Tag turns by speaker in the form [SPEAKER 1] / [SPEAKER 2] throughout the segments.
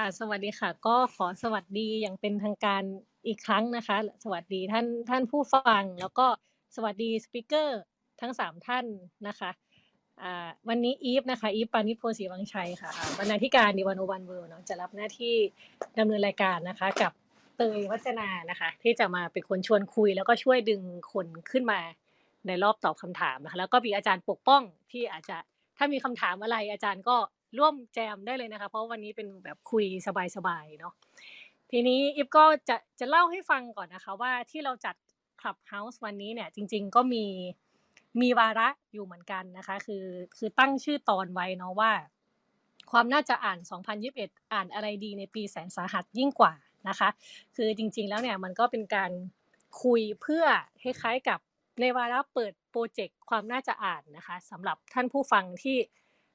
[SPEAKER 1] ค่ะสวัสดีค่ะ ก็ขอสวัสดีอย่างเป็นทางการอีกครั้งนะคะ สวัสดีท่านท่านผู้ฟัง แล้วก็สวัสดีสปีกเกอร์ทั้ง3ท่านนะคะวันนี้อีฟนะคะอีฟปานิชโพธิ์ศรีวังชัยค่ะบรรณาธิการ D101 World เนาะจะรับหน้าที่ดำเนินรายการนะคะ กับเตยวัจนานะคะ ที่จะมาเป็นคนชวนคุย แล้วก็ช่วยดึงคนขึ้นมาในรอบตอบคำถามนะคะแล้วก็มีอาจารย์ปกป้องที่อาจจะถ้ามีคำถามอะไรอาจารย์ก็ ร่วมแจมได้เลยนะคะ เพราะวันนี้เป็นแบบคุยสบายๆเนาะทีนี้อีฟก็จะจะเล่าให้ฟังก่อนนะคะ ว่าที่เราจัด Clubhouse วันนี้เนี่ยจริง ๆ ก็มีมีวาระอยู่เหมือนกันนะคะ คือคือตั้งชื่อตอนไว้เนาะว่า ความน่าจะอ่าน 2021 อ่านอะไรดีในปีแสนสาหัสยิ่งกว่านะคะ คือจริง ๆ แล้วเนี่ยมันก็เป็นการคุยเพื่อคล้ายๆกับในวาระเปิดพรเจกต์ความน่าจะอ่านนะคะสำหรับท่านผู้ฟังที่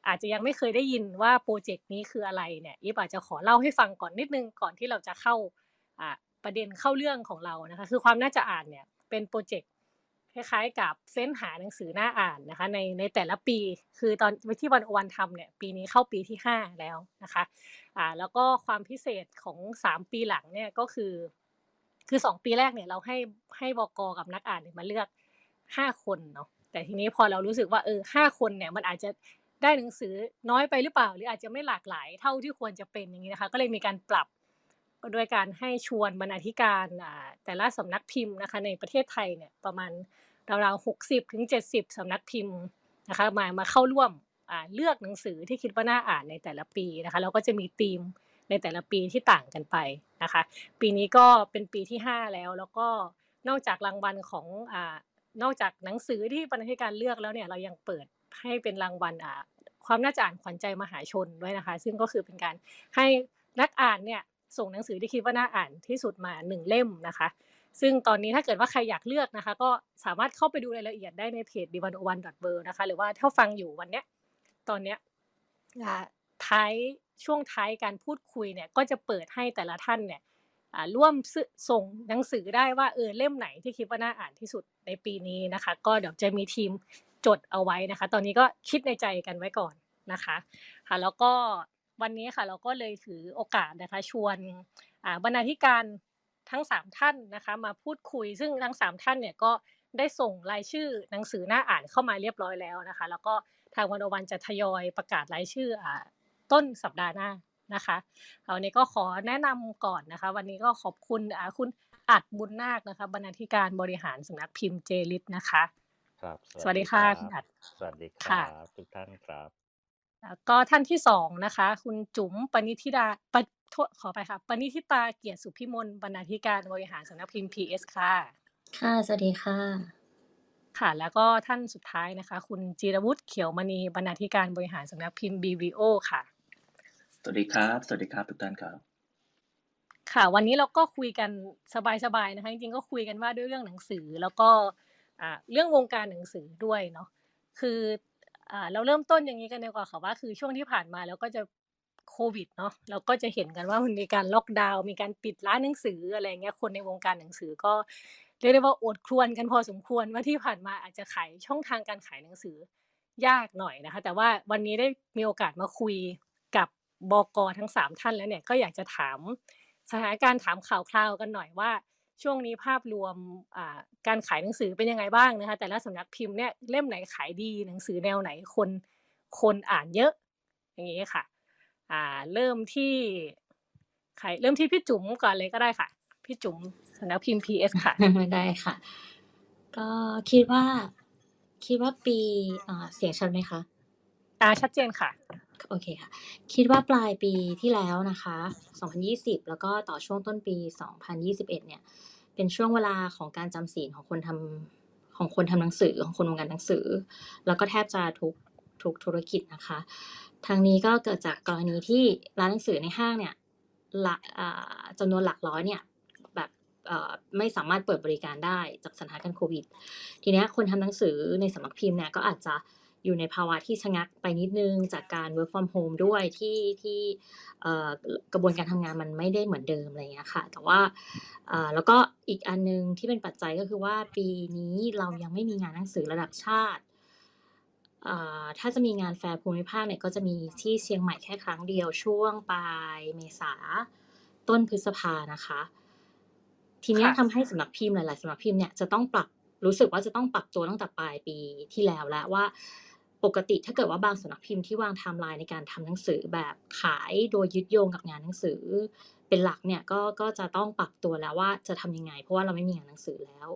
[SPEAKER 1] อาจจะยังไม่เคยได้ยินว่าพรเจกต์นี้คืออะไรเนี่ยอีฟอาจจะขอเล่าให้ฟังก่อนนิดนึงก่อนที่เราจะเข้าประเด็นเข้าเรื่องของเรานะคะ คือความน่าจะอ่านเนี่ยเป็นพรเจกต์คล้ายๆ กับเฟ้นหาหนังสือน่าอ่านนะคะในในแต่ละปีคือตอนที่101ทำเนี่ยปีนี้เข้าปีที่ 5 แล้วนะคะอ่าแล้วก็ความพิเศษของ 3 ปีหลังเนี่ยก็คือ คือ 2 ปีแรกเนี่ยเราให้ให้บก.กับนักอ่านมาเลือก 5 คนเนาะแต่ทีนี้พอเรารู้สึกว่าเออ5คนเนี่ยมันอาจจะ ได้หนังสือน้อยไปหรือเปล่า หรืออาจจะไม่หลากหลายเท่าที่ควรจะเป็นอย่างงี้นะคะ ก็เลยมีการปรับโดยการให้ชวนบรรณาธิการแต่ละสำนักพิมพ์นะคะในประเทศไทยเนี่ยประมาณราวๆ60-70สำนักพิมพ์นะคะมามาเข้าร่วมเลือกหนังสือที่คิดว่าน่าอ่านในแต่ละปีนะคะแล้วก็จะมีธีมในแต่ละปีที่ต่างกันไปนะคะ ปีนี้ก็เป็นปีที่ 5 แล้ว แล้วก็นอกจากรางวัลของอนอกจากหนังสือที่บรรณาธิการเลือกแล้วเนี่ยเรายังเปิด ให้เป็นรางวัลอ่าความน่าจะอ่านขวัญใจมหาชนด้วยนะคะ ซึ่งก็คือเป็นการให้นักอ่านเนี่ยส่งหนังสือที่คิดว่าน่าอ่านที่สุดมา1เล่มนะคะ ซึ่งตอนนี้ถ้าเกิดว่าใครอยากเลือกนะคะ ก็สามารถเข้าไปดูรายละเอียดได้ในเพจ d101.world นะคะ หรือว่าถ้าฟังอยู่วันเนี้ยตอนเนี้ยอ่าท้ายช่วงท้ายการพูดคุยเนี่ยก็จะเปิดให้แต่ละท่านเนี่ยอ่าร่วมส่งหนังสือได้ว่าเออเล่มไหนที่คิดว่าน่าอ่านที่สุดในปีนี้นะคะ ก็เดี๋ยวจะมีทีม จดเอาไว้นะคะ ตอนนี้ก็คิดในใจกันไว้ก่อนนะคะค่ะแล้วก็วันนี้ค่ะเราก็เลยถือโอกาสนะคะชวนบรรณาธิการทั้ง 3 ท่านนะคะมาพูดคุย ซึ่งทั้ง 3 ท่านเนี่ยก็ได้ส่งรายชื่อหนังสือหน่าอ่านเข้ามาเรียบร้อยแล้วนะคะ แล้วก็ทาง101จะทยอยประกาศรายชื่ออต้นสัปดาห์หน้านะคะเอาวันนี้ก็ขอแนะนำก่อนนะคะ วันนี้ก็ขอบคุณคุณอัดบุญนาคนะคะบรรณาธิการบริหารสำนักพิมพ์ J-Lit นะคะ
[SPEAKER 2] ครับส
[SPEAKER 1] ส
[SPEAKER 2] วั
[SPEAKER 1] วั
[SPEAKER 2] ส
[SPEAKER 1] ส
[SPEAKER 2] ดี
[SPEAKER 1] ดี
[SPEAKER 2] ค
[SPEAKER 1] ค่ะ
[SPEAKER 2] รั
[SPEAKER 1] คุณ
[SPEAKER 2] บ
[SPEAKER 1] อัด
[SPEAKER 2] สวัสดีค
[SPEAKER 1] ค่ะ
[SPEAKER 2] รับทุกท่านครับ
[SPEAKER 1] แล้วก็ท่านที่2นะคะ คุณจุ๋มปณิธิดาปโทษขออภัยค่ะปณิธิตาเกียรติสุพิมลบรรณาธิการบริหารสำนักพิมพ์ PS ค่ะ
[SPEAKER 3] ค่ะ สวัสดีค่ะ
[SPEAKER 1] ค่ะ แล้วก็ท่านสุดท้ายนะคะ คุณจิรวุฒิเขียวมณีบรรณาธิการบริหารสำนักพิมพ์ BVO ค่ะ
[SPEAKER 4] สวัสดีครับ สวัสดีครับทุกท่านครับ
[SPEAKER 1] ค่ะ วันนี้เราก็คุยกันสบายๆนะคะ จริงๆก็คุยกันว่าด้วยเรื่องหนังสือแล้วก็อ่า เรื่องวงการหนังสือด้วยเนาะคืออ่าเราเริ่มต้นอย่างงี้กันดีกว่าค่ะว่าคือช่วงที่ผ่านมาเราก็จะโควิดเนาะเราก็จะเห็นกันว่ามันมีการล็อกดาวน์มีการปิดร้านหนังสืออะไรเงี้ยคนในวงการหนังสือก็เรียกได้ว่าอดครวญกันพอสมควรว่าที่ผ่านมาอาจจะขายช่องทางการขายหนังสือยากหน่อยนะคะ แต่ว่าวันนี้ได้มีโอกาสมาคุยกับบก.ทั้ง 3 ท่านแล้วเนี่ยก็อยากจะถามสถานการณ์ถามข่าวคราวกันหน่อยว่า ช่วงนี้ภาพรวมอ่าการขายหนังสือเป็นยังไงบ้างนะคะ แต่ละสำนักพิมพ์เนี่ยเล่มไหนขายดีหนังสือแนวไหนคนคนอ่านเยอะ อย่างงี้ค่ะอ่าเริ่มที่ใครเริ่มที่พี่จุ๋มก่อนเลยก็ได้ค่ะ พี่จุ๋มสำนักพิมพ์ PS ค่ะ
[SPEAKER 3] ได้ค่ะ ก็คิดว่า คิดว่าปีอ่าเสียงชัดไหมคะ?
[SPEAKER 1] อ่าชัดเจนค่ะ
[SPEAKER 3] โอเคค่ะ คิดว่าปลายปีที่แล้วนะคะ 2020 แล้วก็ต่อช่วงต้นปี 2021 เนี่ย เป็นช่วงเวลาของการจำศีลของคนทำของคนทำหนังสือของคนวงการหนังสือ แล้วก็แทบจะทุกทุกธุรกิจนะคะ ทางนี้ก็เกิดจากกรณีที่ร้านหนังสือในห้างเนี่ยลักอ่าจำนวนหลักร้อยเนี่ยแบบไม่สามารถเปิดบริการได้จากสถานการณ์โควิด ทีนี้คนทำหนังสือในสำนักพิมพ์เนี่ยก็อาจจะ อยู่ในภาวะที่ชะงักไปนิดหนึ่งจากการ work from home ด้วยที่ที่เอ่อกระบวนการทำงานมันไม่ได้เหมือนเดิมอะไรอย่างเงี้ยค่ะ แต่ว่าอ่าแล้วก็อีกอันหนึ่งที่เป็นปัจจัยก็คือว่าปีนี้เรายังไม่มีงานหนังสือระดับชาติอ่าถ้าจะมีงานแฟร์ภูมิภาคเนี่ยก็จะมีที่เชียงใหม่แค่ครั้งเดียวช่วงปลายเมษาต้นพฤษภานะคะ ทีเนี้ย
[SPEAKER 1] ค่ะ
[SPEAKER 3] ทำให้สำนักพิมพ์หลายๆสำนักพิมพ์เนี่ยจะต้องปรับรู้สึกว่าจะต้องปรับตัวตั้งแต่ปลายปีที่แล้วแล้วว่า ปกติถ้าเกิดว่าบางสำนักพิมพ์ที่วางไทม์ไลน์ในการทำหนังสือแบบขายโดยยึดโยงกับงานหนังสือ เป็นหลักเนี่ยก็ก็จะต้องปรับตัวแล้วว่าจะทำยังไง เพราะว่าเราไม่มีงานหนังสือแล้ว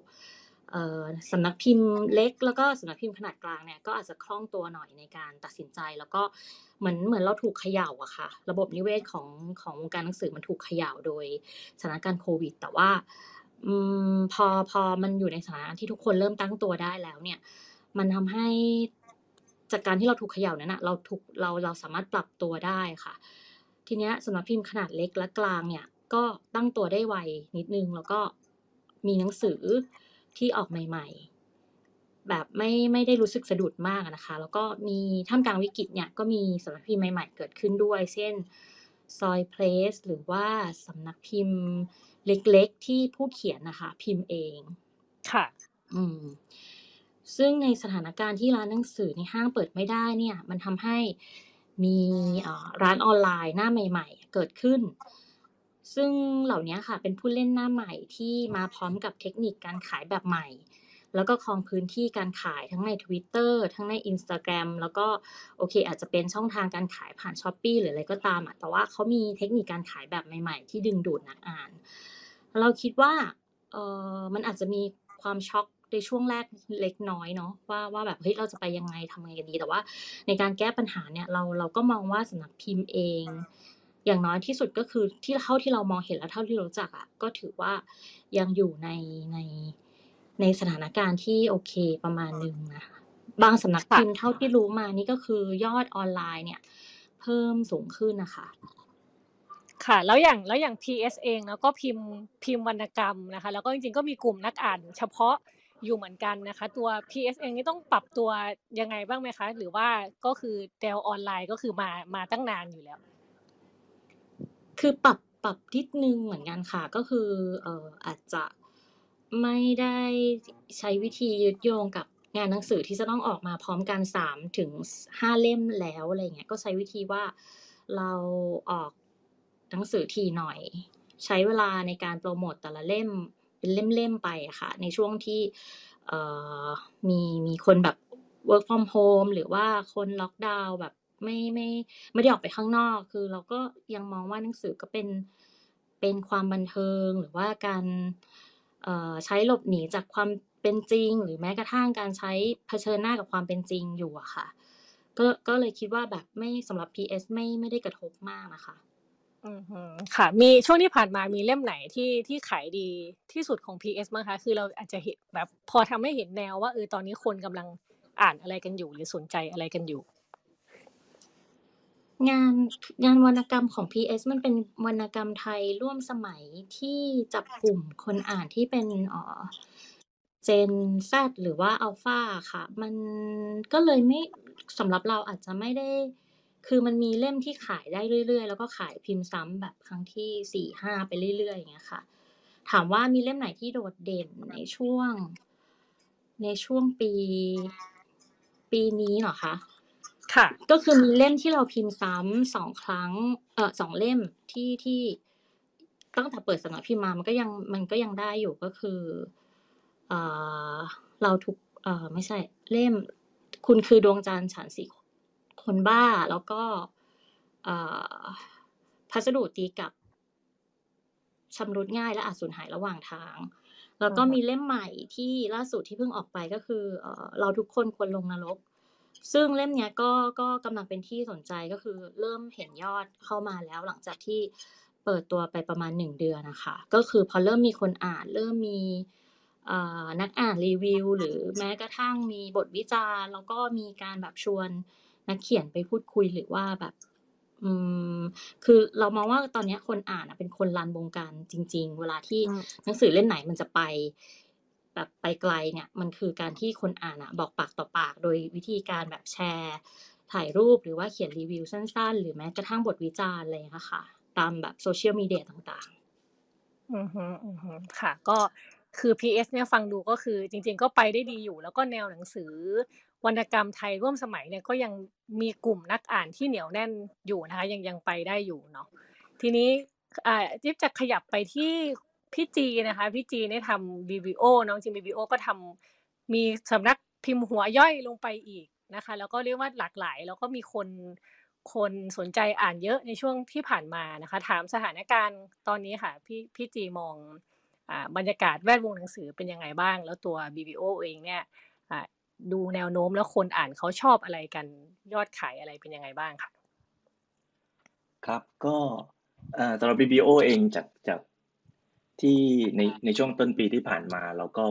[SPEAKER 3] สำนักพิมพ์เล็ก แล้วก็สำนักพิมพ์ขนาดกลางเนี่ยก็อาจจะคล่องตัวหน่อยในการตัดสินใจ แล้วก็เหมือนเหมือนเราถูกเขย่าอะค่ะ ระบบนิเวศของของวงการหนังสือมันถูกเขย่าโดยสถานการณ์โควิด แต่ว่าพอพอมันอยู่ในสถานที่ทุกคนเริ่มตั้งตัวได้แล้วเนี่ย มันทำให้ จากการที่เราถูกเขย่านั้นอะเราถูกเราเราสามารถปรับตัวได้ค่ะ ทีเนี้ยสำนักพิมพ์ขนาดเล็กและกลางเนี่ยก็ตั้งตัวได้ไวนิดนึง แล้วก็มีหนังสือที่ออกใหม่ ๆ แบบไม่ไม่ได้รู้สึกสะดุดมากอะนะคะ แล้วก็มีท่ามกลางวิกฤตเนี่ยก็มีสำนักพิมพ์ใหม่ ๆ เกิดขึ้นด้วย เช่น Soy Place หรือว่าสำนักพิมพ์เล็กๆ ที่ผู้เขียนนะคะ พิมพ์เอง
[SPEAKER 1] ค่ะ
[SPEAKER 3] อืม ซึ่งในสถานการณ์ที่ร้านหนังสือในห้างเปิดไม่ได้เนี่ยมันทำให้มีร้านออนไลน์หน้าใหม่ ๆ เกิดขึ้น ซึ่งเหล่านี้ค่ะเป็นผู้เล่นหน้าใหม่ที่มาพร้อมกับเทคนิคการขายแบบใหม่ แล้วก็ครองพื้นที่การขายทั้งใน Twitter ทั้งใน Instagram แล้วก็โอเค อาจจะเป็นช่องทางการขายผ่าน s h อ p e e หรืออะไรก็ตามอะแต่ว่าเขามีเทคนิคการขายแบบใหม่ ๆ ที่ดึงดูดนักอ่าน เราคิดว่าเออมันอาจจะมีความช็อก ในช่วงแรกเล็กน้อยเนาะว่าว่าแบบเฮ้ยเราจะไปยังไงทำไงกันดีแต่ว่า ในการแก้ปัญหาเนี่ยเราเราก็มองว่าสำนักพิมพ์เอง อย่างน้อยที่สุดก็คือที่เท่าที่เรามองเห็นและเท่าที่เรารู้จักอะก็ถือว่ายังอยู่ในในในสถานการณ์ที่โอเคประมาณหนึ่งนะคะบางสำนัก
[SPEAKER 1] ค่ะ
[SPEAKER 3] พิมพ์เท่าที่รู้มานี่ก็คือยอดออนไลน์เนี่ย เพิ่มสูงขึ้นนะคะ
[SPEAKER 1] ค่ะแล้วอย่างแล้วอย่าง PS เองแล้วก็พิมพ์พิมพ์วรรณกรรมนะคะ แล้วก็จริงๆก็มีกลุ่มนักอ่าน เฉพาะ อยู่เหมือนกันนะคะ ตัว PS เองนี่ต้องปรับตัวยังไงบ้างไหมคะ หรือว่าก็คือแนวออนไลน์ก็คือมามาตั้งนานอยู่แล้ว
[SPEAKER 3] คือปรับปรับนิดนึงเหมือนกันค่ะ ก็คือเอ่ออาจจะไม่ได้ใช้วิธียึดโยงกับงานหนังสือที่จะต้องออกมาพร้อมกันสามถึงห้าเล่มแล้วอะไรเงี้ยก็ใช้วิธีว่าเราออกหนังสือทีหน่อย ใช้เวลาในการโปรโมตแต่ละเล่ม เป็นเล่มๆไปอะค่ะ ในช่วงที่มีมีคนแบบ work from home หรือว่าคนล็อกดาวน์แบบไม่ไม่ไม่ได้ออกไปข้างนอก คือเราก็ยังมองว่าหนังสือก็เป็นเป็นความบันเทิงหรือว่าการใช้หลบหนีจากความเป็นจริง หรือแม้กระทั่งการใช้เผชิญหน้ากับความเป็นจริงอยู่อะค่ะ ก็ก็เลยคิดว่าแบบไม่สำหรับ PS ไม่ไม่ได้กระทบมากนะคะ
[SPEAKER 1] อือฮึค่ะ มีช่วงที่ผ่านมามีเล่มไหนที่ที่ขายดีที่สุดของ PS บ้างคะคือเราอาจจะเห็นแบบพอทำให้เห็นแนวว่าเออตอนนี้คนกำลังอ่านอะไรกันอยู่ หรือสนใจอะไรกันอยู่
[SPEAKER 3] งานงานวรรณกรรมของ PS มันเป็นวรรณกรรมไทยร่วมสมัยที่จับกลุ่มคนอ่านที่เป็นเอ่อ Gen Z หรือว่า Alpha ค่ะ มันก็เลยไม่สำหรับเราอาจจะไม่ได้ คือมันมีเล่มที่ขายได้เรื่อยๆ แล้วก็ขายพิมพ์ซ้ำแบบครั้งที่สี่ห้าไปเรื่อยๆอย่างเงี้ยค่ะ ถามว่ามีเล่มไหนที่โดดเด่นในช่วง ในช่วงปี ปีนี้เหรอคะ
[SPEAKER 1] ค่ะ
[SPEAKER 3] ก็คือมีเล่มที่เราพิมพ์ซ้ำสองครั้ง เออสองเล่มที่ที่ตั้งแต่เปิดสำนักพิมพ์มามันก็ยังมันก็ยังได้อยู่ก็คือเออเราทุกเออไม่ใช่เล่ม คุณคือดวงจันทร์ฉันสิ คนบ้าแล้วก็เอ่อพัสดุตีกับชำรุดง่ายและอาจสูญหายระหว่างทาง แล้วก็
[SPEAKER 1] อือฮึ
[SPEAKER 3] มีเล่มใหม่ที่ล่าสุดที่เพิ่งออกไปก็คือเออเราทุกคนควรลงนรก ซึ่งเล่มเนี้ยก็ก็กำลังเป็นที่สนใจก็คือเริ่มเห็นยอดเข้ามาแล้วหลังจากที่เปิดตัวไปประมาณหนึ่งเดือนนะคะ ก็คือพอเริ่มมีคนอ่านเริ่มมีเอ่อนักอ่านรีวิว หรือแม้กระทั่งมีบทวิจารณ์ แล้วก็มีการแบบชวน นักเขียนไปพูดคุยหรือว่าแบบอืมคือเรามองว่าตอนเนี้ยคนอ่านอะเป็นคนรันวงการจริง ๆ เวลาที่
[SPEAKER 1] อืม
[SPEAKER 3] หนังสือเล่มไหนมันจะไป แบบไปไกลเนี่ย มันคือการที่คนอ่านอะบอกปากต่อปาก โดยวิธีการแบบแชร์ ถ่ายรูปหรือว่าเขียนรีวิวสั้น ๆ หรือแม้กระทั่งบทวิจารณ์อะไรอย่างเงี้ยค่ะ ตามแบบโซเชียลมีเดียต่าง
[SPEAKER 1] อือฮึอือฮึค่ะ ก็คือ PS เนี่ยฟังดูก็คือจริง ๆ ก็ไปได้ดีอยู่ แล้วก็แนวหนังสือ วรรณกรรมไทยร่วมสมัยเนี่ยก็ยังมีกลุ่มนักอ่านที่เหนียวแน่นอยู่นะคะยังยังไปได้อยู่เนาะทีนี้อ่าจิ๊บจะขยับไปที่พี่จีนะคะพี่จีเนี่ยทำ BBO เนาะจริง BBO ก็ทำมีสำนักพิมพ์หัวย่อยลงไปอีกนะคะ แล้วก็เรียกว่าหลากหลาย แล้วก็มีคนคนสนใจอ่านเยอะในช่วงที่ผ่านมานะคะ ถามสถานการณ์ตอนนี้ค่ะพี่พี่จีมองอ่าบรรยากาศแวดวงหนังสือเป็นยังไงบ้าง แล้วตัว BBO เองเนี่ยอ่า ดูแนวโน้มแล้วคนอ่านเขาชอบอะไรกันยอดขายอะไรเป็นยังไงบ้างค่ะ
[SPEAKER 4] ครับก็เอ่อสำหรับ BBO เองจากจากที่ในในช่วงต้นปีที่ผ่านมาเราก็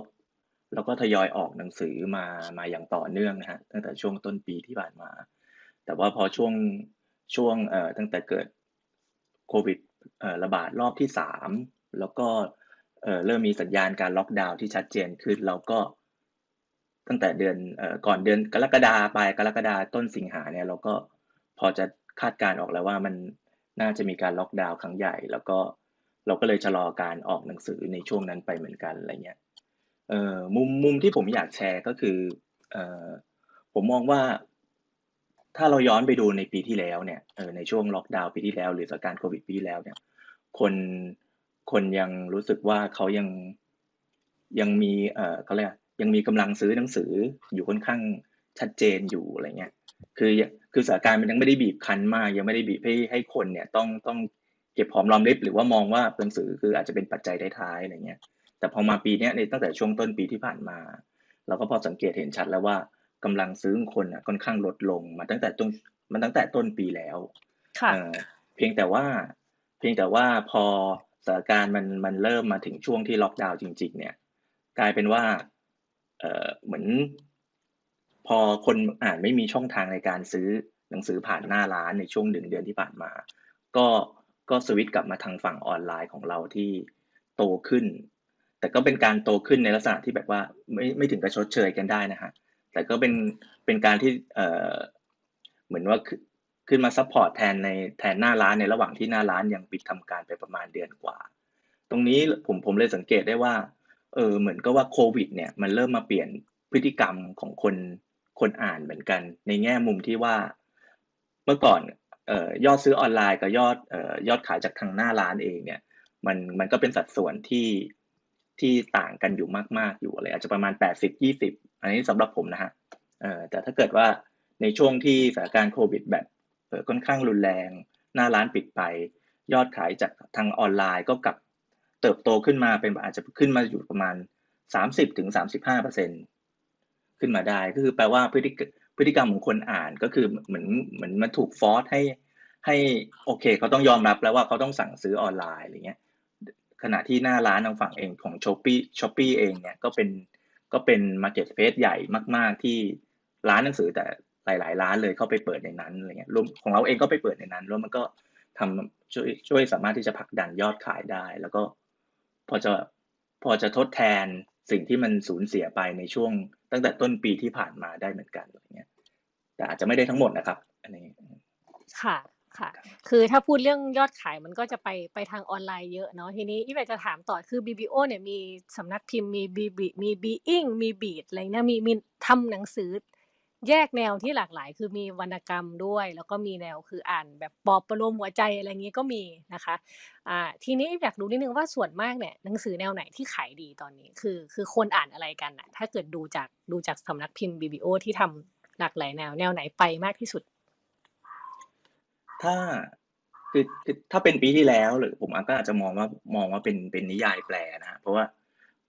[SPEAKER 4] เราก็ทยอยออกหนังสือมามาอย่างต่อเนื่องนะฮะตั้งแต่ช่วงต้นปีที่ผ่านมา แต่ว่าพอช่วงช่วงเอ่อตั้งแต่เกิดโควิดเอ่อระบาดรอบที่สามแล้วก็เอ่อเริ่มมีสัญญาณการล็อกดาวน์ที่ชัดเจนขึ้นเราก็ ตั้งแต่เดือนก่อนเดือนกรกฎาปลายกรกฎาต้นสิงหาเนี่ยเราก็พอจะคาดการณ์ออกแล้วว่ามันน่าจะมีการล็อกดาวน์ครั้งใหญ่ แล้วก็เราก็เลยชะลอการออกหนังสือในช่วงนั้นไปเหมือนกันอะไรเงี้ยเอ่อมุมมุมที่ผมอยากแชร์ก็คือเอ่อผมมองว่า ถ้าเราย้อนไปดูในปีที่แล้วเนี่ยเออในช่วงล็อกดาวน์ปีที่แล้ว หรือสถานการณ์โควิดปีที่แล้วเนี่ย คนคนยังรู้สึกว่าเขายังยังมีเอ่อเขาเรียก ยังมีกำลังซื้อหนังสืออยู่ค่อนข้างชัดเจนอยู่อะไรเงี้ยคือคือสถานการณ์มันยังไม่ได้บีบคั้นมาก ยังไม่ได้บีบให้ให้คนเนี่ยต้องต้องเก็บหอมรอมริบหรือว่ามองว่าหนังสือคืออาจจะเป็นปัจจัยท้ายๆอะไรเงี้ย แต่พอมาปีเนี้ยในตั้งแต่ช่วงต้นปีที่ผ่านมาเราก็พอสังเกตเห็นชัดแล้วว่ากำลังซื้อของคนอะค่อนข้างลดลงมาตั้งแต่ต้นมันตั้งแต่ต้นปีแล้ว
[SPEAKER 1] ค่ะ
[SPEAKER 4] เอ่อเพียงแต่ว่า เพียงแต่ว่าพอสถานการณ์มันมันเริ่มมาถึงช่วงที่ล็อกดาวน์จริง ๆ เนี่ย กลายเป็นว่า เหมือน พอคนอ่านไม่มีช่องทางในการซื้อหนังสือผ่านหน้าร้านในช่วงหนึ่งเดือนที่ผ่านมา ก็ก็สวิตช์กลับมาทางฝั่งออนไลน์ของเราที่โตขึ้น แต่ก็เป็นการโตขึ้นในลักษณะที่แบบว่าไม่ไม่ถึงกับชดเชยกันได้นะฮะแต่ก็เป็นเป็นการที่เอ่อเหมือนว่าขึ้นขึ้นมา support แทนในแทนหน้าร้านในระหว่างที่หน้าร้านยังปิดทำการไปประมาณเดือนกว่า ตรงนี้ผมผมเลยสังเกตได้ว่า เออเหมือนก็ว่าโควิด เนี่ยมันเริ่มมาเปลี่ยนพฤติกรรมของคนคนอ่านเหมือนกัน ในแง่มุมที่ว่าเมื่อก่อนเอ่อยอดซื้อออนไลน์กับยอดเอ่อยอดขายจากทางหน้าร้านเองเนี่ยมันมันก็เป็นสัดส่วนที่ที่ต่างกันอยู่มาก ๆ อยู่อะไรอาจจะประมาณแปดสิบยี่สิบอันนี้สำหรับผมนะฮะเอ่อแต่ถ้าเกิดว่าในช่วงที่สถานการณ์โควิดแบบค่อนข้างรุนแรง หน้าร้านปิดไป ยอดขายจากทางออนไลน์ก็กลับ เติบโตขึ้นมาเป็นอาจจะขึ้นมาอยู่ประมาณสามสิบถึงสามสิบห้าเปอร์เซ็นขึ้นมาได้ก็คือแปลว่าพฤติพฤติกรรมของคนอ่านก็คือเหมือนเหมือนมันถูก force ให้ให้โอเคเขาต้องยอมรับแล้วว่าเขาต้องสั่งซื้อออนไลน์อะไรเงี้ยขณะที่หน้าร้านทางฝั่งเองของ Shopee Shopee เองเนี่ยก็เป็นก็เป็น marketplace ใหญ่มาก ๆ ที่ร้านหนังสือแต่หลาย ๆ ร้านเลยเข้าไปเปิดในนั้นอะไรเงี้ยรวมของเราเองก็ไปเปิดในนั้นแล้วมันก็ทำช่วยช่วยสามารถที่จะผลักดันยอดขายได้ แล้วก็ พอจะพอจะทดแทนสิ่งที่มันสูญเสียไปในช่วงตั้งแต่ต้นปีที่ผ่านมาได้เหมือนกันอะไรเงี้ยแต่อาจจะไม่ได้ทั้งหมดนะครับ อันนี้
[SPEAKER 1] ค่ะค่ะ คือถ้าพูดเรื่องยอดขายมันก็จะไปไปทางออนไลน์เยอะเนาะทีนี้อีแบบจะถามต่อคือ BBO เนี่ยมีสำนักพิมพ์มี BB มี Being มี Beat อะไรเนี่ยมีมีทำหนังสือ แยกแนวที่หลากหลาย คือมีวรรณกรรมด้วย แล้วก็มีแนวคืออ่านแบบปอบประโลมหัวใจอะไรอย่างงี้ก็มีนะคะอ่าทีนี้อยากรู้นิดนึงว่าส่วนมากเนี่ยหนังสือแนวไหนที่ขายดีตอนนี้คือ คือคนอ่านอะไรกันน่ะถ้าเกิดดูจากดูจากสำนักพิมพ์ BBO ที่ทำหลากหลายแนวแนวไหนไปมากที่สุด
[SPEAKER 4] ถ้าคือคือถ้าเป็นปีที่แล้วหรือผมก็อาจจะมองว่ามองว่าเป็นเป็นนิยายแปลนะฮะเพราะว่า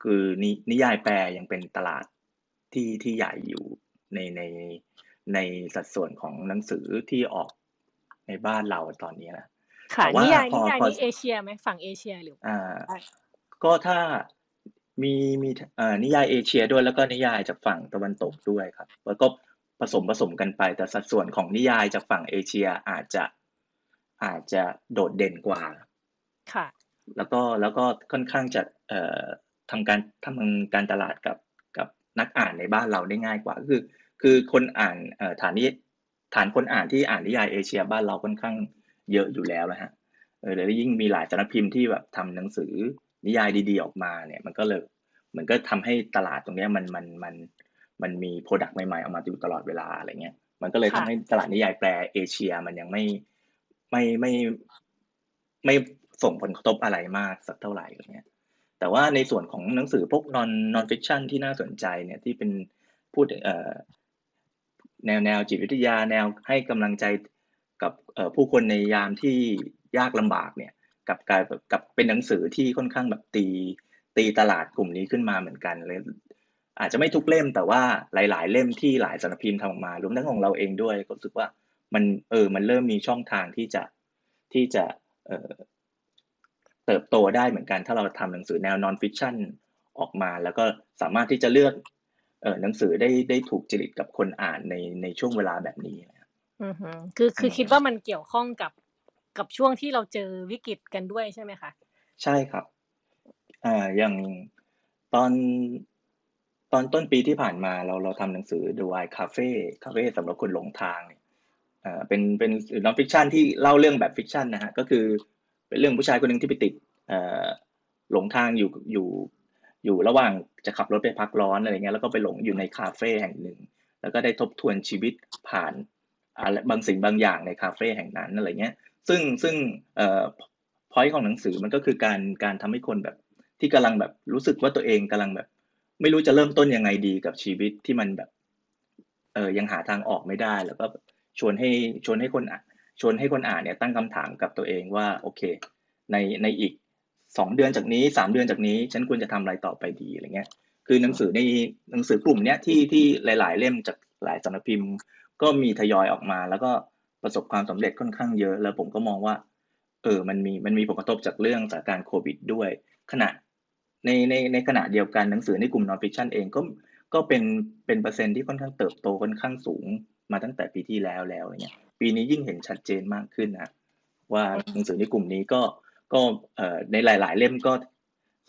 [SPEAKER 4] คือนินิยายแปลยังเป็นตลาดที่ที่ใหญ่อยู่ ในในในสัดส่วนของหนังสือที่ออกในบ้านเราตอนนี้นะ
[SPEAKER 1] ค่ะ
[SPEAKER 4] แต่ว่า
[SPEAKER 1] นิยาย
[SPEAKER 4] พอ
[SPEAKER 1] นิยาย
[SPEAKER 4] พอ
[SPEAKER 1] นี่เอเชียไหมฝั่งเอเชียหรือ
[SPEAKER 4] อ่า
[SPEAKER 1] ใช่
[SPEAKER 4] ก็ถ้ามีมีเอ่อนิยายเอเชียด้วยแล้วก็นิยายจากฝั่งตะวันตกด้วยครับ แล้วก็ผสมผสมกันไปแต่สัดส่วนของนิยายจากฝั่งเอเชียอาจจะอาจจะโดดเด่นกว่า
[SPEAKER 1] ค่ะ
[SPEAKER 4] แล้วก็แล้วก็ค่อนข้างจะเอ่อทำการทำการตลาดกับกับนักอ่านในบ้านเราได้ง่ายกว่า คือ คือคนอ่านเอ่อฐานนี้ฐานคนอ่านที่อ่านนิยายเอเชียบ้านเราค่อนข้างเยอะอยู่แล้วนะฮะเออแล้วยิ่งมีหลายสำนักพิมพ์ที่แบบทำหนังสือนิยายดีๆออกมาเนี่ย มันก็เลยเหมือนก็ทำให้ตลาดตรงเนี้ยมันมันมันมันมี product ใหม่ๆออกมาอยู่ตลอดเวลาอะไรเงี้ยมันก็เลยทำ
[SPEAKER 1] ค่ะ
[SPEAKER 4] ให้ตลาดนิยายแปลเอเชียมันยังไม่ไม่ไม่ไม่ส่งผลกระทบอะไรมากสักเท่าไหร่อะไรเงี้ยแต่ว่าในส่วนของหนังสือพวก non non fiction ที่น่าสนใจเนี่ยที่เป็นพูดเอ่อ แนวแนวจิตวิทยาแนวให้กำลังใจกับผู้คนในยามที่ยากลำบากเนี่ยกับกลายกับเป็นหนังสือที่ค่อนข้างแบบตีตีตลาดกลุ่มนี้ขึ้นมาเหมือนกันเลยอาจจะไม่ทุกเล่มแต่ว่าหลาย ๆ เล่มที่หลายสำนักพิมพ์ทำออกมารวมทั้งของเราเองด้วยก็รู้สึกว่ามันเออมันเริ่มมีช่องทางที่จะที่จะเเติบโตได้เหมือนกัน ถ้าเราทำหนังสือแนวนอนฟิคชั่นออกมา แล้วก็สามารถที่จะเลือก หนังสือได้ได้ถูกจริตกับคนอ่านในในช่วงเวลาแบบนี้นะครับ
[SPEAKER 1] อือฮึคือคือ
[SPEAKER 4] อืม
[SPEAKER 1] คิดว่ามันเกี่ยวข้องกับกับช่วงที่เราเจอวิกฤตกันด้วยใช่ไหมคะ
[SPEAKER 4] ใช่ครับ อ่าอย่างตอนตอนต้นปีที่ผ่านมาเราเราทำหนังสือ The Wild Cafe Cafe สำหรับคนหลงทางเนี่ยอ่าเป็นเป็น non-fiction ที่เล่าเรื่องแบบ fiction นะฮะก็คือ เป็นเรื่องผู้ชายคนหนึ่งที่ไปติดเอ่อหลงทางอยู่อยู่ อยู่ระหว่างจะขับรถไปพักร้อนอะไรเงี้ยแล้วก็ไปหลงอยู่ในคาเฟ่แห่งหนึ่ง แล้วก็ได้ทบทวนชีวิตผ่านอะไรบางสิ่งบางอย่างในคาเฟ่แห่งนั้นอะไรเงี้ยซึ่งซึ่งเอ่อพอยของหนังสือมันก็คือการการทำให้คนแบบที่กำลังแบบรู้สึกว่าตัวเองกำลังแบบ ไม่รู้จะเริ่มต้นยังไงดีกับชีวิตที่มันแบบเออยังหาทางออกไม่ได้ แล้วก็ชวนให้ชวนให้คนอ่านชวนให้คนอ่านเนี่ยตั้งคำถามกับตัวเองว่าโอเค ในในอีก สองเดือนจากนี้สามเดือนจากนี้ ฉันควรจะทำอะไรต่อไปดีอะไรเงี้ย คือหนังสือในหนังสือกลุ่มเนี้ยที่ที่หลาย ๆ เล่มจากหลายสำนักพิมพ์ ก็มีทยอยออกมา แล้วก็ประสบความสำเร็จค่อนข้างเยอะ แล้วผมก็มองว่า เออมันมีมันมีผลกระทบจากเรื่องสถานการณ์โควิด ด้วย ขณะในในในขณะเดียวกันหนังสือในกลุ่ม non-fiction เองก็ก็เป็นเป็นเปอร์เซ็นต์ที่ค่อนข้างเติบโตค่อนข้างสูงมาตั้งแต่ปีที่แล้วแล้วอะไรเงี้ยปีนี้ยิ่งเห็นชัดเจนมากขึ้นนะว่าหนังสือในกลุ่มนี้ก็ ก็เอ่อในหลาย ๆ เล่มก็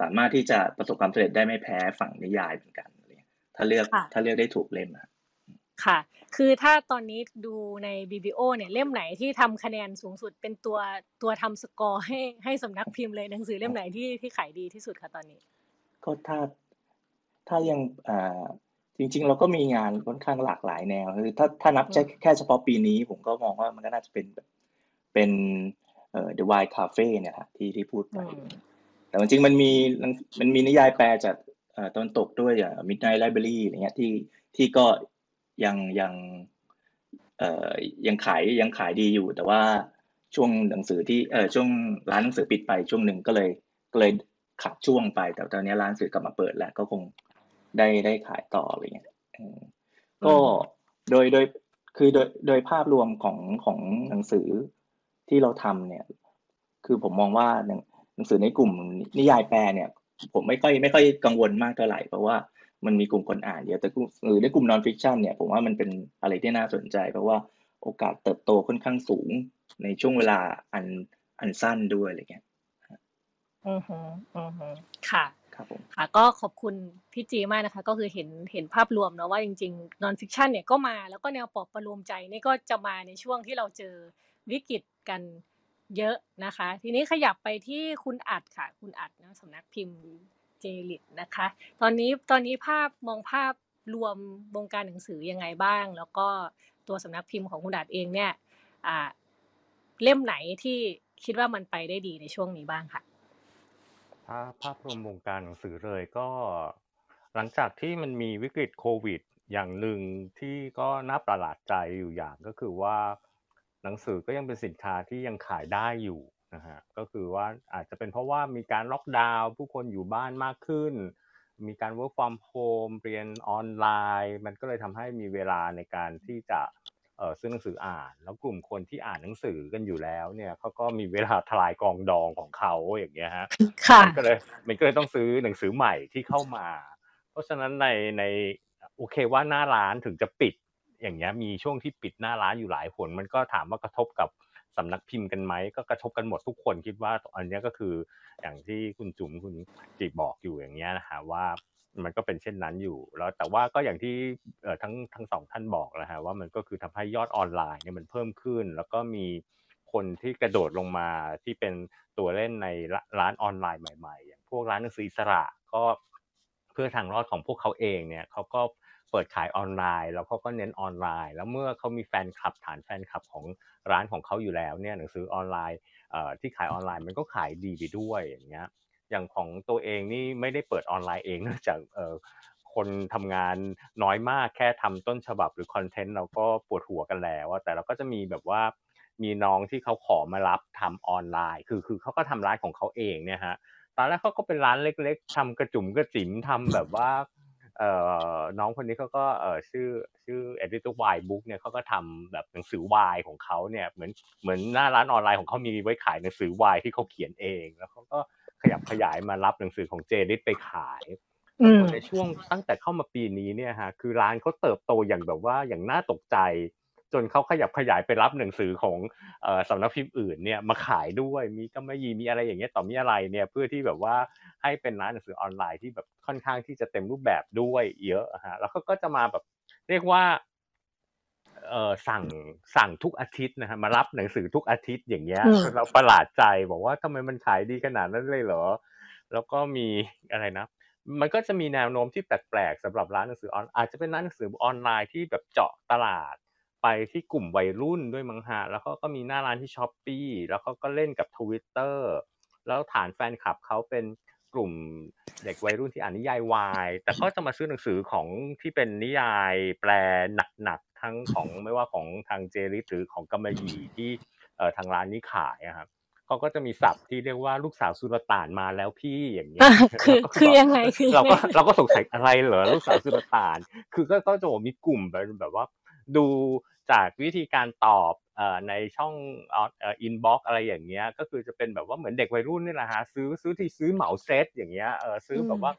[SPEAKER 4] สามารถที่จะประสบความสำเร็จได้ไม่แพ้ฝั่งนิยายเหมือนกันอะไรเงี้ยถ้าเลือก
[SPEAKER 1] ค่ะ
[SPEAKER 4] ถ้าเลือกได้ถูกเล่มอะ
[SPEAKER 1] ค่ะ คือถ้าตอนนี้ดูใน BBO เนี่ยเล่มไหนที่ทำคะแนนสูงสุดเป็นตัวตัวทำสกอร์ให้ให้สำนักพิมพ์เลยหนังสือเล่มไหนที่ที่ขายดีที่สุดคะตอนนี้
[SPEAKER 4] ก็ถ้าถ้ายังอ่าจริง ๆ เราก็มีงานค่อนข้างหลากหลายแนวคือถ้าถ้านับ
[SPEAKER 1] อืม
[SPEAKER 4] แค่แค่เฉพาะปีนี้ ผมก็มองว่ามันก็น่าจะเป็นแบบเป็น เอ่อ The Wild Cafe เนี่ยครับที่ที่พูดไป
[SPEAKER 1] อืม
[SPEAKER 4] แต่จริงๆมันมีมันมีนิยายแปลจากเอ่อตะวันตกด้วยอย่าง Midnight Library อะไรเงี้ยที่ที่ก็ยังยังเอ่อยังขายยังขายดีอยู่ แต่ว่าช่วงหนังสือที่เอ่อช่วงร้านหนังสือปิดไปช่วงหนึ่งก็เลยก็เลยขาดช่วงไป แต่ตอนนี้ร้านหนังสือกลับมาเปิดแล้วก็คงได้ได้ขายต่ออะไรเงี้ยเออก็
[SPEAKER 1] อืม
[SPEAKER 4] โดยโดยคือโดยโดยภาพรวมของของหนังสือ ที่เราทำเนี่ย คือผมมองว่าหนังหนังสือในกลุ่มนิยายแปลเนี่ย ผมไม่ค่อยไม่ค่อยกังวลมากเท่าไหร่เพราะว่ามันมีกลุ่มคนอ่านเยอะแต่กลุ่มหรือในกลุ่ม non-fiction เนี่ยผมว่ามันเป็นอะไรที่น่าสนใจ เพราะว่าโอกาสเติบโตค่อนข้างสูงในช่วงเวลาอันอันสั้นด้วยอะไรเงี้ย
[SPEAKER 1] อือฮึอือฮึค่ะ
[SPEAKER 4] ครับผม
[SPEAKER 1] ค่ะก็ขอบคุณพี่จีมากนะคะ ก็คือเห็นเห็นภาพรวมเนาะว่าจริงๆ non-fiction เนี่ยก็มาแล้วก็แนวปลอบประโลมใจนี่ก็จะมาในช่วงที่เราเจอ วิกฤตกันเยอะนะคะ ทีนี้ขยับไปที่คุณอัดค่ะ คุณอัดนะสำนักพิมพ์เจลิตนะคะ ตอนนี้ตอนนี้ภาพมองภาพรวมวงการหนังสือยังไงบ้าง แล้วก็ตัวสำนักพิมพ์ของคุณอัดเองเนี่ยเล่มไหนที่คิดว่ามันไปได้ดีในช่วงนี้บ้างค่ะ
[SPEAKER 2] ถ้าภาพรวมวงการหนังสือเลยก็ หลังจากที่มันมีวิกฤตโควิด อย่างหนึ่งที่ก็น่าประหลาดใจอยู่อย่างก็คือว่า หนังสือก็ยังเป็นสินค้าที่ยังขายได้อยู่นะฮะก็คือว่าอาจจะเป็นเพราะว่ามีการล็อกดาวน์ผู้คนอยู่บ้านมากขึ้น มีการ work from home เรียนออนไลน์ มันก็เลยทำให้มีเวลาในการที่จะเอ่อซื้อหนังสืออ่าน แล้วกลุ่มคนที่อ่านหนังสือกันอยู่แล้วเนี่ยเขาก็มีเวลาทลายกองดองของเขาอย่างเงี้ยฮะ
[SPEAKER 1] ค่ะ
[SPEAKER 2] มันก็เลยมันก็เลยต้องซื้อหนังสือใหม่ที่เข้ามา เพราะฉะนั้นในในโอเคว่าหน้าร้านถึงจะปิด อย่างเงี้ยมีช่วงที่ปิดหน้าร้านอยู่หลายผลมันก็ถามว่ากระทบกับสำนักพิมพ์กันไหมก็กระทบกันหมดทุกคนคิดว่าอันเนี้ยก็คืออย่างที่คุณจุ๋มคุณจีบอกอยู่อย่างเงี้ยนะฮะว่ามันก็เป็นเช่นนั้นอยู่แล้วแต่ว่าก็อย่างที่เอ่อทั้งทั้งสองท่านบอกนะฮะว่ามันก็คือทำให้ยอดออนไลน์เนี่ยมันเพิ่มขึ้น แล้วก็มีคนที่กระโดดลงมาที่เป็นตัวเล่นในร้าร้านออนไลน์ใหม่ ๆ อย่างพวกร้านหนังสืออิสระก็เพื่อทางรอดของพวกเขาเองเนี่ยเขาก็ เปิดขายออนไลน์ แล้วเขาก็เน้นออนไลน์ แล้วเมื่อเขามีแฟนคลับฐานแฟนคลับของร้านของเขาอยู่แล้วเนี่ยหนังสือออนไลน์เอ่อที่ขายออนไลน์มันก็ขายดีไปด้วยอย่างเงี้ยอย่างของตัวเองนี่ไม่ได้เปิดออนไลน์เองเนื่องจากเอ่อคนทำงานน้อยมากแค่ทำต้นฉบับหรือคอนเทนต์เราก็ปวดหัวกันแล้วแต่เราก็จะมีแบบว่ามีน้องที่เขาขอมารับทำออนไลน์ คือคือเขาก็ทำร้านของเขาเองเนี่ยฮะตอนแรกเขาก็เป็นร้านเล็ก ๆทำกระจุ๋มกระจิ๋มทำแบบว่า น้องคนนี้เขาก็เอ่อชื่อชื่อ editor y book เนี่ยเขาก็ทำแบบหนังสือวายของเขาเนี่ยเหมือนเหมือนหน้าร้านออนไลน์ของเขามีไว้ขายหนังสือวายที่เขาเขียนเอง แล้วเขาก็ขยับขยายมารับหนังสือของเจริสไปขาย
[SPEAKER 1] อืม
[SPEAKER 2] ในช่วงตั้งแต่เข้ามาปีนี้เนี่ยฮะคือร้านเขาเติบโตอย่างแบบว่าอย่างน่าตกใจ จนเขาขยับขยายไปรับหนังสือของเอ่อสำนักพิมพ์อื่นเนี่ยมาขายด้วยมีกำมะหยี่มีอะไรอย่างเงี้ยต่อมีอะไรเนี่ยเพื่อที่แบบว่าให้เป็นร้านหนังสือออนไลน์ที่แบบค่อนข้างที่จะเต็มรูปแบบด้วยเยอะอะฮะแล้วเขาก็จะมาแบบเรียกว่าเอ่อสั่งสั่งทุกอาทิตย์นะฮะมารับหนังสือทุกอาทิตย์อย่างเงี้ย
[SPEAKER 1] อืม
[SPEAKER 2] เราประหลาดใจบอกว่าทำไมมันขายดีขนาดนั้นเลยเหรอ แล้วก็มีอะไรนะ มันก็จะมีแนวโน้มที่แปลกๆสำหรับร้านหนังสือออนอาจจะเป็นร้านหนังสือออนไลน์ที่แบบเจาะตลาด ไปที่กลุ่มวัยรุ่นด้วยมั้งฮะแล้วก็ก็มีหน้าร้านที่ช้อปปีแล้วเขาก็เล่นกับทวิตเตอร์แล้วฐานแฟนคลับเขาเป็นกลุ่มเด็กวัยรุ่นที่อ่านนิยายวาย แต่ก็จะมาซื้อหนังสือของที่เป็นนิยายแปลหนักๆทั้งของไม่ว่าของทาง JLIT หรือของกำมะหยี่ที่เอ่อทางร้านนี้ขายอะครับเขาก็จะมีศัพท์ที่เรียกว่าลูกสาวสุลต่านมาแล้วพี่อย่างเงี้ย
[SPEAKER 1] อะคือ
[SPEAKER 2] เราก็
[SPEAKER 1] คือ
[SPEAKER 2] แบบ
[SPEAKER 1] ยังไงคือ
[SPEAKER 2] เรา
[SPEAKER 1] ยัง
[SPEAKER 2] ก็
[SPEAKER 1] ไง
[SPEAKER 2] เราก็สงสัยอะไรเหรอลูกสาวสุลต่าน คือก็ก็จะบอกมีกลุ่มแบบแบบว่าดู จากวิธีการตอบเอ่อในช่องเอ่อ inbox อะไรอย่างเงี้ยก็คือจะเป็นแบบว่าเหมือนเด็กวัยรุ่นนี่แหละฮะซื้อซื้อที่ซื้อเหมาเซตอย่างเงี้ยเออซื้อแบบว่า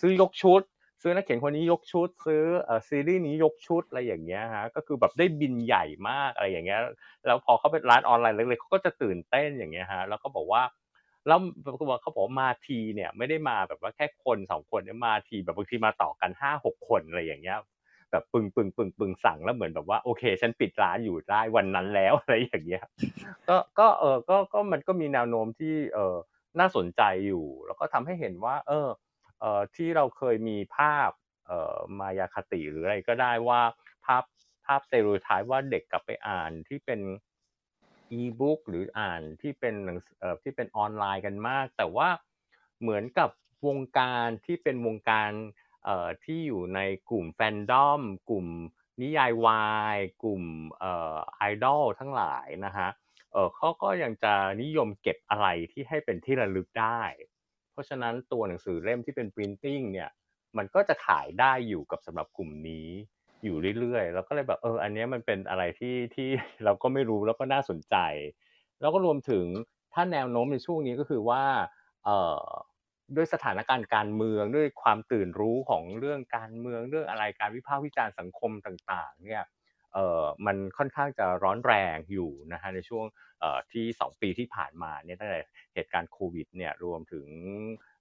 [SPEAKER 2] ซื้อยกชุด ซื้อนักเขียนคนนี้ยกชุด ซื้อเอ่อซีรีส์นี้ยกชุดอะไรอย่างเงี้ยฮะก็คือแบบได้บินใหญ่มากอะไรอย่างเงี้ยแล้วพอเขาเป็นร้านออนไลน์เล็กๆเขาก็จะตื่นเต้นอย่างเงี้ยฮะแล้วก็บอกว่าแล้วเขาบอกเขาบอกว่ามาทีเนี่ยไม่ได้มาแบบว่าแค่คนสองคนเนี่ยมาทีแบบบางทีมาต่อกันห้าหกคนอะไรอย่างเงี้ย แบบปึงปึงปึงปึงสั่งแล้วเหมือนแบบว่าโอเค ฉันปิดร้านอยู่ได้วันนั้นแล้วอะไรอย่างเงี้ยก็ก็เออก็ก็มันก็มีแนวโน้มที่เออน่าสนใจอยู่ แล้วก็ทำให้เห็นว่า เออเออที่เราเคยมีภาพเอ่อมายาคติหรืออะไรก็ได้ว่าภาพภาพเตอริโอไทว่าเด็กกลับไปอ่านที่เป็นอีบุ๊กหรืออ่านที่เป็นหนังเอ่อที่เป็นออนไลน์กันมาก แต่ว่าเหมือนกับวงการที่เป็นวงการ เอ่อที่อยู่ในกลุ่มแฟนดอมกลุ่มนิยายวายกลุ่มเอ่อไอดอลทั้งหลายนะฮะเออเขาก็ยังจะนิยมเก็บอะไรที่ให้เป็นที่ระลึกได้ เพราะฉะนั้นตัวหนังสือเล่มที่เป็น printing เนี่ยมันก็จะขายได้อยู่กับสำหรับกลุ่มนี้อยู่เรื่อยๆ แล้วก็เลยแบบเอออันนี้มันเป็นอะไรที่ที่เราก็ไม่รู้แล้วก็น่าสนใจ แล้วก็รวมถึงถ้าแนวโน้มในช่วงนี้ก็คือว่าเออ ด้วยสถานการณ์การเมืองด้วยความตื่นรู้ของเรื่องการเมืองเรื่องอะไรการวิพากษ์วิจารณ์สังคมต่างๆเนี่ยเอ่อมันค่อนข้างจะร้อนแรงอยู่นะฮะในช่วงเอ่อที่สองปีที่ผ่านมาเนี่ยตั้งแต่เหตุการณ์โควิดเนี่ยรวมถึง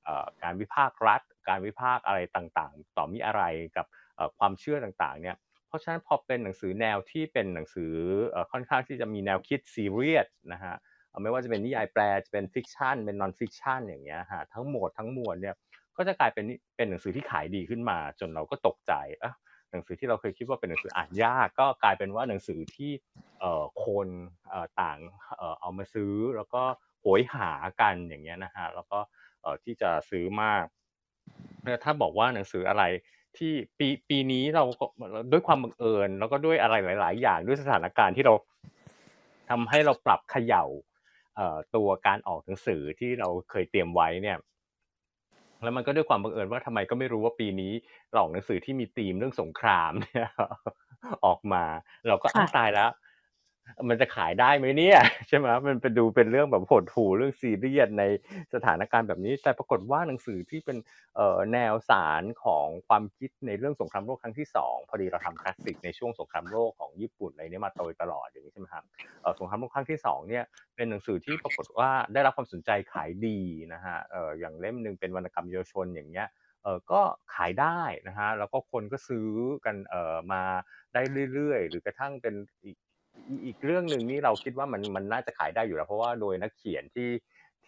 [SPEAKER 2] เอ่อการวิพากษ์รัฐ การวิพากษ์อะไรต่างๆ ต่อมีอะไรกับเอ่อความเชื่อต่างๆเนี่ยเพราะฉะนั้นพอเป็นหนังสือแนวที่เป็นหนังสือค่อนข้างที่จะมีแนวคิดซีเรียสนะฮะ ไม่ว่าจะเป็นนิยายแปลจะเป็น fiction เป็น non-fiction อย่างเงี้ยฮะทั้งหมดทั้งมวลเนี่ยก็จะกลายเป็นเป็นหนังสือที่ขายดีขึ้นมา จนเราก็ตกใจอะหนังสือที่เราเคยคิดว่าเป็นหนังสืออ่านยาก ก็กลายเป็นว่าหนังสือที่เอ่อคนเอ่อต่างเอ่อเอามาซื้อแล้วก็โหยหากันอย่างเงี้ยนะฮะแล้วก็เอ่อที่จะซื้อมากแล้วถ้าบอกว่าหนังสืออะไรที่ปีปีนี้เราก็ด้วยความบังเอิญ แล้วก็ด้วยอะไรหลาย ๆ อย่างด้วยสถานการณ์ที่เราทำให้เราปรับเขย่า ตัวการออกหนังสือที่เราเคยเตรียมไว้เนี่ยแล้วมันก็ด้วยความบังเอิญว่าทำไมก็ไม่รู้ว่าปีนี้เราออกหนังสือที่มีธีมเรื่องสงครามเนี่ยออกมา เราก็อ้า
[SPEAKER 1] ค่ะ
[SPEAKER 2] วตายแล้ว มันจะขายได้ไหมเนี่ยใช่ไหมมันเป็นดูเป็นเรื่องแบบโหดหูเรื่องซีเรียสในสถานการณ์แบบนี้ แต่ปรากฏว่าหนังสือที่เป็นแนวสารของความคิดในเรื่องสงครามโลกครั้งที่สองพอดีเราทำคลาสสิกในช่วงสงครามโลกของญี่ปุ่นอะไรนี้มาโดยตลอดอย่างนี้ใช่ไหมครับสงครามโลกครั้งที่สองเนี่ยเป็นหนังสือที่ปรากฏว่าได้รับความสนใจขายดีนะฮะอย่างเล่มหนึ่งเป็นวรรณกรรมเยาวชนอย่างเงี้ยเออก็ขายได้นะฮะแล้วก็คนก็ซื้อกันเออมาได้เรื่อยๆ หรือกระทั่งเป็นอีก อีกอีกเรื่องหนึ่งนี่เราคิดว่ามันมันน่าจะขายได้อยู่แล้ว เพราะว่าโดยนักเขียนที่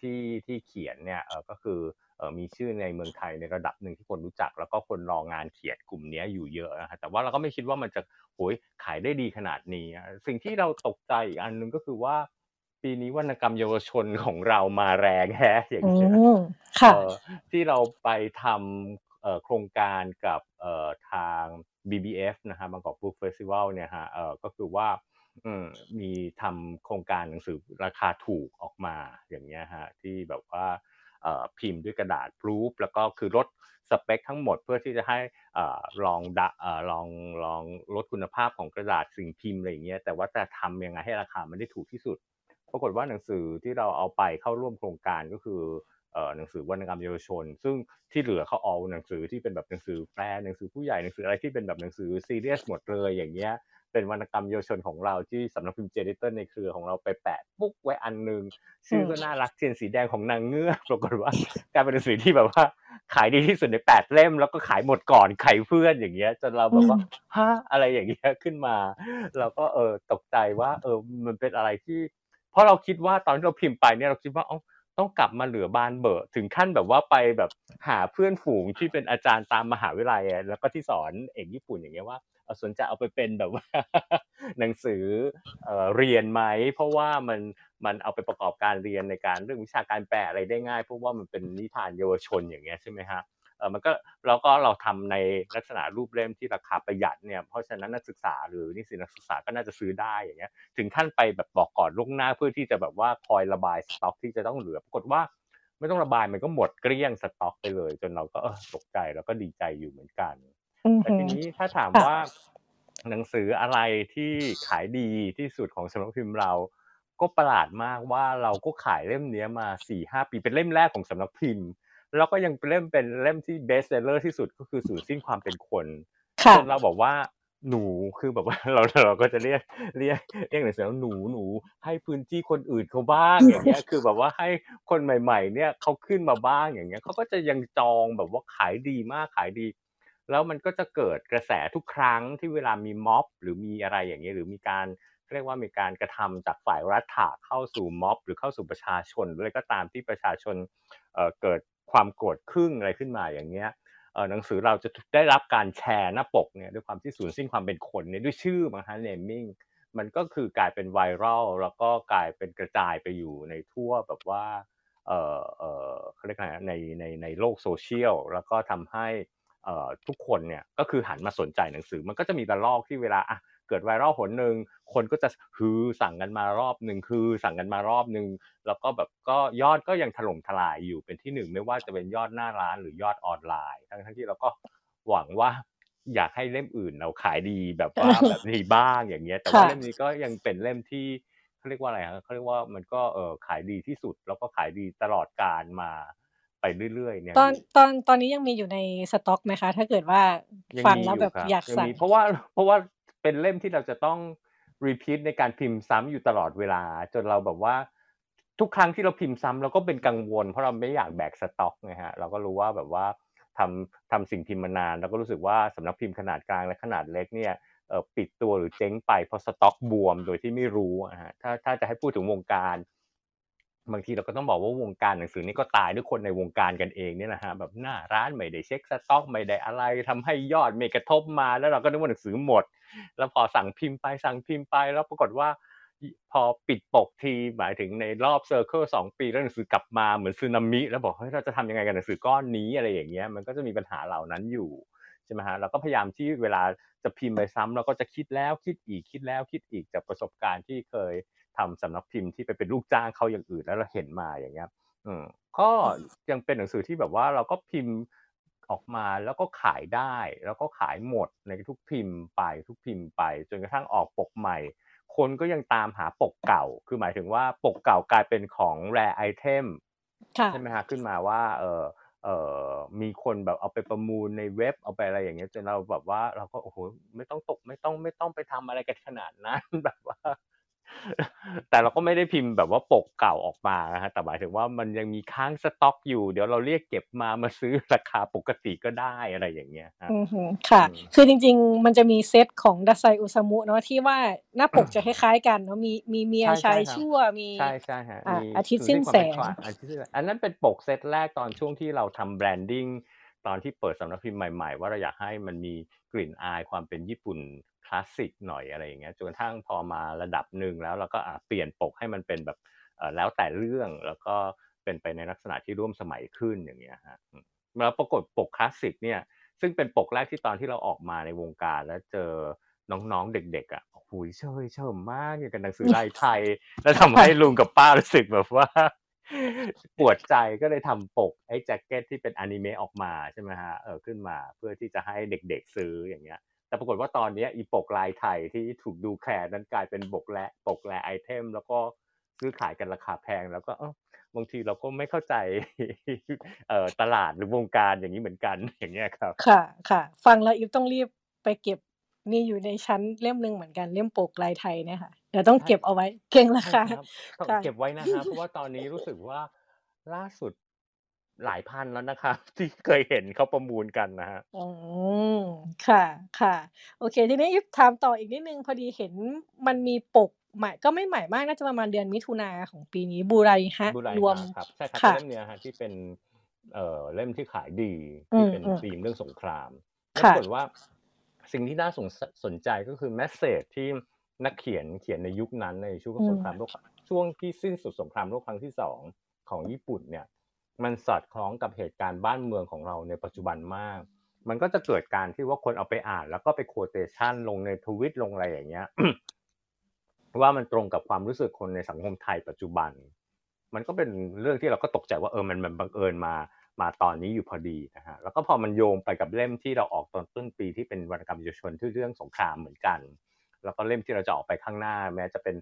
[SPEAKER 2] ทที่ที่เขียนเนี่ยเออก็คือเออมีชื่อในเมืองไทยในระดับหนึ่งที่คนรู้จัก แล้วก็คนรองานเขียนกลุ่มนี้อยู่เยอะนะฮะแต่ว่าเราก็ไม่คิดว่ามันจะโหยขายได้ดีขนาดนี้ สิ่งที่เราตกใจอีกอันหนึ่งก็คือว่า ปีนี้วรรณกรรมเยาวชนของเรามาแรงแฮะอย่างเงี้ย
[SPEAKER 1] ค่ะ
[SPEAKER 2] ที่เราไปทำโครงการกับทาง BBF นะฮะ Bangkok Book Festival เนี่ยฮะก็คือว่า มีทำโครงการหนังสือราคาถูกออกมาอย่างเงี้ยฮะที่แบบว่าพิมพ์ด้วยกระดาษ proof แล้วก็คือลดสเปคทั้งหมดเพื่อที่จะให้ลองดะลองลองลดคุณภาพของกระดาษสิ่งพิมพ์อะไรอย่างเงี้ยแต่ว่าจะทำยังไงให้ราคามันได้ถูกที่สุด ปรากฏว่าหนังสือที่เราเอาไปเข้าร่วมโครงการก็คือหนังสือวรรณกรรมเยาวชน ซึ่งที่เหลือเขาเอาหนังสือที่เป็นแบบหนังสือแปลหนังสือผู้ใหญ่หนังสืออะไรที่เป็นแบบหนังสือซีเรียสหมดเลยอย่างเงี้ย เป็นวรรณกรรมเยาวชนของเราที่สำนักพิมพ์เจดิเตอร์ในเครือของเราไปแปะปุ๊กไว้อันนึง ชื่อก็น่ารักเทียนสีแดงของนางเงือกปรากฏว่ากลายเป็นหนังสือที่แบบว่า ขายดีที่สุดในแปดเล่ม แล้วก็ขายหมดก่อนใครเพื่อนอย่างเงี้ย จนเราแบบว่าฮะอะไรอย่างเงี้ยขึ้นมาเราก็เออตกใจว่า เออมันเป็นอะไรที่ เพราะเราคิดว่าตอนที่เราพิมพ์ไปเนี่ยเราคิดว่าอ๋อ ต้องกลับมาเหลือบานเบอร์ถึงขั้นแบบว่าไปแบบหาเพื่อนฝูงที่เป็นอาจารย์ตามมหาวิทยาลัยแล้วก็ที่สอนเอกญี่ปุ่นอย่างเงี้ยว่าเอาสนใจเอาไปเป็นแบบว่า หนังสือเรียนไหมเพราะว่ามันมันเอาไปประกอบการเรียนในการเรื่องวิชาการแปลอะไรได้ง่ายเพราะว่ามันเป็นนิทานเยาวชนอย่างเงี้ยใช่ไหมฮะ มันก็แล้วก็เราทำในลักษณะรูปเล่มที่ราคาประหยัดเนี่ยเพราะฉะนั้นนักศึกษาหรือนิสิตนักศึกษาก็น่าจะซื้อได้อย่างเงี้ยถึงขั้นไปแบบบอกก่อนล่วงหน้าเพื่อที่จะแบบว่าคอยระบายสต็อกที่จะต้องเหลือปรากฏว่าไม่ต้องระบายมันก็หมดเกลี้ยงสต็อกไปเลย จนเราก็ตกใจแล้วก็ดีใจอยู่เหมือนกันแต่ทีนี้ถ้าถามว่าหนังสืออะไรที่ขายดีที่สุดของสำนักพิมพ์เรา ก็ประหลาดมากว่าเราก็ขายเล่มนี้มาสี่ห้าปีเป็นเล่มแรกของสำนักพิมพ์ แล้วก็ยังเล่มเป็นเล่มที่ best seller ที่สุดก็คือสูญสิ้นความเป็นคนจนเราบอกว่าหนูคือแบบว่าเราเราก็จะเรียกเรียกเรียกหนังสือหนูหนูให้พื้นที่คนอื่นเขาบ้างอย่างเงี้ยคือแบบว่าให้คนใหม่ ๆ เนี่ยเขาขึ้นมาบ้างอย่างเงี้ยเขาก็จะยังจองแบบว่าขายดีมากขายดี แล้วมันก็จะเกิดกระแสทุกครั้งที่เวลามีม็อบ หรือมีอะไรอย่างเงี้ยหรือมีการเรียกว่ามีการกระทำจากฝ่ายรัฐาเข้าสู่ม็อบ หรือเข้าสู่ประชาชนหรืออะไรก็ตามที่ประชาชนเเกิด ความโกรธครึ่งอะไรขึ้นมาอย่างเงี้ยหนังสือเราจะได้รับการแชร์หน้าปกเนี่ยด้วยความที่สูญสิ้นความเป็นคนเนี่ยด้วยชื่อมาฮะเนมมิ่งมันก็คือกลายเป็นไวรัลแล้วก็กลายเป็นกระจายไปอยู่ในทั่วแบบว่าเออเออเขาเรียกอะไรในในในโลกโซเชียลแล้วก็ทำให้ทุกคนเนี่ยก็คือหันมาสนใจหนังสือมันก็จะมีระลอกที่เวลาอะ เกิดไวรัลหนหนึ่งคนก็จะฮือสั่งกันมารอบหนึ่งคือสั่งกันมารอบหนึ่งแล้วก็แบบก็ยอดก็ยังถล่มทลายอยู่เป็นที่หนึ่งไม่ว่าจะเป็นยอดหน้าร้านหรือยอดออนไลน์ ทั้งทั้งที่เราก็หวังว่าอยากให้เล่มอื่นเราขายดีแบบว่าแบบนี้บ้างอย่างเงี้ย แต่ว่าเล่มนี้ก็ยังเป็นเล่มที่เขาเรียกว่าอะไรเขาเรียกว่ามันก็เออขายดีที่สุด แล้วก็ขายดีตลอดการมาไปเรื่อยๆเนี่ย
[SPEAKER 1] ตอนตอนตอนนี้ยังมีอยู่ในสต็อกไหมคะ ถ้าเกิดว่าฟังแล้วแบบอยากสั่ง
[SPEAKER 2] เพราะว่าเพราะว่า เป็นเล่มที่เราจะต้องรีพีทในการพิมพ์ซ้ำอยู่ตลอดเวลา จนเราแบบว่า ทุกครั้งที่เราพิมพ์ซ้ำเราก็เป็นกังวล เพราะเราไม่อยากแบกสต็อกไงฮะเราก็รู้ว่าแบบว่าทำทำสิ่งพิมพ์มานานเราก็รู้สึกว่าสำนักพิมพ์ขนาดกลางและขนาดเล็กเนี่ยปิดตัวหรือเจ๊งไปเพราะสต็อกบวมโดยที่ไม่รู้นะฮะถ้าถ้าจะให้พูดถึงวงการ บางทีเราก็ต้องบอกว่าวงการหนังสือนี่ก็ตายด้วยคนในวงการกันเองเนี่ยนะฮะแบบหน้าร้านไม่ได้เช็คสต็อกไม่ได้อะไรทำให้ยอดไม่กระทบมา แล้วเราก็นึกว่าหนังสือหมด แล้วพอสั่งพิมพ์ไปสั่งพิมพ์ไป แล้วปรากฏว่า พอปิดปกทีหมายถึงในรอบ circle สองปีแล้วหนังสือกลับมาเหมือนสึนามิ แล้วบอกเฮ้ยเราจะทำยังไงกับหนังสือก้อนนี้อะไรอย่างเงี้ยมันก็จะมีปัญหาเหล่านั้นอยู่ใช่ไหมฮะเราก็พยายามที่เวลาจะพิมพ์ไปซ้ำเราก็จะคิดแล้วคิดอีกคิดแล้วคิดอีกจากประสบการณ์ที่เคย ทำสำนักพิมพ์ที่ไปเป็นลูกจ้างเขาอย่างอื่นแล้วเราเห็นมาอย่างเงี้ยอืมก็ยังเป็นหนังสือที่แบบว่าเราก็พิมพ์ออกมาแล้วก็ขายได้ แล้วก็ขายหมดในทุกพิมพ์ไปทุกพิมพ์ไป จนกระทั่งออกปกใหม่ คนก็ยังตามหาปกเก่า คือหมายถึงว่าปกเก่ากลายเป็นของแรไอเทมใช่ไหมฮะขึ้นมาว่าเออเอ่อมีคนแบบเอาไปประมูลในเว็บเอาไปอะไรอย่างเงี้ยจนเราแบบว่าเราก็โอ้โหไม่ต้องตกไม่ต้องไม่ต้องไปทำอะไรกันขนาดนั้นแบบว่า แต่เราก็ไม่ได้พิมพ์แบบว่าปกเก่าออกมานะฮะแต่หมายถึงว่ามันยังมีค้างสต็อกอยู่ เดี๋ยวเราเรียกเก็บมามาซื้อราคาปกติก็ได้อะไรอย่างเงี้ยครับ
[SPEAKER 1] อือหือค่ะ
[SPEAKER 2] อืม
[SPEAKER 1] คือจริง ๆ มันจะมีเซตของดัซไซอุซามุเนาะที่ว่าหน้าปกจะคล้ายๆกันเนาะมีมีเมีย
[SPEAKER 2] ใช่ใช่
[SPEAKER 1] ชาย
[SPEAKER 2] ครับ
[SPEAKER 1] ชั่วมี
[SPEAKER 2] ใช่ใช่ฮะ
[SPEAKER 1] อ่า
[SPEAKER 2] มี
[SPEAKER 1] อาทิตย์
[SPEAKER 2] คื
[SPEAKER 1] สิ้น
[SPEAKER 2] ให้ความเป็น
[SPEAKER 1] แสง
[SPEAKER 2] คลาสอาทิตย์สิ้นแสงอันนั้นเป็นปกเซตแรกตอนช่วงที่เราทำ branding ตอนที่เปิดสำนักพิมพ์ใหม่ ๆ ว่าเราอยากให้มันมีกลิ่นอายความเป็นญี่ปุ่นค ลาสสิกหน่อยอะไรอย่างเงี้ยจนกระทั่งพอมาระดับหนึ่งแล้วเราก็เปลี่ยนปกให้มันเป็นแบบแล้วแต่เรื่องแล้วก็เป็นไปในลักษณะที่ร่วมสมัยขึ้นอย่างเงี้ยฮะแล้วปรากฏปกคลาสสิกเนี่ยซึ่งเป็นปกแรกที่ตอนที่เราออกมาในวงการแล้วเจอน้องๆเด็กๆอะโอ้โหเชยเชิมมากอย่างกับหนังสือลายไทย แล้วทำให้ลุงกับป้ารู้สึกแบบว่า ปวดใจก็เลยทำปกไอ้แจ็คเก็ตที่เป็นอนิเมะออกมาใช่ไหมฮะเออขึ้นมาเพื่อที่จะให้เด็กๆซื้ออย่างเงี้ย แต่ปรากฏว่าตอนเนี้ยอีปกลายไทยที่ถูกดูแคลนนั้นกลายเป็นปกแลปกแลไอเทม แล้วก็ซื้อขายกันราคาแพง แล้วก็เออบางทีเราก็ไม่เข้าใจเอ่อตลาดหรือวงการอย่างนี้เหมือนกันอย่างเงี้ยครับ
[SPEAKER 1] ค่ะค่ะ ฟังแล้วอีฟต้องรีบไปเก็บมีอยู่ในชั้นเล่มหนึ่งเหมือนกันเล่มปกลายไทยเนี่ยค่ะเดี๋ยวต้อง
[SPEAKER 2] ใช่
[SPEAKER 1] เก็บเอาไว้เก่งรา
[SPEAKER 2] ใช่
[SPEAKER 1] คา
[SPEAKER 2] ครับต้อง
[SPEAKER 1] ค่ะ
[SPEAKER 2] เก็บไว้นะครับเพราะว่าตอนนี้รู้สึกว่าล่าสุด หลายพันแล้วนะครับที่เคยเห็นเขาประมูลกันนะฮะ
[SPEAKER 1] อืมค่ะค่ะ โอเค ทีนี้อีฟถามต่ออีกนิดนึงพอดีเห็นมันมีปกใหม่ก็ไม่ใหม่มากน่าจะประมาณเดือนมิถุนาของปีนี้บูไรฮะ
[SPEAKER 2] บูไร
[SPEAKER 1] รวม
[SPEAKER 2] ฮะครับใช่ครับ
[SPEAKER 1] ค่ะ
[SPEAKER 2] เล่มเนี้ยฮะที่เป็นเอ่อเล่มที่ขายดี
[SPEAKER 1] อื
[SPEAKER 2] ที่
[SPEAKER 1] ม
[SPEAKER 2] เป็น
[SPEAKER 1] อืม
[SPEAKER 2] ธีมเรื่องสงครามแล้วป
[SPEAKER 1] ค่ะ
[SPEAKER 2] รากฏว่า สิ่งที่น่าสนสนใจก็คือแมสเซจที่นักเขียนเขียนในยุคนั้นในช่วง
[SPEAKER 1] อื
[SPEAKER 2] ส
[SPEAKER 1] ม
[SPEAKER 2] งครามโลกช่วงที่สิ้นสุดสงครามโลกครั้งที่สองของญี่ปุ่นเนี่ย มันสอดคล้องกับเหตุการณ์บ้านเมืองของเราในปัจจุบันมาก มันก็จะเกิดการที่ว่าคนเอาไปอ่าน แล้วก็ไปโคเตชันลงในทวิตลงอะไรอย่างเงี้ยว่ามันตรงกับความรู้สึกคนในสังคมไทยปัจจุบัน มันก็เป็นเรื่องที่เราก็ตกใจว่าเออมันมันบังเอิญมามาตอนนี้อยู่พอดีนะฮะแล้วก็พอมันโยงไปกับเล่มที่เราออกตอนต้นปีที่เป็นวรรณกรรมเยาวชนที่เรื่องสงครามเหมือนกัน แล้วก็เล่มที่เราจะออกไปข้างหน้า แม้จะเป็น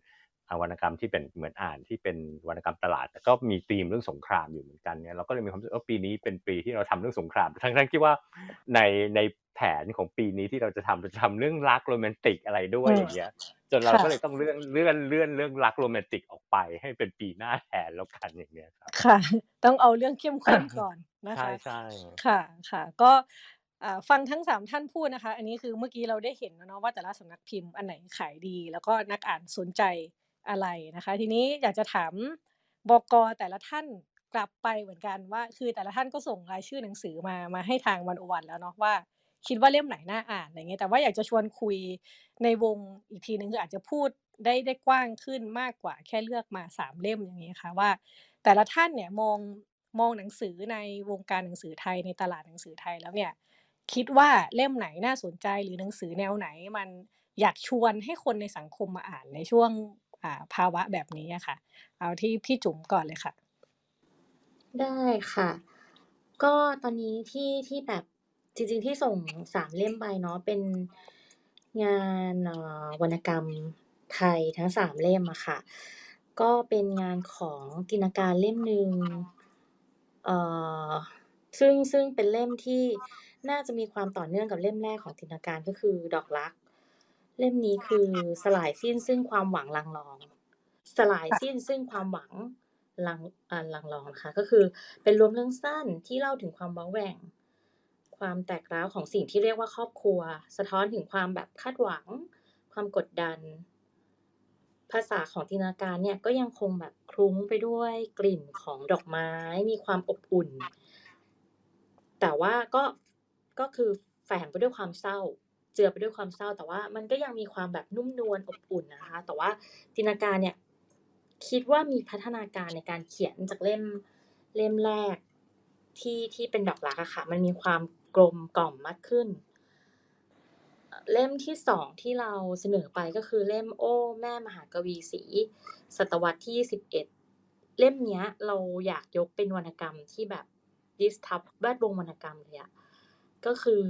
[SPEAKER 2] วรรณกรรมที่เป็นเหมือนอ่านที่เป็นวรรณกรรมตลาด แต่ก็มีธีมเรื่องสงครามอยู่เหมือนกันเนี่ยเราก็เลยมีความรู้สึกว่าปีนี้เป็นปีที่เราทำเรื่องสงคราม ทั้งทั้งที่ว่าในในแผนของปีนี้ที่เราจะทำเราจะทำเรื่องรักโรแมนติกอะไรด้วย
[SPEAKER 1] อืม
[SPEAKER 2] อย่างเงี้ยจนเรา
[SPEAKER 1] ค่ะ
[SPEAKER 2] ก็เลยต้องเลื่อนเลื่อนเลื่อนเรื่องรักโรแมนติกออกไปให้เป็นปีหน้าแทนแล้วกันอย่างเงี้ยครับ
[SPEAKER 1] ค่ะ ต้องเอาเรื่องเข้มข้นก่อนนะ
[SPEAKER 2] ใช่
[SPEAKER 1] คะ
[SPEAKER 2] ใช่
[SPEAKER 1] ค่ะค่ะ ก็อ่าฟังทั้งสามท่านพูดนะคะ อันนี้คือเมื่อกี้เราได้เห็นแล้วเนาะว่าแต่ละสำนักพิมพ์อันไหนขายดี แล้วก็นักอ่านสนใจ อะไรนะคะ ทีนี้อยากจะถามบกแต่ละท่านกลับไปเหมือนกันว่า คือแต่ละท่านก็ส่งรายชื่อหนังสือมามาให้ทางวันอวันแล้วเนาะว่า คิดว่าเล่มไหนน่าอ่านอะไรเงี้ยแต่ว่าอยากจะชวนคุยในวงอีกทีนึงคืออาจจะพูดได้ได้กว้างขึ้นมากกว่าแค่เลือกมาสามเล่มอย่างนี้ค่ะว่า แต่ละท่านเนี่ยมองมองหนังสือในวงการหนังสือไทยในตลาดหนังสือไทยแล้วเนี่ยคิดว่าเล่มไหนน่าสนใจหรือหนังสือแนวไหนมันอยากชวนให้คนในสังคมมาอ่านในช่วง ภาวะแบบนี้อะค่ะ เอาที่พี่จุ๋มก่อนเลยค่ะ
[SPEAKER 3] ได้ค่ะ ก็ตอนนี้ที่ที่แบบจริงๆที่ส่งสามเล่มไปเนาะเป็นงานวรรณกรรมไทยทั้งสามเล่มอะค่ะ ก็เป็นงานของตินาการเล่มหนึ่งเอ่อซึ่งซึ่งเป็นเล่มที่น่าจะมีความต่อเนื่องกับเล่มแรกของตินาการก็คือดอกรัก เล่มนี้คือสลายสิ้นซึ่งความหวังลังลอง สลายสิ้นซึ่งความหวังลังอ่าลังลองนะคะก็คือเป็นรวมเรื่องสั้นที่เล่าถึงความว้าแหว่ง ความแตกร้าวของสิ่งที่เรียกว่าครอบครัว สะท้อนถึงความแบบคาดหวัง ความกดดัน ภาษาของจินตนาการเนี่ยก็ยังคงแบบคลุ้งไปด้วยกลิ่นของดอกไม้ มีความอบอุ่น แต่ว่าก็ก็คือแฝงไปด้วยความเศร้า เจือไปด้วยความเศร้า แต่ว่ามันก็ยังมีความแบบนุ่มนวลอบอุ่นนะคะ แต่ว่าจินตนาการเนี่ยคิดว่ามีพัฒนาการในการเขียนจากเล่มเล่มแรกที่ที่เป็นดอกรักอะค่ะ มันมีความกลมกล่อมมากขึ้น เล่มที่สองที่เราเสนอไปก็คือเล่มโอ้แม่มหากวีสีศตวรรษที่สิบเอ็ดเล่มเนี้ย เราอยากยกเป็นวรรณกรรมที่แบบดิสทับแวดวงวรรณกรรมเลยอะก็คือ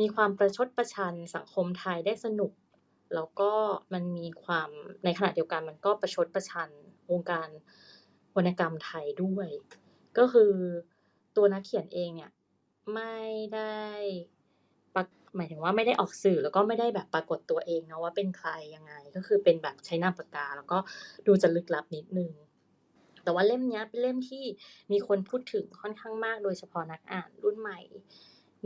[SPEAKER 3] มีความประชดประชันสังคมไทยได้สนุก แล้วก็มันมีความในขณะเดียวกันมันก็ประชดประชันวงการวรรณกรรมไทยด้วย ก็คือตัวนักเขียนเองเนี่ยไม่ได้ปะหมายถึงว่าไม่ได้ออกสื่อแล้วก็ไม่ได้แบบปรากฏตัวเองเนาะว่าเป็นใครยังไง ก็คือเป็นแบบใช้นามปากกา แล้วก็ดูจะลึกลับนิดนึงแต่ว่าเล่มนี้เป็นเล่มที่มีคนพูดถึงค่อนข้างมาก โดยเฉพาะนักอ่านรุ่นใหม่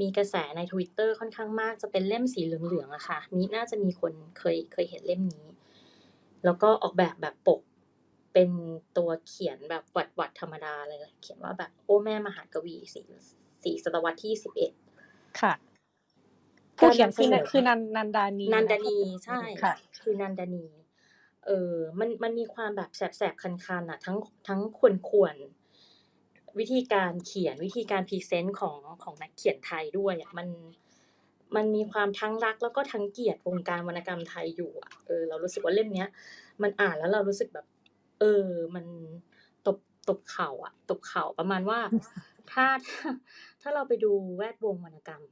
[SPEAKER 3] มีกระแสใน Twitter ค่อนข้างมาก จะเป็นเล่มสีเหลืองๆอะค่ะ มีน่าจะมีคนเคยเคยเห็นเล่มนี้ แล้วก็ออกแบบแบบปก เป็นตัวเขียนแบบหวัดๆธรรมดาเลยเขียนว่าแบบโอ้แม่มหากวีศรีศรีศตวรรษที่สิบเอ็ด
[SPEAKER 1] ค่ะผู้
[SPEAKER 3] การ
[SPEAKER 1] เขียน
[SPEAKER 3] นำเส
[SPEAKER 1] คือน
[SPEAKER 3] อ
[SPEAKER 1] คือนันนันดานี
[SPEAKER 3] นัน
[SPEAKER 1] นะ
[SPEAKER 3] ดานีใช่
[SPEAKER 1] ค่ะ
[SPEAKER 3] คือนันดานี เออมันมันมีความแบบแสบๆคันๆอะ ทั้งทั้งควรควร วิธีการเขียนวิธีการพรีเซนต์ของของนักเขียนไทยด้วยอะมันมันมีความทั้งรักแล้วก็ทั้งเกลียดวงการวรรณกรรมไทยอยู่อะเออเรารู้สึกว่าเล่มเนี้ย มันอ่านแล้วเรารู้สึกแบบ เออ มันตบตบเข่าอะ ตบเข่าประมาณว่าถ้าถ้าถ้าเราไปดูแวดวงวรรณกรรม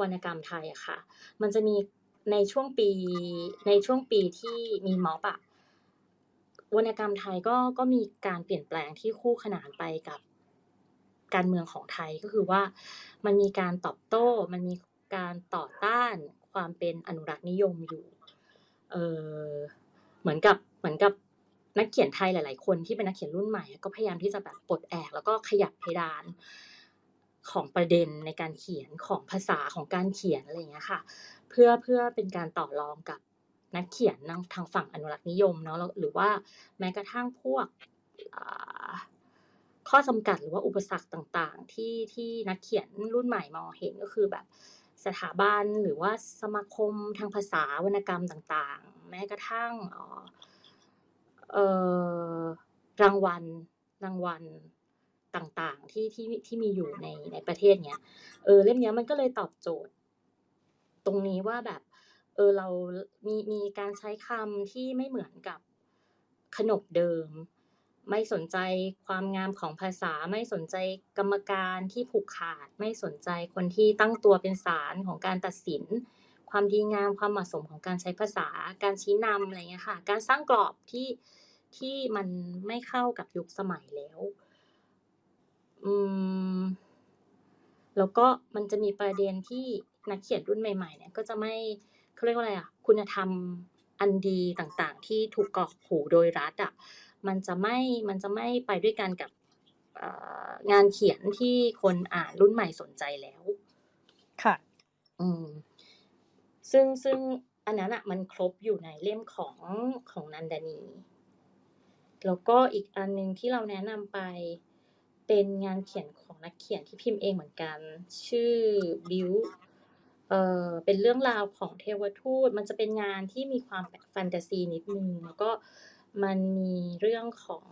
[SPEAKER 3] วรรณกรรมไทยอะค่ะ มันจะมีในช่วงปีในช่วงปีที่มีม็อบอะ วรรณกรรมไทยก็ก็มีการเปลี่ยนแปลงที่คู่ขนานไปกับการเมืองของไทยก็คือว่ามันมีการตอบโต้ มันมีการต่อต้านความเป็นอนุรักษ์นิยมอยู่ เออเหมือนกับเหมือนกับนักเขียนไทยหลาย ๆ คนที่เป็นนักเขียนรุ่นใหม่ ก็พยายามที่จะแบบปลดแอก แล้วก็ขยับเพดานของประเด็นในการเขียนของภาษาของการเขียนอะไรอย่างเงี้ยค่ะ เพื่อเพื่อเป็นการต่อรองกับ นักเขียนทางฝั่งอนุรักษ์นิยมเนาะหรือว่าแม้กระทั่งพวกข้อจำกัดหรือว่าอุปสรรคต่างๆ ที่ที่นักเขียนรุ่นใหม่มองเห็นก็คือแบบสถาบันหรือว่าสมาคมทางภาษาวรรณกรรมต่างๆ แม้กระทั่งรางวัลรางวัลต่างๆ ที่ที่ที่มีอยู่ในในประเทศเนี้ยเออเล่มเนี้ยมันก็เลยตอบโจทย์ ตรงนี้ว่าแบบ เออเรามีมีการใช้คำที่ไม่เหมือนกับขนบเดิม ไม่สนใจความงามของภาษา ไม่สนใจกรรมการที่ผูกขาด ไม่สนใจคนที่ตั้งตัวเป็นศาลของการตัดสิน ความดีงามความเหมาะสมของการใช้ภาษา การชี้นำอะไรเงี้ยค่ะ การสร้างกรอบที่ที่มันไม่เข้ากับยุคสมัยแล้ว อืม แล้วก็มันจะมีประเด็นที่นักเขียนรุ่นใหม่ ๆ เนี่ย ก็จะไม่ เขาเรียกว่าอะไรอะคุณธรรมอันดีต่างๆ ที่ถูกกรอกหูโดยรัฐอะมันจะไม่มันจะไม่ไปด้วยกันกับเอ่องานเขียนที่คนอ่านรุ่นใหม่สนใจแล้ว
[SPEAKER 1] ค่ะ
[SPEAKER 3] อืม ซึ่งซึ่งอันนั้นอะมันครบอยู่ในเล่มของของนันดานี แล้วก็อีกอันหนึ่งที่เราแนะนำไปเป็นงานเขียนของนักเขียนที่พิมพ์เองเหมือนกัน ชื่อบิว เอ่อเป็นเรื่องราวของเทวทูต มันจะเป็นงานที่มีความแฟนตาซีนิดนึงแล้วก็มันมีเรื่องของ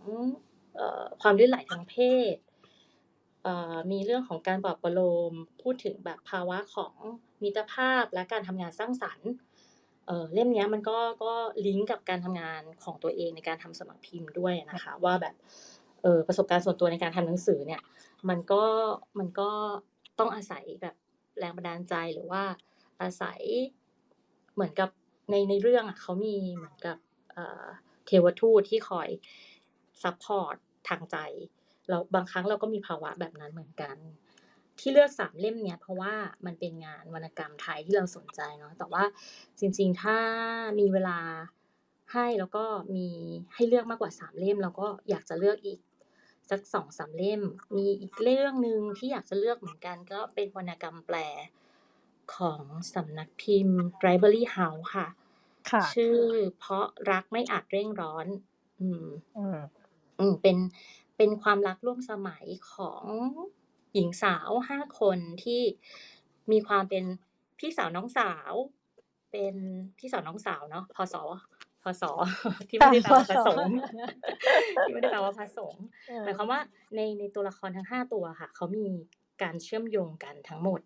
[SPEAKER 3] เอ่อความลื่นไหลทางเพศเอ่อมีเรื่องของการปลอบประโลม พูดถึงแบบภาวะของมิตรภาพและการทำงานสร้างสรรค์เออเล่มนี้มันก็ก็ลิงก์กับการทำงานของตัวเองในการทำสำนักพิมพ์ด้วยนะคะ ว่าแบบเออประสบการณ์ส่วนตัวในการทำหนังสือเนี่ย มันก็มันก็ต้องอาศัยแบบ แรงบันดาลใจหรือว่าอาศัยเหมือนกับในในเรื่องอะเขามีเหมือนกับเทวทูตที่คอย support ทางใจแล้วบางครั้งเราก็มีภาวะแบบนั้นเหมือนกัน ที่เลือกสามเล่มเนี้ยเพราะว่ามันเป็นงานวรรณกรรมไทยที่เราสนใจเนาะแต่ว่าจริง ๆ ถ้ามีเวลาให้แล้วก็มีให้เลือกมากกว่าสามเล่มเราก็อยากจะเลือกอีก สักสองสามเล่ม มีอีกเรื่องหนึ่งที่อยากจะเลือกเหมือนกัน ก็เป็นวรรณกรรมแปลของสำนักพิมพ์ Library House ค่ะ
[SPEAKER 1] ค่ะ
[SPEAKER 3] ชื่อเพราะรักไม่อาจเร่งร้อน อืม
[SPEAKER 1] อืม
[SPEAKER 3] อืมเป็นเป็นความรักร่วมสมัยของหญิงสาวห้าคนที่มีความเป็นพี่สาวน้องสาว เป็นพี่สาวน้องสาวเนาะพศ พศที่ไม่ได้แปลว่าพระสงฆ์ที่ไม่ได้แปลว่าพระสงฆ์
[SPEAKER 1] เออ
[SPEAKER 3] หมายความว่าในในตัวละครทั้งห้าตัวค่ะ เขามีการเชื่อมโยงกันทั้งหมด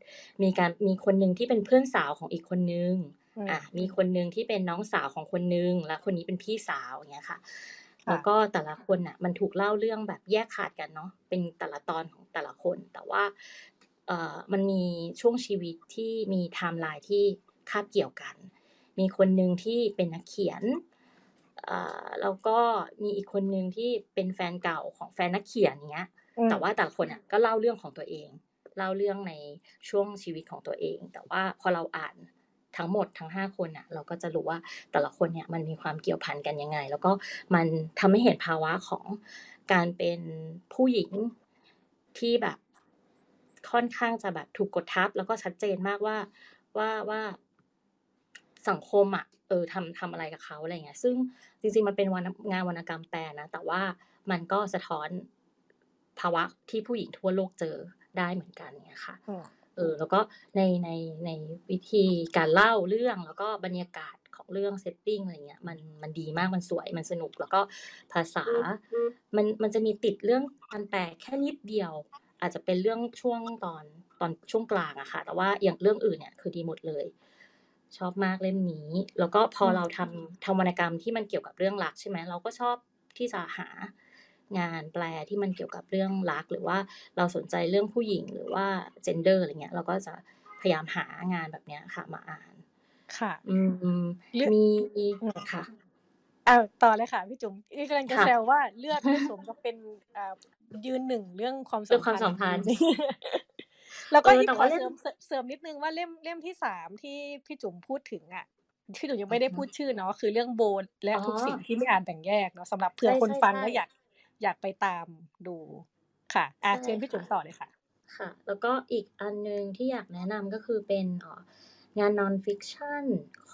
[SPEAKER 3] มีการมีคนหนึ่งที่เป็นเพื่อนสาวของอีกคนนึง
[SPEAKER 1] อืม
[SPEAKER 3] อะมีคนหนึ่งที่เป็นน้องสาวของคนนึงและคนนี้เป็นพี่สาวอย่างเงี้ยค่ะ
[SPEAKER 1] ค่ะ
[SPEAKER 3] แล้วก็แต่ละคนน่ะ มันถูกเล่าเรื่องแบบแยกขาดกันเนาะเป็นแต่ละตอนของแต่ละคน แต่ว่าเอ่อมันมีช่วงชีวิตที่มีไทม์ไลน์ที่คาบเกี่ยวกัน มีคนหนึ่งที่เป็นนักเขียนเอ่อ แล้วก็มีอีกคนหนึ่งที่เป็นแฟนเก่าของแฟนนักเขียนเงี้ย
[SPEAKER 1] อืม
[SPEAKER 3] แต่ว่าแต่ละคนอะก็เล่าเรื่องของตัวเอง เล่าเรื่องในช่วงชีวิตของตัวเอง แต่ว่าพอเราอ่านทั้งหมดทั้งห้าคนอะเราก็จะรู้ว่าแต่ละคนเนี่ยมันมีความเกี่ยวพันกันยังไง แล้วก็มันทำให้เห็นภาวะของการเป็นผู้หญิงที่แบบค่อนข้างจะแบบถูกกดทับ แล้วก็ชัดเจนมากว่าว่าว่า สังคมอะเออทำทำอะไรกับเขาอะไรเงี้ยซึ่งจริงๆมันเป็นวันงานวรรณกรรมแปลนะแต่ว่ามันก็สะท้อนภาวะที่ผู้หญิงทั่วโลกเจอได้เหมือนกันเนี่ยค่ะ
[SPEAKER 1] อืม
[SPEAKER 3] เออแล้วก็ในในในวิธีการเล่าเรื่องแล้วก็บรรยากาศของเรื่องเซตติ้งอะไรเงี้ยมันมันดีมากมันสวยมันสนุกแล้วก็ภาษา มันมันจะมีติดเรื่องการแปลแค่นิดเดียว อาจจะเป็นเรื่องช่วงตอนตอนช่วงกลางอะค่ะ แต่ว่าอย่างเรื่องอื่นเนี่ยคือดีหมดเลย ชอบมากเล่มนี้ แล้วก็พอเราทำทำวรรณกรรมที่มันเกี่ยวกับเรื่องรักใช่ไหมเราก็ชอบที่จะหางานแปลที่มันเกี่ยวกับเรื่องรัก หรือว่าเราสนใจเรื่องผู้หญิงหรือว่าเจนเดอร์อะไรเงี้ย เราก็จะพยายามหางานแบบเนี้ยค่ะมาอ่าน
[SPEAKER 1] ค่ะ
[SPEAKER 3] อืม
[SPEAKER 1] เรื่อง
[SPEAKER 3] มี
[SPEAKER 1] อืม
[SPEAKER 3] ค่ะ
[SPEAKER 1] อ้าวต่อเลยค่ะพี่จุ๋มนี่กำลังจะ
[SPEAKER 3] ค่ะ
[SPEAKER 1] แซวว่าเลือดไม่สมกับเป็นอ่ายืนหนึ่งเรื่องความ
[SPEAKER 3] เรื่
[SPEAKER 1] สั
[SPEAKER 3] อ
[SPEAKER 1] ม
[SPEAKER 3] งความ
[SPEAKER 1] พัน
[SPEAKER 3] สัม
[SPEAKER 1] ธ์
[SPEAKER 3] พันธ์
[SPEAKER 1] จริงๆ แล้วก็
[SPEAKER 3] เออ
[SPEAKER 1] อีก
[SPEAKER 3] แต่
[SPEAKER 1] ขอ
[SPEAKER 3] ว่าเล่
[SPEAKER 1] เส
[SPEAKER 3] ม
[SPEAKER 1] ริมเสริมเสริมนิดนึงว่าเล่มเล่มที่สามที่พี่จุ๋มพูดถึงอะพี่จุ๋มยังไม่ได้พูดชื่อเนาะคือเรื่องโบนและ
[SPEAKER 3] อ๋อ
[SPEAKER 1] ทุกสิ่งที่ไม่อ่านแบ่งแยกเนาะสำหรับเผื่อ
[SPEAKER 3] ใช่
[SPEAKER 1] คน
[SPEAKER 3] ใช่
[SPEAKER 1] ฟัง
[SPEAKER 3] ใช่
[SPEAKER 1] แล้วอยากอยากไปตามดูค่ะอะ
[SPEAKER 3] ใช่
[SPEAKER 1] เชิญพี่จุ๋ม
[SPEAKER 3] ค่ะ
[SPEAKER 1] ต่อเลยค่ะ
[SPEAKER 3] ค่ะ แล้วก็อีกอันหนึงที่อยากแนะนำก็คือเป็นเอ่องาน non-fiction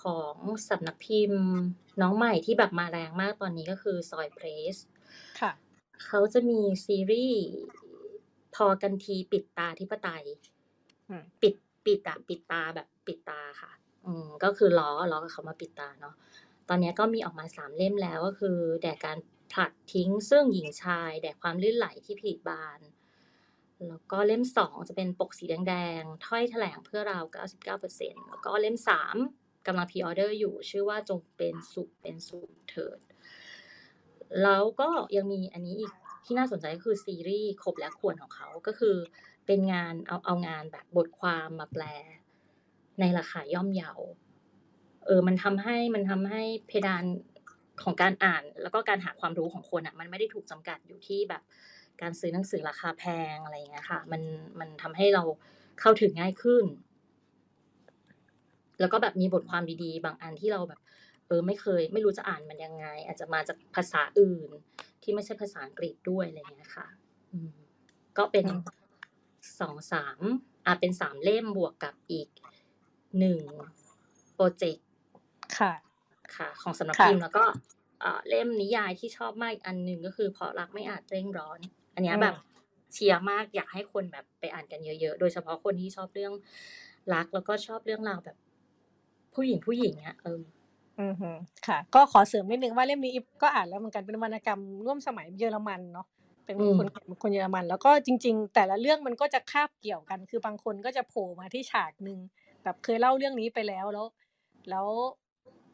[SPEAKER 3] ของสำนักพิมพ์ น้องใหม่ที่แบบมาแรงมากตอนนี้ก็คือ Soi Press
[SPEAKER 1] ค่ะ
[SPEAKER 3] เขาจะมีซีรีส์ พอกันทีปิดตาธิปไตย
[SPEAKER 1] อืม
[SPEAKER 3] ปิดปิดอะปิดตาแบบปิดตาค่ะ อืมก็คือล้อล้อกับคำว่าปิตาเนาะตอนนี้ก็มีออกมาสามเล่มแล้วก็คือ แด่การผลัดทิ้งซึ่งหญิงชาย แด่ความลื่นไหลที่ผลิบาน แล้วก็เล่มสองจะเป็นปกสีแดงๆถ้อยแถลงเพื่อเรา 99%แล้วก็เล่มสามกำลังพ r ออเดอร์อยู่ ชื่อว่าจงเป็นสุขเป็นสุขเถิด แล้วก็ยังมีอันนี้อีก ที่น่าสนใจก็คือซีรีส์ครบและควรของเขาก็คือ เป็นงานเอาเอางานแบบบทความมาแปล ในราคาย่อมเยาเออ มันทำให้มันทำให้เพดานของการอ่าน แล้วก็การหาความรู้ของคนอะ มันไม่ได้ถูกจำกัดอยู่ที่แบบ การซื้อหนังสือราคาแพงอะไรเงี้ยค่ะ มันมันทำให้เราเข้าถึงง่ายขึ้น แล้วก็แบบมีบทความดีๆ บางอันที่เราแบบ เออไม่เคย ไม่รู้จะอ่านมันยังไง อาจจะมาจากภาษาอื่น ที่ไม่ใช่ภาษาอังกฤษด้วยอะไรอย่างเงี้ยค่ะอืมก็เป็น
[SPEAKER 1] อืม
[SPEAKER 3] สองสามอะเป็นสามเล่มบวกกับอีกหนึ่งโปรเจกต์
[SPEAKER 1] ค่ะ
[SPEAKER 3] ค่ะ ของสำนัก
[SPEAKER 1] ค่ะ
[SPEAKER 3] พิมพ์แล้วก็เอ่อเล่มนิยายที่ชอบมากอีกอันหนึ่งก็คือเพราะรักไม่อาจเร่งร้อน อันเนี้ย
[SPEAKER 1] อืม
[SPEAKER 3] แบบเชียร์มากอยากให้คนแบบไปอ่านกันเยอะๆ โดยเฉพาะคนที่ชอบเรื่องรักแล้วก็ชอบเรื่องราวแบบ ผู้หญิงผู้หญิงอะเออ
[SPEAKER 1] อือหือค่ะ ก็ขอเสริมนิดนึงว่าเล่มนี้อิฟก็อ่านแล้วเหมือนกันเป็นวรรณกรรมร่วมสมัยเยอรมันเนาะเป็น
[SPEAKER 3] อืม
[SPEAKER 1] คนคนเยอรมัน แล้วก็จริง ๆ แต่ละเรื่องมันก็จะคาบเกี่ยวกัน คือบางคนก็จะโผล่มาที่ฉากหนึ่งแบบเคยเล่าเรื่องนี้ไปแล้วแล้ว แล้ว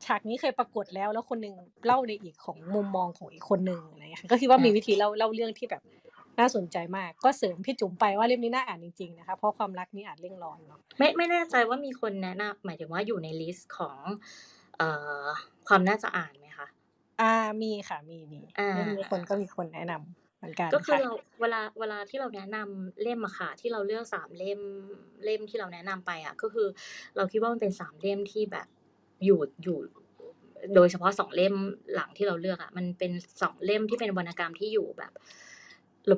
[SPEAKER 1] ฉากนี้เคยปรากฏแล้ว แล้วคนหนึ่งเล่าในอีกของมุมมองของอีกคนหนึ่งอะไรอย่างเงี้ยค่ะก็คิดว่ามีวิธีเล่าเล่าเรื่องที่แบบน่าสนใจมาก ก็เสริมพี่จุ๋มไปว่าเล่มนี้น่าอ่านจริงๆนะคะเพราะความรักนี่อ่านเร่งร้อนเนาะ
[SPEAKER 3] ไม่ไม่แน่ใจว่ามีคนแนะนำหมายถึงว่าอยู่ในลิสต์ของเอ่อ ความน่าจะอ่านไหมคะ
[SPEAKER 1] อ่ามีค่ะมีมี
[SPEAKER 3] อ่า
[SPEAKER 1] เรื่องนี้คนก็มีคนแนะนำเหมือนกัน
[SPEAKER 3] ก็คือ
[SPEAKER 1] ค่ะ
[SPEAKER 3] เราเวลาเวลาที่เราแนะนำเล่มอะค่ะ ที่เราเลือกสามเล่มเล่มที่เราแนะนำไปอะก็คือ เราคิดว่ามันเป็นสามเล่มที่แบบอยู่อยู่โดยเฉพาะสองเล่มหลังที่เราเลือกอะมันเป็นสองเล่มที่เป็นวรรณกรรมที่อยู่แบบ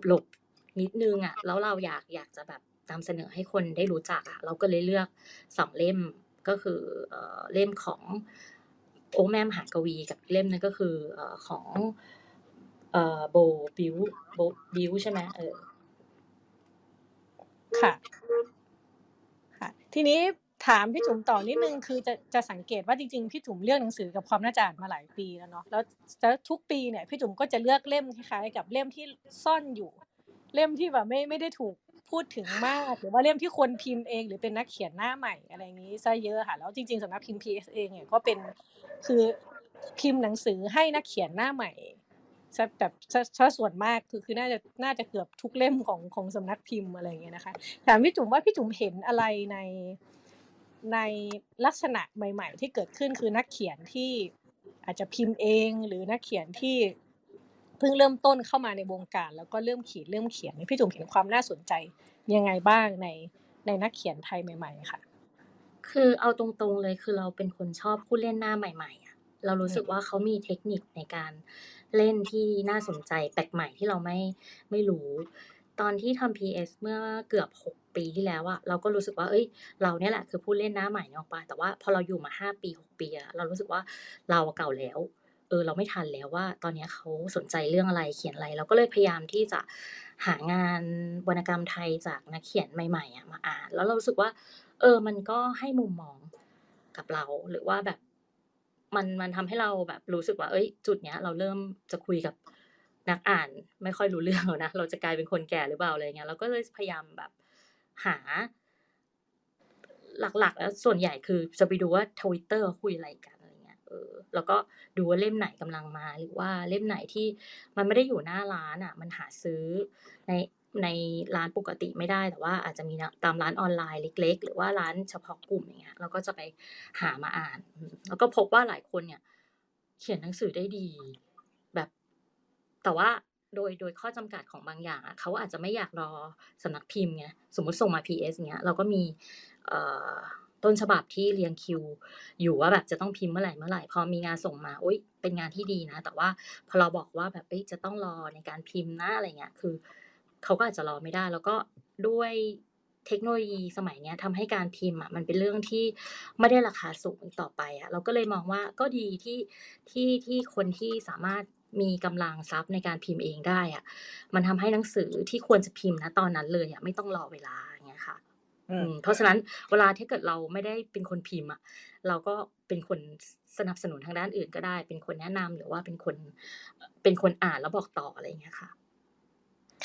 [SPEAKER 3] หลบๆนิดนึงอะแล้วเราอยากอยากจะแบบนำเสนอให้คนได้รู้จักอะเราก็เลยเลือกสองเล่ม ก็คือเล่มของโอแม่มหากวีกับเล่มนึงก็คือของโบบิวโบบิวใช่ไหมเออ
[SPEAKER 1] ค่ะ ค่ะ ทีนี้ถามพี่จุ๋มต่อนิดนึงคือจะจะสังเกตว่าจริงๆพี่จุ๋มเลือกหนังสือกับความน่าจะอ่านมาหลายปีแล้วเนาะแล้วทุกปีเนี่ยพี่จุ๋มก็จะเลือกเล่มคล้ายๆกับเล่มที่ซ่อนอยู่ เล่มที่แบบไม่ไม่ได้ถูก พูดถึงมากหรือว่าเล่มที่คนพิมพ์เอง หรือเป็นนักเขียนหน้าใหม่อะไรอย่างนี้ซะเยอะค่ะแล้วจริงๆสำนักพิมพ์ PS เองเนี่ยก็เป็นคือพิมพ์หนังสือให้นักเขียนหน้าใหม่ซะแบบซะซะส่วนมากคือคือน่าจะน่าจะเกือบทุกเล่มของของสำนักพิมพ์อะไรอย่างเงี้ยนะคะถามพี่จุ๋มว่าพี่จุ๋มเห็นอะไรในในลักษณะใหม่ ๆ ที่เกิดขึ้นคือนักเขียนที่อาจจะพิมพ์เอง หรือนักเขียนที่ เพิ่งเริ่มต้นเข้ามาในวงการ แล้วก็เริ่มเขียนเริ่มเขียนพี่จุ๋มเห็นความน่าสนใจยังไงบ้างในในนักเขียนไทยใหม่ ๆ ค่ะ
[SPEAKER 3] คือเอาตรงๆเลยคือเราเป็นคนชอบผู้เล่นหน้าใหม่ๆอะเรารู้สึกว่าเขามีเทคนิคในการเล่นที่น่าสนใจแปลกใหม่ที่เราไม่ไม่รู้ ตอนที่ทำ PS เมื่อเกือบ 6 ปีที่แล้วอะเราก็รู้สึกว่า เอ้ย เราเนี่ยแหละคือผู้เล่นหน้าใหม่เนาะปะแต่ว่าพอเราอยู่มา 5 ปี 6 ปีอะเรารู้สึกว่าเราเก่าแล้ว เออเราไม่ทันแล้วว่า ตอนนี้เขาสนใจเรื่องอะไรเขียนอะไรเราก็เลยพยายามที่จะหางานวรรณกรรมไทยจากนักเขียนใหม่ๆอะมาอ่าน แล้วเรารู้สึกว่า เออ มันก็ให้มุมมองกับเราหรือว่าแบบมันมันทำให้เราแบบรู้สึกว่า เอ้ย จุดเนี้ย เราเริ่มจะคุยกับนักอ่านไม่ค่อยรู้เรื่องแล้วนะเราจะกลายเป็นคนแก่หรือเปล่าอะไรเงี้ยเราก็เลยพยายามแบบหา หลักๆ แล้วส่วนใหญ่คือจะไปดูว่า Twitter เขาคุยอะไรกัน เออแล้วก็ดูว่าเล่มไหนกำลังมา หรือว่าเล่มไหนที่มันไม่ได้อยู่หน้าร้านอะ มันหาซื้อในในร้านปกติไม่ได้แต่ว่าอาจจะมีตามร้านออนไลน์เล็ก ๆ หรือว่าร้านเฉพาะกลุ่มอย่างเงี้ยเราก็จะไปหามาอ่าน แล้วก็พบว่าหลายคนเนี่ย เขียนหนังสือได้ดี แบบ แต่ว่าโดยโดยข้อจำกัดของบางอย่างอะเขาอาจจะไม่อยากรอสำนักพิมพ์ไงสมมติส่งมา PS เงี้ยเราก็มีเอ่อ ต้นฉบับที่เรียงคิว อยู่ว่าแบบจะต้องพิมพ์เมื่อไหรๆพอมีงานส่งมาอุ๊ยเป็นงานที่ดีนะ แต่ว่าพอเราบอกว่าแบบจะต้องรอในการพิมพ์นะอะไรเงี้ยคือเขาก็อาจจะรอไม่ได้ แล้วก็ด้วยเทคโนโลยีสมัยนี้ทำให้การพิมพ์อะมันเป็นเรื่องที่ไม่ได้ราคาสูงต่อไปอะเราก็เลยมองว่าก็ดีที่ที่ที่คนที่สามารถมีกำลังทรัพย์ในการพิมพ์เองได้อะมันทำให้หนังสือที่ควรจะพิมพ์ณตอนนั้นเลยอะไม่ต้องรอเวลา เงี้ยค่ะ
[SPEAKER 1] อื
[SPEAKER 3] อื
[SPEAKER 1] ม
[SPEAKER 3] มเพราะฉะนั้นเวลาถ้าเกิดเราไม่ได้เป็นคนพิมพ์อะเราก็เป็นคนสสนับสนุนทางด้านอื่นก็ได้ เป็นคนแนะนำหรือว่าเป็นคนเอ่อเป็นคนอ่านแล้วบอกต่ออะไรอย่างเงี้ยค่ะ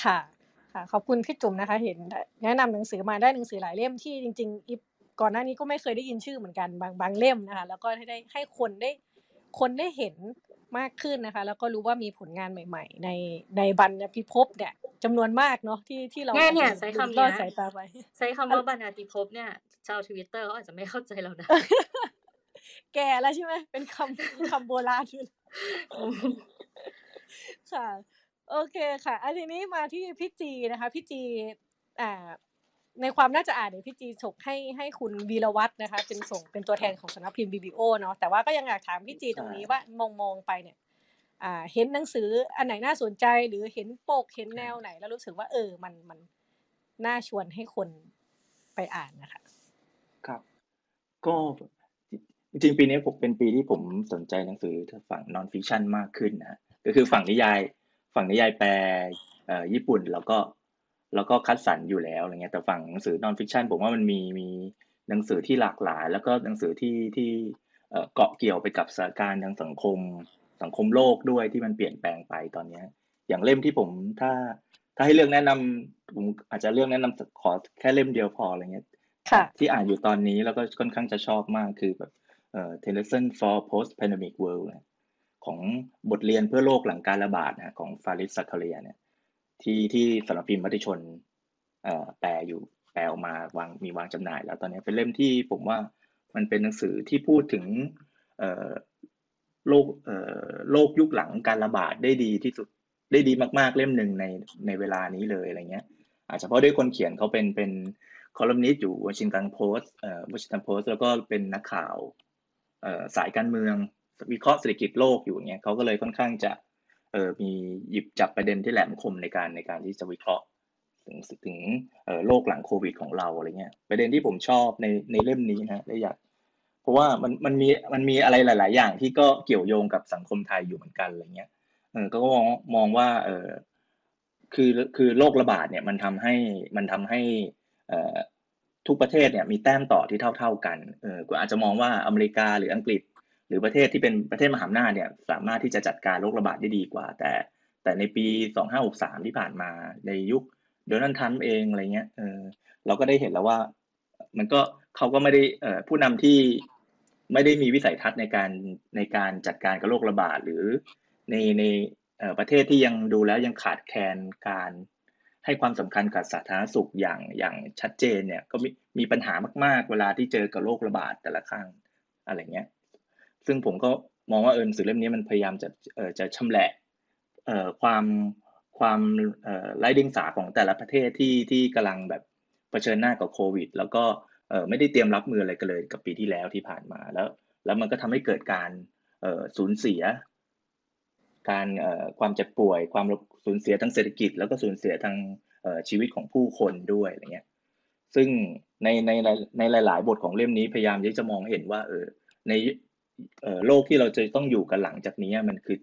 [SPEAKER 1] ค่ะค่ะขอบคุณพี่จุ๋มนะคะ เห็นดแนะนำหนังสือมาได้หนังสือหลายเล่มที่จริงๆอิ๊บก่อนหน้านี้ก็ไม่เคยได้ยินชื่อเหมือนกันบางบางเล่มนะคะ แล้วก็ให้ได้ให้คนได้คนได้เห็น มากขึ้นนะคะ แล้วก็รู้ว่ามีผลงานใหม่ ๆ ในในบรรณพิภพเนี่ยจำนวนมากเนาะที่ที่เรา
[SPEAKER 3] เนี่ย
[SPEAKER 1] อาจ
[SPEAKER 3] เนี่
[SPEAKER 1] จะ
[SPEAKER 3] ยใช้
[SPEAKER 1] หลุด
[SPEAKER 3] คำ
[SPEAKER 1] ร
[SPEAKER 3] เนี้
[SPEAKER 1] อด
[SPEAKER 3] ย
[SPEAKER 1] สายตาไป
[SPEAKER 3] ใช้คำ
[SPEAKER 1] อัน
[SPEAKER 3] ว่าบรรณาธิภพเนี่ย ชาว Twitter เขาอาจจะไม่เข้าใจเรานะ
[SPEAKER 1] แก่แล้วใช่ไหมเป็นคำคำโบราณอยู่
[SPEAKER 3] อืม
[SPEAKER 1] ค่ะ โอเคค่ะอาทีนี้มาที่พี่จีนะคะพี่จีอ่า ในความน่าจะอ่านเนี่ยพี่จีส่งให้ให้คุณวีรวัฒน์นะคะ เป็นส่งเป็นตัวแทนของสำนักพิมพ์ BBO เนาะแต่ว่าก็ยังอยากถามพี่จีตรงนี้ว่ามองมองไปเนี่ยอ่าเห็นหนังสืออันไหนน่าสนใจหรือเห็นปกเห็นแนวไหน แล้วรู้สึกว่า เออมันมันน่าชวนให้คนไปอ่านน่ะค่ะ?
[SPEAKER 4] ครับ ก็จริงๆปีนี้ผมเป็นปีที่ผมสนใจหนังสือทางฝั่ง Non-fiction มากขึ้นนะครับก็คือ
[SPEAKER 1] ค่
[SPEAKER 4] ฝั่ะงนิยาย ฝั่งนิยายแปลเอ่อญี่ปุ่นเราก็ เราก็คัดสรรอยู่แล้วอะไรเงี้ยแต่ฝั่งหนังสือ Non-fiction ผมว่ามันมีมีหนังสือที่หลากหลาย แล้วก็หนังสือที่ที่เอ่อเกาะเกี่ยวไปกับสถานการณ์ทางสังคม สังคมโลกด้วยที่มันเปลี่ยนแปลงไปตอนเนี้ย อย่างเล่มที่ผมถ้า ถ้าให้เลือกแนะนำผมอาจจะเลือกแนะนำสขอแค่เล่มเดียวพออะไรเงี้ย
[SPEAKER 1] ค่ะ
[SPEAKER 4] ที่อ่านอยู่ตอนนี้แล้วก็ค่อนข้างจะชอบมากคือแบบเอ่อ "10 Lessons for Post-Pandemic World" เนี่ยของบทเรียนเพื่อโลกหลังการระบาดนะครับของ Faris Zakaria เนี่ย ที่ที่สำนักพิมพ์มติชนแปลอยู่แปลออกมาวางมีวางจำหน่าย แล้วตอนนี้เป็นเล่มที่ผมว่ามันเป็นหนังสือที่พูดถึงโลกโลกยุคหลังการระบาดได้ดีที่สุดได้ดีมาก ๆ เล่มหนึ่งในในเวลานี้เลยอะไรเงี้ย อาจจะเพราะด้วยคนเขียนเขาเป็นเป็นคอลัมนิสต์อยู่ Washington Post เอ่อ Washington Post แล้วก็เป็นนักข่าวเอ่อสายการเมืองวิเคราะห์เศรษฐกิจโลกอยู่เงี้ยเขาก็เลยค่อนข้างจะเเออมีหยิบจับประเด็นที่แหลมคมในการในการที่จะวิเคราะห์ ถึงถึงเอ่อโลกหลังโควิดของเราอะไรเงี้ยประเด็นที่ผมชอบในในเล่มนี้นะครับและอยากเพราะว่ามันมันมีมันมีอะไรหลาย ๆ อย่างที่ก็เกี่ยวโยงกับสังคมไทยอยู่เหมือนกันอะไรเงี้ยเออก็มองมองว่าเออคือคือโรคระบาดเนี่ยมันทำให้มันทำให้เอ่อทุกประเทศเนี่ยมีแต้มต่อที่เท่า ๆกันเออคุณอาจจะมองว่าอเมริกาหรืออังกฤษ รือประเทศที่เป็นประเทศมหาอำนาจเนี่ยสามารถที่จะจัดการโรคระบาดได้ดีกว่า แต่แต่ในปี 2563 ที่ผ่านมาในยุค Donald Trump เองอะไรเงี้ยเออเราก็ได้เห็นแล้วว่า มันก็เขาก็ไม่ได้เอ่อผู้นำที่ไม่ได้มีวิสัยทัศน์ในการในการจัดการกับโรคระบาดหรือในในเอ่อประเทศที่ยังดูแล้วยังขาดแคลนการให้ความสำคัญกับสาธารณสุขอย่างอย่างชัดเจนเนี่ยก็มีมีปัญหามาก ๆ เวลาที่เจอกับโรคระบาดแต่ละครั้งอะไรเงี้ย ซึ่งผมก็มองว่าเออหนังสือเล่มนี้มันพยายามจะเอ่อจะชำแหละเอ่อความความเอ่อไร้เดียงสาของแต่ละประเทศที่ที่กำลังแบบเผชิญหน้ากับโควิด แล้วก็เอ่อไม่ได้เตรียมรับมืออะไรกันเลยกับปีที่แล้วที่ผ่านมาแล้ว แล้วมันก็ทำให้เกิดการเอ่อสูญเสีย การเอ่อความเจ็บป่วย ความสูญเสียทางเศรษฐกิจ แล้วก็สูญเสียทางเอ่อชีวิตของผู้คนด้วยอะไรเงี้ยซึ่งในในในหลาย ๆ บทของเล่มนี้พยายามที่จะมองเห็นว่าเออใน โลกที่เราจะต้องอยู่กันหลังจากนี้มันคือ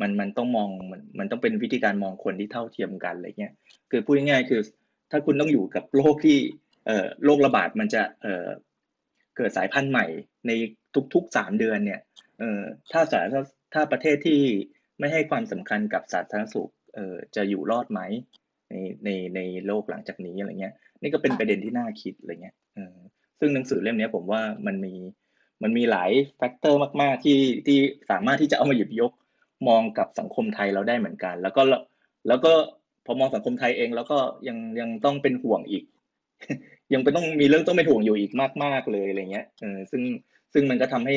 [SPEAKER 4] มันมันต้องมองมันมันต้องเป็นวิธีการมองคนที่เท่าเทียมกันอะไรเงี้ยคือพูดง่ายๆคือ ถ้าคุณต้องอยู่กับโลกที่เอ่อโรคระบาดมันจะเอ่อเกิดสายพันธุ์ใหม่ในทุกๆสามเดือนเนี่ยเอ่อถ้าสาถ้าประเทศที่ไม่ให้ความสำคัญกับสาธารณสุขเอ่อจะอยู่รอดไหมในในในโลกหลังจากนี้อะไรเงี้ย นี่ก็เป็นประเด็นที่น่าคิดอะไรเงี้ยเออซึ่งหนังสือเล่มนี้ผมว่ามันมี มันมีหลาย factor มากๆที่ที่สามารถที่จะเอามาหยิบยกมองกับสังคมไทยเราได้เหมือนกัน แล้วก็แล้วก็พอมองสังคมไทยเอง แล้วก็ยังยังต้องเป็นห่วงอีก ยังเป็นต้องมีเรื่องต้องเป็นห่วงอยู่อีกมาก ๆเลยอะไรเงี้ยเออซึ่งซึ่งมันก็ทำให้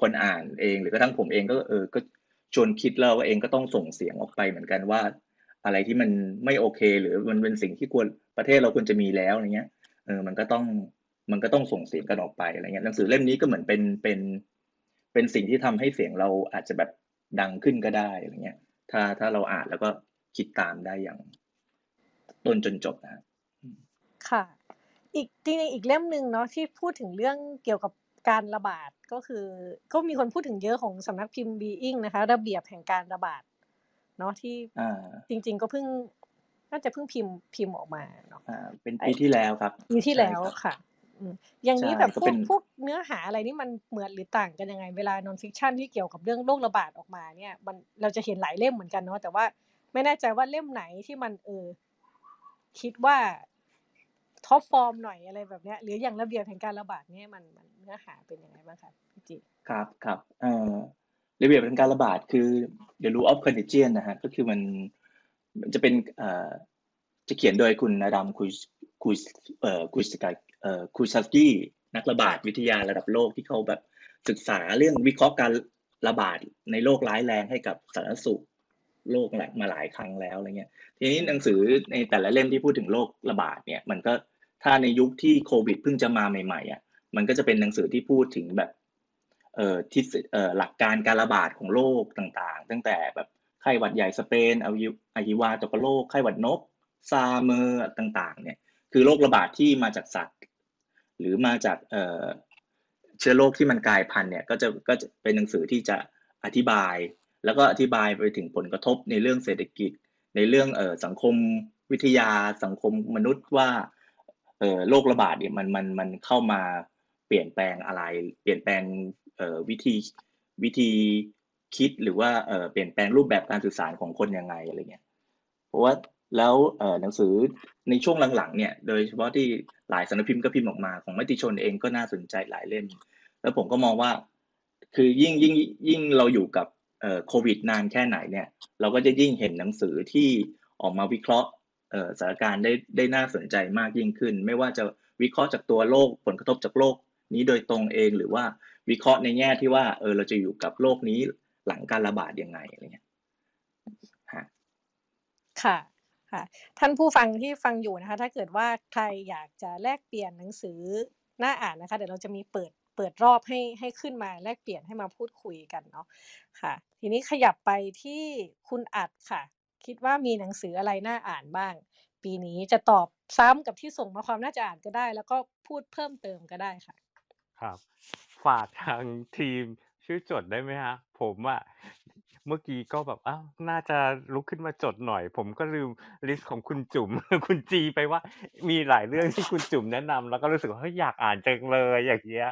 [SPEAKER 4] คนอ่านเอง หรือกระทั่งผมเองก็เออก็ชวนคิดแล้วว่าเองก็ต้องส่งเสียงออกไปเหมือนกันว่า อะไรที่มันไม่โอเค หรือมันเป็นสิ่งที่ควรประเทศเราควรจะมีแล้วอะไรเงี้ยเออมันก็ต้อง มันก็ต้องส่งเสียงกันออกไปอะไรเงี้ยหนังสือเล่มนี้ก็เหมือนเป็นเป็นเป็นสิ่งที่ทำให้เสียงเราอาจจะแบบดังขึ้นก็ได้อะไรเงี้ย ถ้าถ้าเราอ่านแล้วก็คิดตามได้อย่างต้นจนจบนะ
[SPEAKER 1] ค่ะ อีกจริงๆอีกเล่มหนึ่งเนาะที่พูดถึงเรื่องเกี่ยวกับการระบาดก็คือ ก็มีคนพูดถึงเยอะของสำนักพิมพ์ Being นะคะ ระเบียบแห่งการระบาดเนาะที่
[SPEAKER 4] อ่า
[SPEAKER 1] จริง ๆ ก็เพิ่งน่าจะเพิ่งพิมพ์พิมพ์ออกมาเนาะ
[SPEAKER 4] อ่าเป็นปีที่แล้วครับ
[SPEAKER 1] ปีที่แล้ว
[SPEAKER 4] ใช่ครับ
[SPEAKER 1] ค่ะ อืมอย่างนี้
[SPEAKER 4] ใช่
[SPEAKER 1] แบบ
[SPEAKER 4] ก็
[SPEAKER 1] พว
[SPEAKER 4] เป็
[SPEAKER 1] ก
[SPEAKER 4] น
[SPEAKER 1] พวกเนื้อหาอะไรนี่มันเหมือนหรือต่างกันยังไง เวลา non-fiction ที่เกี่ยวกับเรื่องโรคระบาดออกมาเนี่ย มันเราจะเห็นหลายเล่มเหมือนกันเนาะแต่ว่าไม่แน่ใจว่าเล่มไหนที่มันเออคิดว่า top form หน่อยอะไรแบบเนี้ยหรืออย่างระเบียบแห่งการระบาดเนี่ยมันมันเนื้อหาเป็นยังไงบ้างคะพี่จี
[SPEAKER 4] ครับครับเอ่อระเบียบแห่งการระบาดคือ the rule of contagion นะฮะก็คือมันมันจะเป็นเอ่อจะเขียนโดยคุณอดัมคุยคุยเอ่อคุยสกายเอ่อ Kucharski นักระบาดวิทยาระดับโลกที่เขาแบบศึกษาเรื่องวิเคราะห์การระบาดในโรคร้ายแรงให้กับสาธารณสุขโลกหลายมาหลายครั้งแล้วอะไรเงี้ย ทีนี้หนังสือในแต่ละเล่มที่พูดถึงโรคระบาดเนี่ยมันก็ถ้าในยุคที่โควิดเพิ่งจะมาใหม่ๆอะมันก็จะเป็นหนังสือที่พูดถึงแบบเอ่อที่เอ่อหลักการการระบาดของโรคต่างๆ ตั้งแต่แบบไข้หวัดใหญ่สเปนอายุอาฮิวาตกโรคไข้หวัดนก ซาเมอร์ต่างๆ เนี่ยคือโรคระบาดที่มาจากสัตว์ หรือมาจากเชื้อโรคที่มันกลายพันธุ์เนี่ยก็จะก็จะเป็นหนังสือที่จะอธิบาย แล้วก็อธิบายไปถึงผลกระทบในเรื่องเศรษฐกิจ ในเรื่องเออสังคมวิทยาสังคมมนุษย์ว่าเออโรคระบาดเนี่ยมันมันมันเข้ามาเปลี่ยนแปลงอะไร เปลี่ยนแปลงเออวิธีวิธีคิดหรือว่าเออเปลี่ยนแปลงรูปแบบการสื่อสารของคนยังไงอะไรเงี้ยเพราะว่า แล้วหนังสือในช่วงหลังๆเนี่ยโดยเฉพาะที่หลายสำนักพิมพ์ก็พิมพ์ออกมาของมติชนเองก็น่าสนใจหลายเล่ม แล้วผมก็มองว่า คือยิ่งยิ่งยิ่งเราอยู่กับโควิดนานแค่ไหนเนี่ย เราก็จะยิ่งเห็นหนังสือที่ออกมาวิเคราะห์สถานการณ์ได้ได้น่าสนใจมากยิ่งขึ้น ไม่ว่าจะวิเคราะห์จากตัวโรคผลกระทบจากโรคนี้โดยตรงเองหรือว่าวิเคราะห์ในแง่ที่ว่าเออเราจะอยู่กับโรคนี้หลังการระบาดยังไงอะไรเงี้ย
[SPEAKER 1] ค่ะ ค่ะท่านผู้ฟังที่ฟังอยู่นะคะ ถ้าเกิดว่าใครอยากจะแลกเปลี่ยนหนังสือน่าอ่านนะคะ เดี๋ยวเราจะมีเปิดเปิดรอบให้ให้ขึ้นมาแลกเปลี่ยนให้มาพูดคุยกันเนาะค่ะ ทีนี้ขยับไปที่คุณอัดค่ะ คิดว่ามีหนังสืออะไรน่าอ่านบ้าง ปีนี้จะตอบซ้ำกับที่ส่งมาความน่าจะอ่านก็ได้ แล้วก็พูดเพิ่มเติมก็ได้ค่ะ
[SPEAKER 2] ครับ ฝากทางทีมช่วยจดได้ไหมฮะผมอะ เมื่อกี้ก็แบบอ้าวน่าจะลุกขึ้นมาจดหน่อย ผมก็ลืม list ของคุณจุ๋ม คุณจีไปว่า มีหลายเรื่องที่คุณจุ๋มแนะนำแล้วก็รู้สึกว่าเฮ้ยอยากอ่านจังเลยอย่างเงี้ย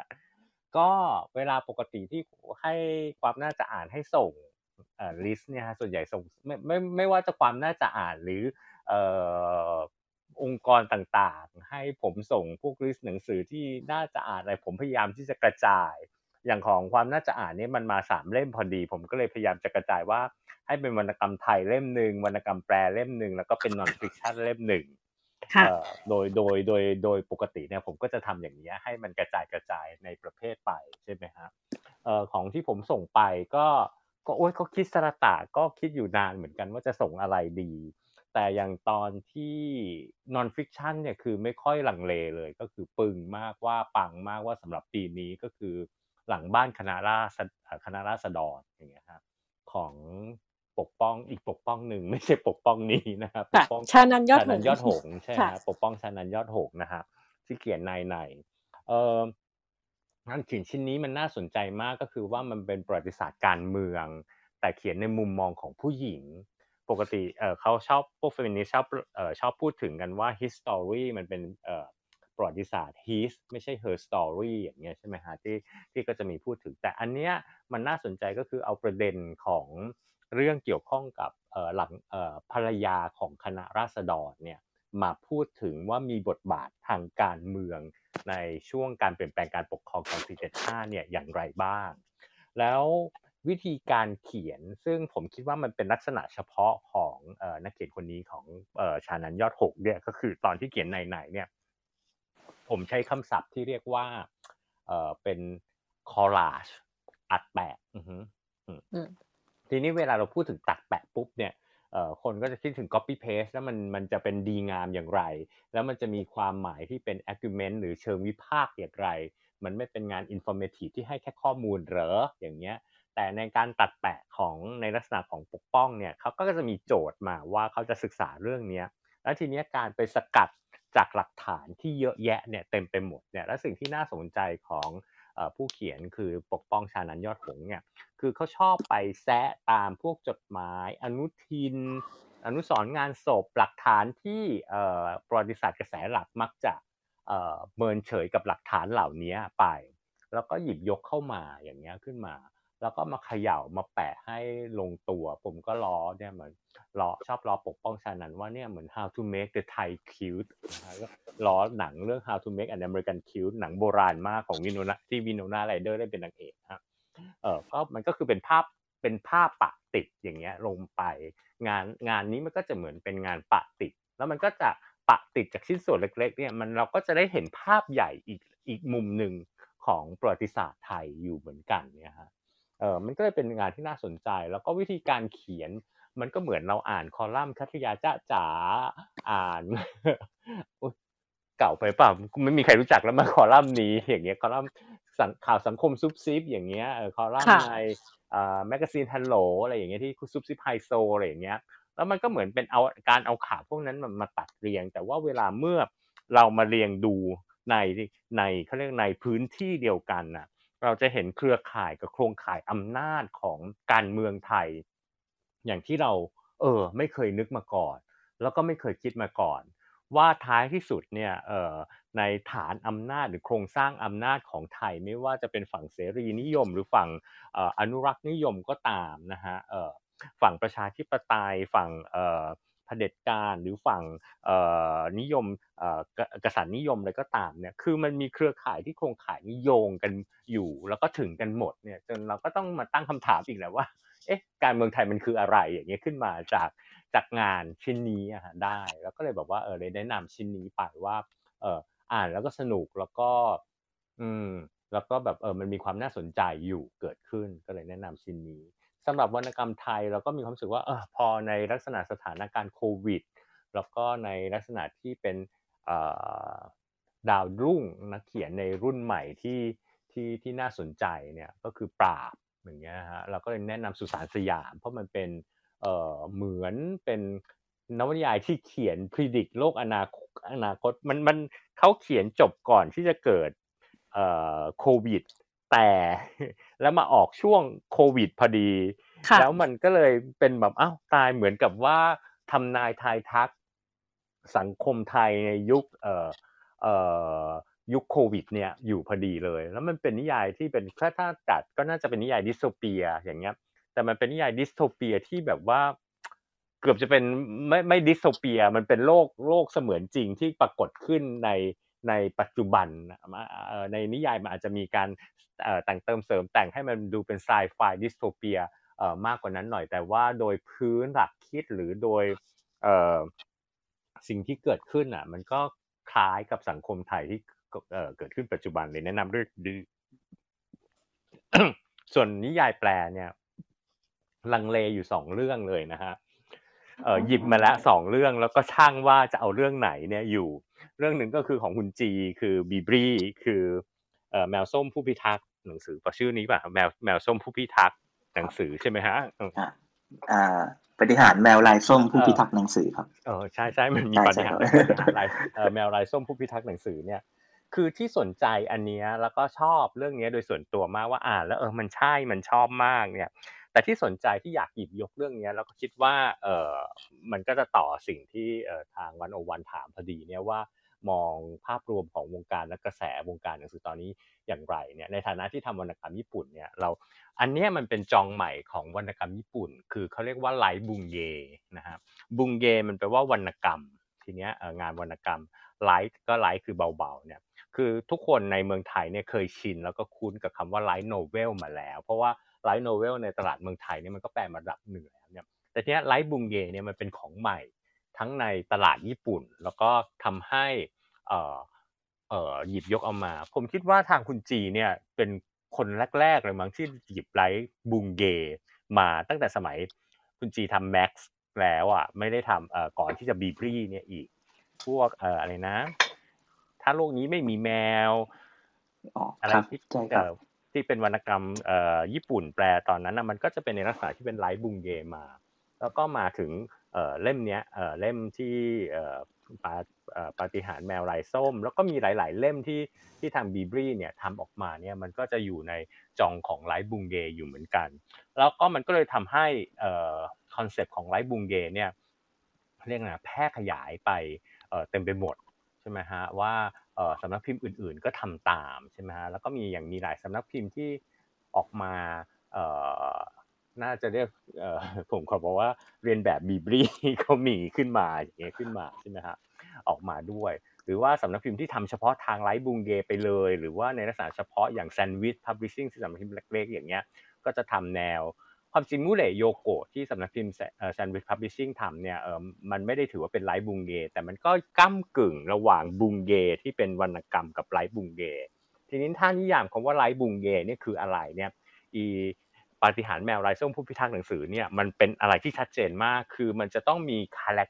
[SPEAKER 2] ก็เวลาปกติที่ให้ความน่าจะอ่านให้ส่งเอ่อ list เนี่ยฮะส่วนใหญ่ส่งไม่ไม่ไม่ว่าจะความน่าจะอ่านหรือเอ่อองค์กรต่างๆ ให้ผมส่งพวก list หนังสือที่น่าจะอ่านอะไรผมพยายามที่จะกระจาย อย่างของความน่าจะอ่านเนี่ยมันมาสามเล่มพอดี ผมก็เลยพยายามจะกระจายว่า ให้เป็นวรรณกรรมไทยเล่มหนึ่งวรรณกรรมแปลเล่มหนึ่งแล้วก็เป็นนอนฟิคชันเล่มหนึ่ง
[SPEAKER 3] ค่ะ
[SPEAKER 2] เอ่อโดยโดยโดยโดยปกติเนี่ยผมก็จะทำอย่างนี้ยให้มันกระจายกระจายในประเภทไปใช่ไหมฮะเอ่อของที่ผมส่งไปก็ก็โอ๊ยก็คิดสระตะก็คิดอยู่นานเหมือนกันว่าจะส่งอะไรดี แต่อย่างตอนที่ non-fiction เนี่ยคือไม่ค่อยลังเลเลยก็คือปึงมากว่าปังมากว่าสำหรับปีนี้ก็คือ หลังบ้านคณะราษฎเอ่อคณะราษฎรอย่างเงี้ยครับของปกป้องอีกปกป้องหนึ่งไม่ใช่ปกป้องนี้นะครับป
[SPEAKER 1] ค่ะ
[SPEAKER 2] กป้อง
[SPEAKER 1] ชานันยอด
[SPEAKER 2] ชา
[SPEAKER 1] ห
[SPEAKER 2] นั
[SPEAKER 1] ง
[SPEAKER 2] น
[SPEAKER 1] ส์
[SPEAKER 2] ยอดหงส์ใช่
[SPEAKER 1] ค่ะ
[SPEAKER 2] ฮะปกป้องชานันยอดหงส์นะฮะที่เขียนในในเอองานเขียนชิ้นนี้มันน่าสนใจมากก็คือว่ามันเป็นประวัติศาสตร์การเมือง แต่เขียนในมุมมองของผู้หญิง ปกติเออเขาชอบพวกเฟมินิสต์ชอบเออชอบพูดถึงกันว่า history มันเป็นเออ ประวัติศาสตร์ his ไม่ใช่ her story อย่างเงี้ยใช่ไหมฮะที่ที่ก็จะมีพูดถึง แต่อันเนี้ยมันน่าสนใจก็คือเอาประเด็นของเรื่องเกี่ยวข้องกับเออหลังเออภรรยาของคณะราษฎรเนี่ยมาพูดถึงว่ามีบทบาททางการเมืองในช่วงการเปลี่ยนแปลงการปกครองของ475เนี่ยอย่างไรบ้าง แล้ววิธีการเขียนซึ่งผมคิดว่ามันเป็นลักษณะเฉพาะของเอ่อนักเขียนคนนี้ของเออชานันยอดหกเนี่ยก็คือตอนที่เขียนในๆเนี่ย ผมใช้คำศัพท์ที่เรียกว่าเอ่อเป็น collage อัดแปะอือฮึอืม
[SPEAKER 1] อืม
[SPEAKER 2] ทีนี้เวลาเราพูดถึงตัดแปะปุ๊บเนี่ยเอ่อคนก็จะคิดถึง copy paste แล้วมันมันจะเป็นดีงามอย่างไร แล้วมันจะมีความหมายที่เป็น argument หรือเชิงวิพากษ์อย่างไร มันไม่เป็นงาน informative ที่ให้แค่ข้อมูลเหรออย่างเงี้ย แต่ในการตัดแปะของในลักษณะของปกป้องเนี่ยเขาก็จะมีโจทย์มาว่าเขาจะศึกษาเรื่องเนี้ยแล้วทีเนี้ยการไปสกัด จากหลักฐานที่เยอะแยะเนี่ยเต็มไปหมดเนี่ยและสิ่งที่น่าสนใจของอผู้เขียนคือปกป้องชานันยอดหงเนี่ยคือเขาชอบไปแซะตามพวกจดหมาย อนุทิน อนุสรงานศพหลักฐานที่ประวัติศาสตร์กระแสหลักมักจะเอ่อเมินเฉยกับหลักฐานเหล่านี้ไป แล้วก็หยิบยกเข้ามาอย่างเงี้ยขึ้นมา แล้วก็มาเขย่ามาแปะให้ลงตัว ผมก็ล้อเนี่ยเหมือนล้อชอบล้อปกป้องชานันว่าเนี่ยเหมือน how to make the Thai cute นะฮะก็ล้อหนังเรื่อง how to make an American cute หนังโบราณมากของวินโนนาที่วินโนนาไรเดอร์ได้เป็นนางเอกนะครับเออก็มันก็คือเป็นภาพเป็นภาพปะติดอย่างเงี้ยลงไป งานงานนี้มันก็จะเหมือนเป็นงานปะติด แล้วมันก็จะปะติดจากชิ้นส่วนเล็ก ๆ เนี่ยมันเราก็จะได้เห็นภาพใหญ่อีกอีกมุมหนึ่งของประวัติศาสตร์ไทยอยู่เหมือนกันเนี่ยฮะ เออมันก็เลยเป็นงานที่น่าสนใจ แล้วก็วิธีการเขียน มันก็เหมือนเราอ่านคอลัมน์คัทยาจ้าจ๋าอ่านอุ๊ยเก่าไปเปล่าไม่มีใครรู้จักแล้วมาคอลัมน์นี้อย่างเงี้ยคอลัมน์สังข่าวสังคมซุบซิบอย่างเงี้ยเออคอลัมน์
[SPEAKER 1] ค่ะ
[SPEAKER 2] ในอ่า magazine Hello อะไรอย่างเงี้ยที่ซุบซิบไฮโซอะไรอย่างเงี้ยแล้วมันก็เหมือนเป็นเอาการเอาข่าวพวกนั้นมามาตัดเรียง แต่ว่าเวลาเมื่อเรามาเรียงดูในในเขาเรียกในพื้นที่เดียวกันน่ะ เราจะเห็นเครือข่ายกับโครงข่ายอำนาจของการเมืองไทย อย่างที่เราเออไม่เคยนึกมาก่อน แล้วก็ไม่เคยคิดมาก่อน ว่าท้ายที่สุดเนี่ยเออในฐานอำนาจหรือโครงสร้างอำนาจของไทย ไม่ว่าจะเป็นฝั่งเสรีนิยม หรือฝั่งอนุรักษ์นิยมก็ตามนะฮะเออฝั่งประชาธิปไตยฝั่ง เผด็จการหรือฝั่งนิยมกษัตริย์นิยมอะไรก็ตามเนี่ยคือมันมีเครือข่ายที่โครงข่ายนิยงกันอยู่ แล้วก็ถึงกันหมดเนี่ยจนเราก็ต้องมาตั้งคำถามอีกแหละว่าเอ๊ะการเมืองไทยมันคืออะไรอย่างเงี้ยขึ้นมาจากจากงานชิ้นนี้อะฮะได้ แล้วก็เลยแบบว่าเออเลยแนะนำชิ้นนี้ไปว่าเอออ่านแล้วก็สนุกแล้วก็ อืมแล้วก็แบบเออมันมีความน่าสนใจอยู่เกิดขึ้นก็เลยแนะนำชิ้นนี้ สำหรับวรรณกรรมไทยเราก็มีความรู้สึกว่าเออพอในลักษณะสถานการณ์โควิด แล้วก็ในลักษณะที่เป็นดาวรุ่งนักเขียนในรุ่นใหม่ที่ที่ที่น่าสนใจเนี่ยก็คือปราบอย่างเงี้ยฮะเราก็เลยแนะนำสุสานสยาม เพราะมันเป็นเอ่อเหมือนเป็นนวนิยายที่เขียนพิจิตรโลกอนาคตอนาคตมันมันเขาเขียนจบก่อนที่จะเกิดเอ่อโควิด แต่แล้วมาออกช่วงโควิดพอดี
[SPEAKER 1] ค่ะ
[SPEAKER 2] แล้วมันก็เลยเป็นแบบอ้าวตายเหมือนกับว่าทำนายทายทักสังคมไทยในยุคเอ่อเอ่อยุคโควิดเนี่ยอยู่พอดีเลย แล้วมันเป็นนิยายที่เป็นถ้าถ้าจัดก็น่าจะเป็นนิยาย dystopia อย่างเงี้ย แต่มันเป็นนิยาย dystopia ที่แบบว่าเกือบจะเป็นไม่ไม่ dystopia มันเป็นโลกโลกเสมือนจริงที่ปรากฏขึ้นใน ในปัจจุบันในนิยายมันอาจจะมีการแต่งเติมเสริมแต่งให้มันดูเป็นไซไฟดิสโทเปียมากกว่านั้นหน่อยแต่ว่าโดยพื้นหลักคิดหรือโดยสิ่งที่เกิดขึ้นอะ มันก็คล้ายกับสังคมไทยที่เกิดขึ้นปัจจุบันเลยแนะนำด้วยดีส่วนนิยายแปลเนี่ย ลังเลอยู่สองเรื่องเลยนะฮะหยิบมาแล้วสองเรื่องแล้วก็ช่างว่าจะเอาเรื่องไหนเนี่ยอยู่ เรื่องหนึ่งก็คือของคุณจี คือบีบรีคือเอ่อแมวส้มผู้พิทักษ์หนังสือปะชื่อนี้ป่ะแมวแมวส้มผู้พิทักษ์หนังสือใช่ไหมฮะ
[SPEAKER 4] อ่าอ่าปฏิหารแมวลายส้มผู้พิทักษ์หนังสือครับ
[SPEAKER 2] เออใช่ใช่มันมี
[SPEAKER 4] ใช่
[SPEAKER 2] ปาฏิ
[SPEAKER 4] ใช่
[SPEAKER 2] หา
[SPEAKER 4] ครั
[SPEAKER 2] ริ
[SPEAKER 4] บ
[SPEAKER 2] ย์ปาฏิหาริย์ลายเอ่อแมวลายส้มผู้พิทักษ์หนังสือเนี่ย คือที่สนใจอันเนี้ยแล้วก็ชอบเรื่องเนี้ยโดยส่วนตัวมากว่าอ่านแล้วเออมันใช่มันชอบมากเนี่ย แต่ที่สนใจที่อยากหยิบยกเรื่องเนี้ยแล้วก็คิดว่าเออมันก็จะต่อสิ่งที่เออทางวันโอวันถามพอดีเนี่ยว่า มองภาพรวมของวงการและกระแสวงการหนังสือตอนนี้อย่างไรเนี่ยในฐานะที่ทำวรรณกรรมญี่ปุ่นเนี่ยเราอันนี้มันเป็นจองใหม่ของวรรณกรรมญี่ปุ่น คือเขาเรียกว่าไลบุงเยนะครับบุงเยมันแปลว่าวรรณกรรมทีเนี้ยงานวรรณกรรมไลท์ก็ไลท์คือเบาๆเนี่ยคือทุกคนในเมืองไทยเนี่ยเคยชินแล้วก็คุ้นกับคำว่าไลท์โนเวลมาแล้ว เพราะว่าlight novel ในตลาดเมืองไทยเนี่ยมันก็แปลมาระดับหนึ่งแล้วเนี่ยแต่ทีนี้ light 文芸 เนี่ยมันเป็นของใหม่ ทั้งในตลาดญี่ปุ่น แล้วก็ทำให้เอ่อเอ่อหยิบยกเอามา ผมคิดว่าทางคุณจีเนี่ยเป็นคนแรกๆเลยมั้งที่หยิบ light 文芸 มาตั้งแต่สมัยคุณจีทำ Maxx แล้วอะไม่ได้ทำเอ่อก่อนที่จะ Bibli เนี่ยอีกพวกเอ่ออะไรนะ ถ้าโลกนี้ไม่มีแมว
[SPEAKER 4] อ๋อ
[SPEAKER 2] อะไร
[SPEAKER 4] ครับ
[SPEAKER 2] ที่
[SPEAKER 4] ใช่ครับ
[SPEAKER 2] เอ่อที่เป็นวรรณกรรมเอ่อญี่ปุ่นแปลตอนนั้นนะมันก็จะเป็นในลักษณะที่เป็น light 文芸 มา แล้วก็มาถึง เล่มเนี้ยเล่มที่ปาปาฏิหาริย์แมวลายส้ม แล้วก็มีหลาย ๆ เล่มที่ที่ทาง Bibli เนี่ยทำออกมาเนี่ยมันก็จะอยู่ใน genre ของ light 文芸 อยู่เหมือนกัน แล้วก็มันก็เลยทำให้ concept ของ light 文芸 เนี่ยเรียกนะแพร่ขยายไปเเต็มไปหมดใช่ไหมฮะว่าสำนักพิมพ์อื่น ๆ ก็ทำตามใช่ไหมฮะแล้วก็มีอย่างมีหลายสำนักพิมพ์ที่ออกมา น่าจะเรียกผมขอบอกว่าเรียนแบบบีบรีเขามีขึ้นมาอย่างเงี้ยขึ้นมาใช่ไหมฮะออกมาด้วย หรือว่าสำนักพิมพ์ที่ทำเฉพาะทางไลฟ์บุงเกไปเลย หรือว่าในลักษณะเฉพาะอย่างแซนด์วิชพับลิชชิ่งสำนักพิมพ์เล็กๆอย่างเงี้ยก็จะทำแนวความจริงมูเลโยโกะที่สำนักพิมพ์Sandwich Publishing ทำเนี่ยเออมันไม่ได้ถือว่าเป็น light 文芸 แต่มันก็ก้ากึ่งระหว่างบุงเกที่เป็นวรรณกรรมกับ light 文芸 ทีนี้ถ้านิยามคำว่า light 文芸 เนี่ยคืออะไรเนี่ยอี ปาฏิหาริย์แมวลายส้มผู้พิทักษ์หนังสือเนี่ยมันเป็นอะไรที่ชัดเจนมาก คือมันจะต้องมี charac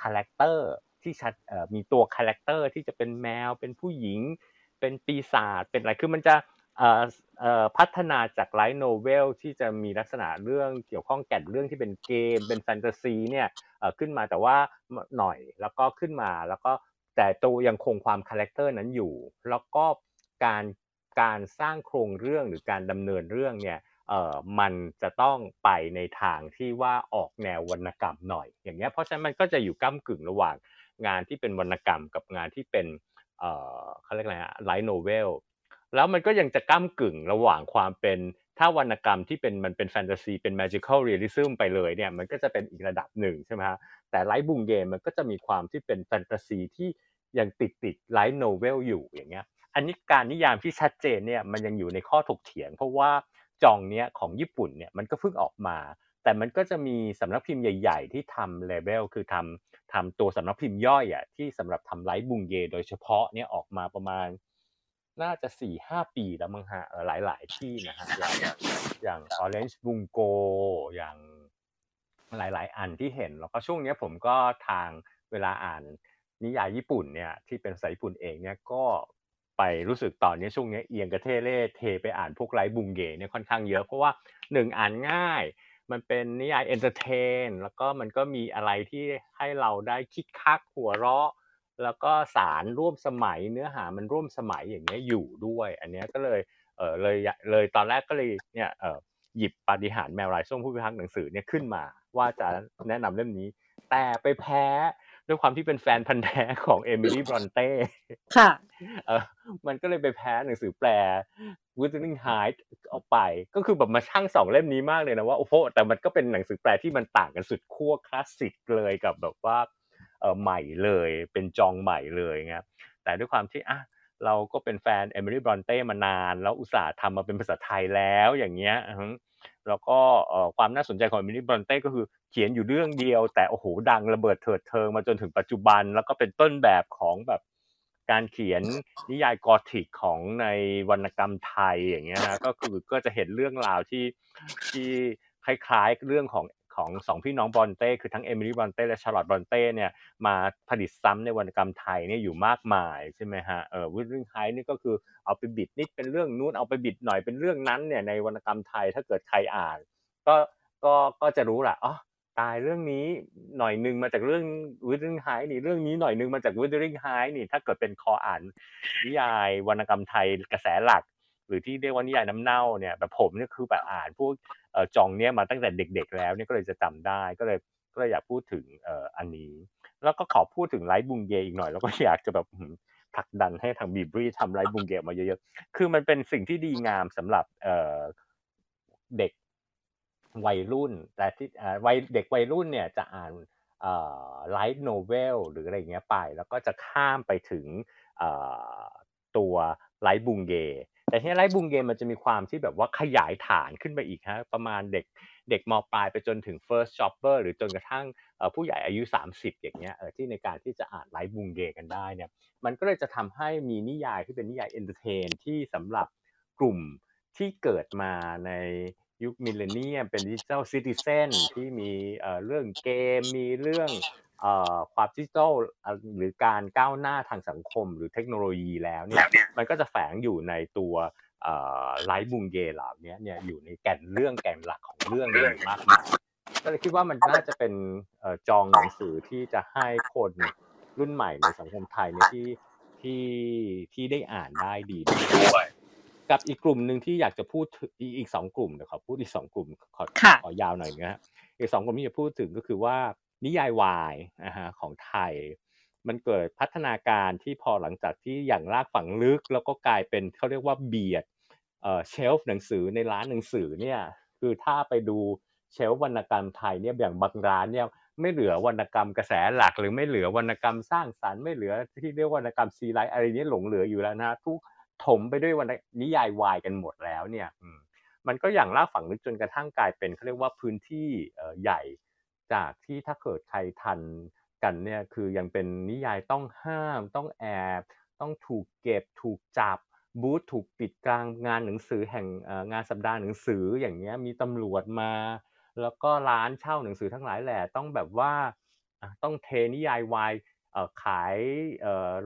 [SPEAKER 2] character ที่ชัดมีตัว character ที่จะเป็นแมว เป็นผู้หญิง เป็นปีศาจเป็นอะไรคือมันจะพัฒนาจาก light novel ที่จะมีลักษณะเรื่องเกี่ยวข้องแก่นเรื่องที่เป็นเกม เป็นแฟนตาซีเนี่ยขึ้นมาแต่ว่าหน่อยแล้วก็ขึ้นมาแล้วก็แต่ตัวยังคงความ character นั้นอยู่ แล้วก็การการสร้างโครงเรื่องหรือการดำเนินเรื่องเนี่ย เอ่อมันจะต้องไปในทางที่ว่าออกแนววรรณกรรมหน่อย อย่างเงี้ยเพราะฉะนั้นมันก็จะอยู่ก้ากึ่งระหว่างงานที่เป็นวรรณกรรมกับงานที่เป็นเอ่อเขาเรียกอะไรฮะ light novel แล้วมันก็ยังจะก้ากึ่งระหว่างความเป็นถ้าวรรณกรรมที่เป็นมันเป็นแฟนตาซีเป็น magical realism ไปเลยเนี่ยมันก็จะเป็นอีกระดับหนึ่งใช่ไหมฮะแต่ light 文芸 มันก็จะมีความที่เป็นแฟนตาซีที่ยังติดติด light novel อยู่อย่างเงี้ยอันนี้การนิยามที่ชัดเจนเนี่ยมันยังอยู่ในข้อถกเถียง เพราะว่า genre เนี้ยของญี่ปุ่นเนี่ยมันก็เพิ่งออกมา แต่มันก็จะมีสำนักพิมพ์ใหญ่ ๆ ที่ทำ label คือทำทำตัวสำนักพิมพ์ย่อยอะที่สำหรับทำไลฟ์บุงเย โดยเฉพาะเนี่ยออกมาประมาณน่าจะสี่ห้าปีแล้วมั้งฮะหลายๆที่นะฮะอย่างอย่าง Orange Bungo อย่างหลาย ๆ อันที่เห็นแล้วก็ช่วงเนี้ยผมก็ทางเวลาอ่านนิยายญี่ปุ่นเนี่ยที่เป็นภาษาญี่ปุ่นเองเนี่ยก็ ไปรู้สึกตอนนี้ช่วงนี้เอียงกระเทเล่เทไปอ่านพวกไลฟ์บุงเยเนี่ยค่อนข้างเยอะเพราะว่าหนึ่งอ่านง่าย มันเป็นนิยาย entertain แล้วก็มันก็มีอะไรที่ให้เราได้คิกคักหัวเราะ แล้วก็สารร่วมสมัยเนื้อหามันร่วมสมัยอย่างเงี้ยอยู่ด้วย อันเนี้ยก็เลยเออเลยเลยตอนแรกก็เลยเนี่ยเออหยิบปาฏิหาริย์แมวลายส้มผู้พิทักษ์หนังสือเนี่ยขึ้นมา ว่าจะแนะนำเล่มนี้ แต่ไปแพ้ ด้วยความที่เป็นแฟนพันธุ์แท้ของเอมิลี่บรอนเต้
[SPEAKER 1] ค่ะ
[SPEAKER 2] เออมันก็เลยไปแพ้หนังสือแปล Wuthering Heights ออกไป ก็คือแบบมาชั่งสองเล่มนี้มากเลยนะว่าโอ้โหแต่มันก็เป็นหนังสือแปลที่มันต่างกันสุดขั้วคลาสสิกเลยกับแบบว่าเออใหม่เลยเป็น genre ใหม่เลยเงี้ยแต่ด้วยความที่อะเราก็เป็นแฟนเอมิลี่บรอนเต้มานาน แล้วอุตส่าห์ทำมาเป็นภาษาไทยแล้วอย่างเงี้ยอือฮึแล้วก็เอ่อความน่าสนใจของเอมิลี่บรอนเต้ก็คือ เขียนอยู่เรื่องเดียว แต่โอ้โหดังระเบิดเถิดเทิงมาจนถึงปัจจุบัน แล้วก็เป็นต้นแบบของแบบการเขียนนิยายกอธิกของในวรรณกรรมไทยอย่างเงี้ยนะก็คือก็จะเห็นเรื่องราวที่ที่คล้ายๆเรื่องของของสองพี่น้องบอนเต้คือทั้งเอมิลี่บอนเต้และชาร์ลอตบอนเต้เนี่ยมาผลิตซ้ำในวรรณกรรมไทยเนี่ยอยู่มากมายใช่ไหมฮะเออวิลลิงไฮนี่ก็คือเอาไปบิดนิดเป็นเรื่องนู้นเอาไปบิดหน่อยเป็นเรื่องนั้นเนี่ยในวรรณกรรมไทยถ้าเกิดใครอ่าน ก็ก็ก็จะรู้แหละอ๋อ ตายเรื่องนี้หน่อยหนึ่งมาจากเรื่องวิลลิงไฮนี่เรื่องนี้หน่อยหนึ่งมาจากวิลลิงไฮนี่ ถ้าเกิดเป็นคออ่านนิยายวรรณกรรมไทยกระแสหลัก หรือที่เรียกว่านิยายน้ำเน่าเนี่ยแบบผมเนี่ยคือแบบอ่านพวกจ่อจองเนี่ยมาตั้งแต่เด็ก ๆ แล้วเนี่ยก็เลยจะจำได้ก็เลยก็เลยอยากพูดถึงอันนี้ แล้วก็ขอพูดถึงไลฟ์บุงเกอีกหน่อย แล้วก็อยากจะแบบผลักดันให้ทางบีบรีทำไลฟ์บุงเกมาเยอะๆคือมันเป็นสิ่งที่ดีงามสำหรับเด็ก วัยรุ่น แต่ที่เอ่อวัยเด็กวัยรุ่นเนี่ยจะอ่าน light novel หรืออะไรเงี้ยไป แล้วก็จะข้ามไปถึงตัว light bungei แต่ที่ light bungei มันจะมีความที่แบบว่าขยายฐานขึ้นไปอีกฮะประมาณเด็กเด็กมปลายไปจนถึง first jobber หรือจนกระทั่งผู้ใหญ่อายุ 30 อย่างเงี้ยที่ในการที่จะอ่าน light bungei กันได้เนี่ยมันก็เลยจะทำให้มีนิยายที่เป็นนิยาย entertain ที่สำหรับกลุ่มที่เกิดมาใน ยุคมิลเลนเนียมเป็นดิจิทัลซิติเซนที่มีเอ่อเรื่องเกมมีเรื่องเอ่อความดิจิทัลอะหรือการก้าวหน้าทางสังคมหรือเทคโนโลยีแล้วเนี่ยมันก็จะแฝงอยู่ในตัวไลฟ์บุงเกเหล่านี้เนี่ยอยู่ในแก่นเรื่องแก่นหลักของเรื่องเลยมากมายก็เลยคิดว่ามันน่าจะเป็นเอ่อจองหนังสือที่จะให้คนรุ่นใหม่ในสังคมไทยเนี่ยที่ที่ที่ได้อ่านได้ดีด้วย กับอีกกลุ่มหนึ่งที่อยากจะพูดถึงอีกอีกสองกลุ่มเดี๋ยวขอพูดอีกสองกลุ่มขอ
[SPEAKER 1] ค่ะ
[SPEAKER 2] ขอยาวหน่อยนะฮะอีกสองกลุ่มที่จะพูดถึงก็คือว่านิยายวายนะฮะของไทย มันเกิดพัฒนาการที่พอหลังจากที่อย่างรากฝังลึก แล้วก็กลายเป็นเขาเรียกว่าเบียดเอ่อเชลฟ์หนังสือในร้านหนังสือเนี่ยคือถ้าไปดูเชลฟ์วรรณกรรมไทยเนี่ยอย่างบางร้านเนี่ยไม่เหลือวรรณกรรมกระแสหลัก หรือไม่เหลือวรรณกรรมสร้างสรรค์ไม่เหลือที่เรียกวรรณกรรมซีไลท์อะไรเนี้ยหลงเหลืออยู่แล้วนะทุก ถมไปด้วยวรรณนิยายวายกันหมดแล้วเนี่ยมันก็อย่างราฝังลึกจนกระทั่งกลายเป็นเขาเรียกว่าพื้นที่ใหญ่จากที่ถ้าเกิดใครทันกันเนี่ยคือยังเป็นนิยายต้องห้าม ต้องแอบต้องถูกเก็บถูกจับบูธถูกปิดกลางงานหนังสือแห่งงานสัปดาห์หนังสืออย่างเงี้ยมีตำรวจมา แล้วก็ร้านเช่าหนังสือทั้งหลายแหละต้องแบบว่าต้องเทนิยายวายขาย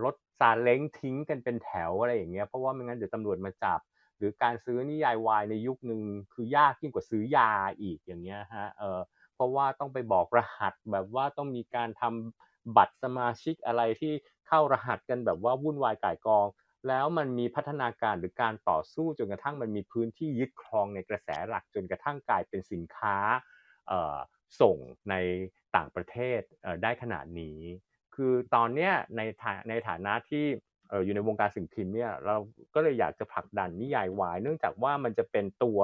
[SPEAKER 2] รถ ซาเล้งทิ้งกันเป็นแถวอะไรอย่างเงี้ยเพราะว่าไม่งั้นเดี๋ยวตำรวจมาจับ หรือการซื้อนิยายวายในยุคหนึ่งคือยากยิ่งกว่าซื้อยาอีกอย่างเงี้ยฮะเออเพราะว่าต้องไปบอกรหัสแบบว่าต้องมีการทำบัตรสมาชิกอะไรที่เข้ารหัสกันแบบว่าวุ่นวายก่ายกอง แล้วมันมีพัฒนาการหรือการต่อสู้จนกระทั่งมันมีพื้นที่ยึดครองในกระแสหลักจนกระทั่งกลายเป็นสินค้าส่งในต่างประเทศได้ขนาดนี้ คือตอนเนี้ยในฐาในฐานะที่อยู่ในวงการสิ่งพิมพ์เนี่ยเราก็เลยอยากจะผลักดันนิยายวาย เนื่องจากว่ามันจะเป็นตัว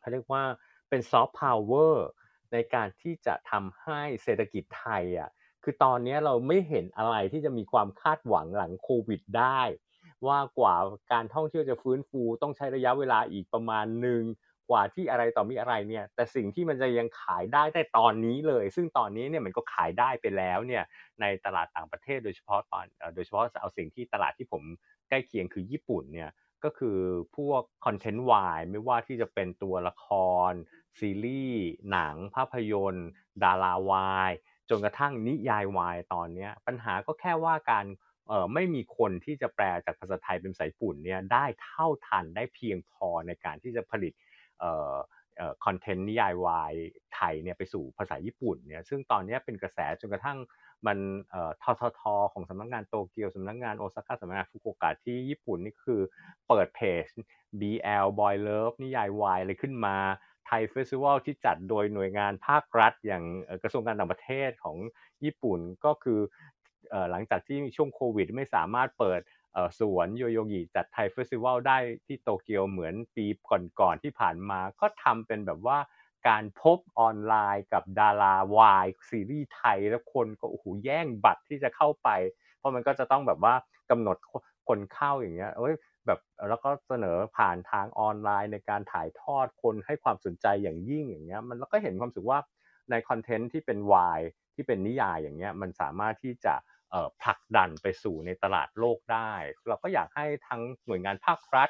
[SPEAKER 2] เขาเรียกว่าเป็นซอฟต์พาวเวอร์ในการที่จะทำให้เศรษฐกิจไทยอะคือตอนนี้เราไม่เห็นอะไรที่จะมีความคาดหวังหลังโควิดได้ ว่ากว่าการท่องเที่ยวจะฟื้นฟูต้องใช้ระยะเวลาอีกประมาณหนึ่ง กว่าที่อะไรต่อมีอะไรเนี่ย แต่สิ่งที่มันจะยังขายได้ได้ตอนนี้เลย ซึ่งตอนนี้เนี่ยมันก็ขายได้ไปแล้วเนี่ยในตลาดต่างประเทศโดยเฉพาะตอนโดยเฉพาะเอาสิ่งที่ตลาดที่ผมใกล้เคียงคือญี่ปุ่นเนี่ยก็คือพวกคอนเทนต์วายไม่ว่าที่จะเป็นตัวละคร ซีรีส์ หนัง ภาพยนตร์ ดาราวายจนกระทั่งนิยายวายตอนนี้ปัญหาก็แค่ว่าการเออไม่มีคนที่จะแปลจากภาษาไทยเป็นภาษาญี่ปุ่นเนี่ยได้เท่าทันได้เพียงพอในการที่จะผลิต คอนเทนต์นิยายวายไทยเนี่ยไปสู่ภาษาญี่ปุ่นเนี่ยซึ่งตอนนี้เป็นกระแสจนกระทั่งมันเอ่อทททของสำนักงานโตเกียวสำนักงานโอซาก้าสำนักงานฟุกุโอกะที่ญี่ปุ่นนี่คือเปิดเพจ BL Boy Love นิยายวายอะไรขึ้นมา Thai Festival ที่จัดโดยหน่วยงานภาครัฐ อย่างกระทรวงการต่างประเทศของญี่ปุ่นก็คืออหลังจากที่ช่วงโควิดไม่สามารถเปิด สวนโยโยกิจัด Thai Festival ได้ที่โตเกียวเหมือนปีก่อนๆที่ผ่านมาก็ทำเป็นแบบว่าการพบออนไลน์กับดาราวายซีรีส์ไทยแล้วคนก็โอ้โหแย่งบัตรที่จะเข้าไป เพราะมันก็จะต้องแบบว่ากำหนดคนเข้าอย่างเงี้ยเอ้ยแบบแล้วก็เสนอผ่านทางออนไลน์ในการถ่ายทอดคนให้ความสนใจอย่างยิ่งอย่างเงี้ยมันแล้วก็เห็นความสึกว่าในคอนเทนต์ที่เป็นวายที่เป็นนิยายอย่างเงี้ยมันสามารถที่จะ ผลักดันไปสู่ในตลาดโลกได้ เราก็อยากให้ทั้งหน่วยงานภาครัฐ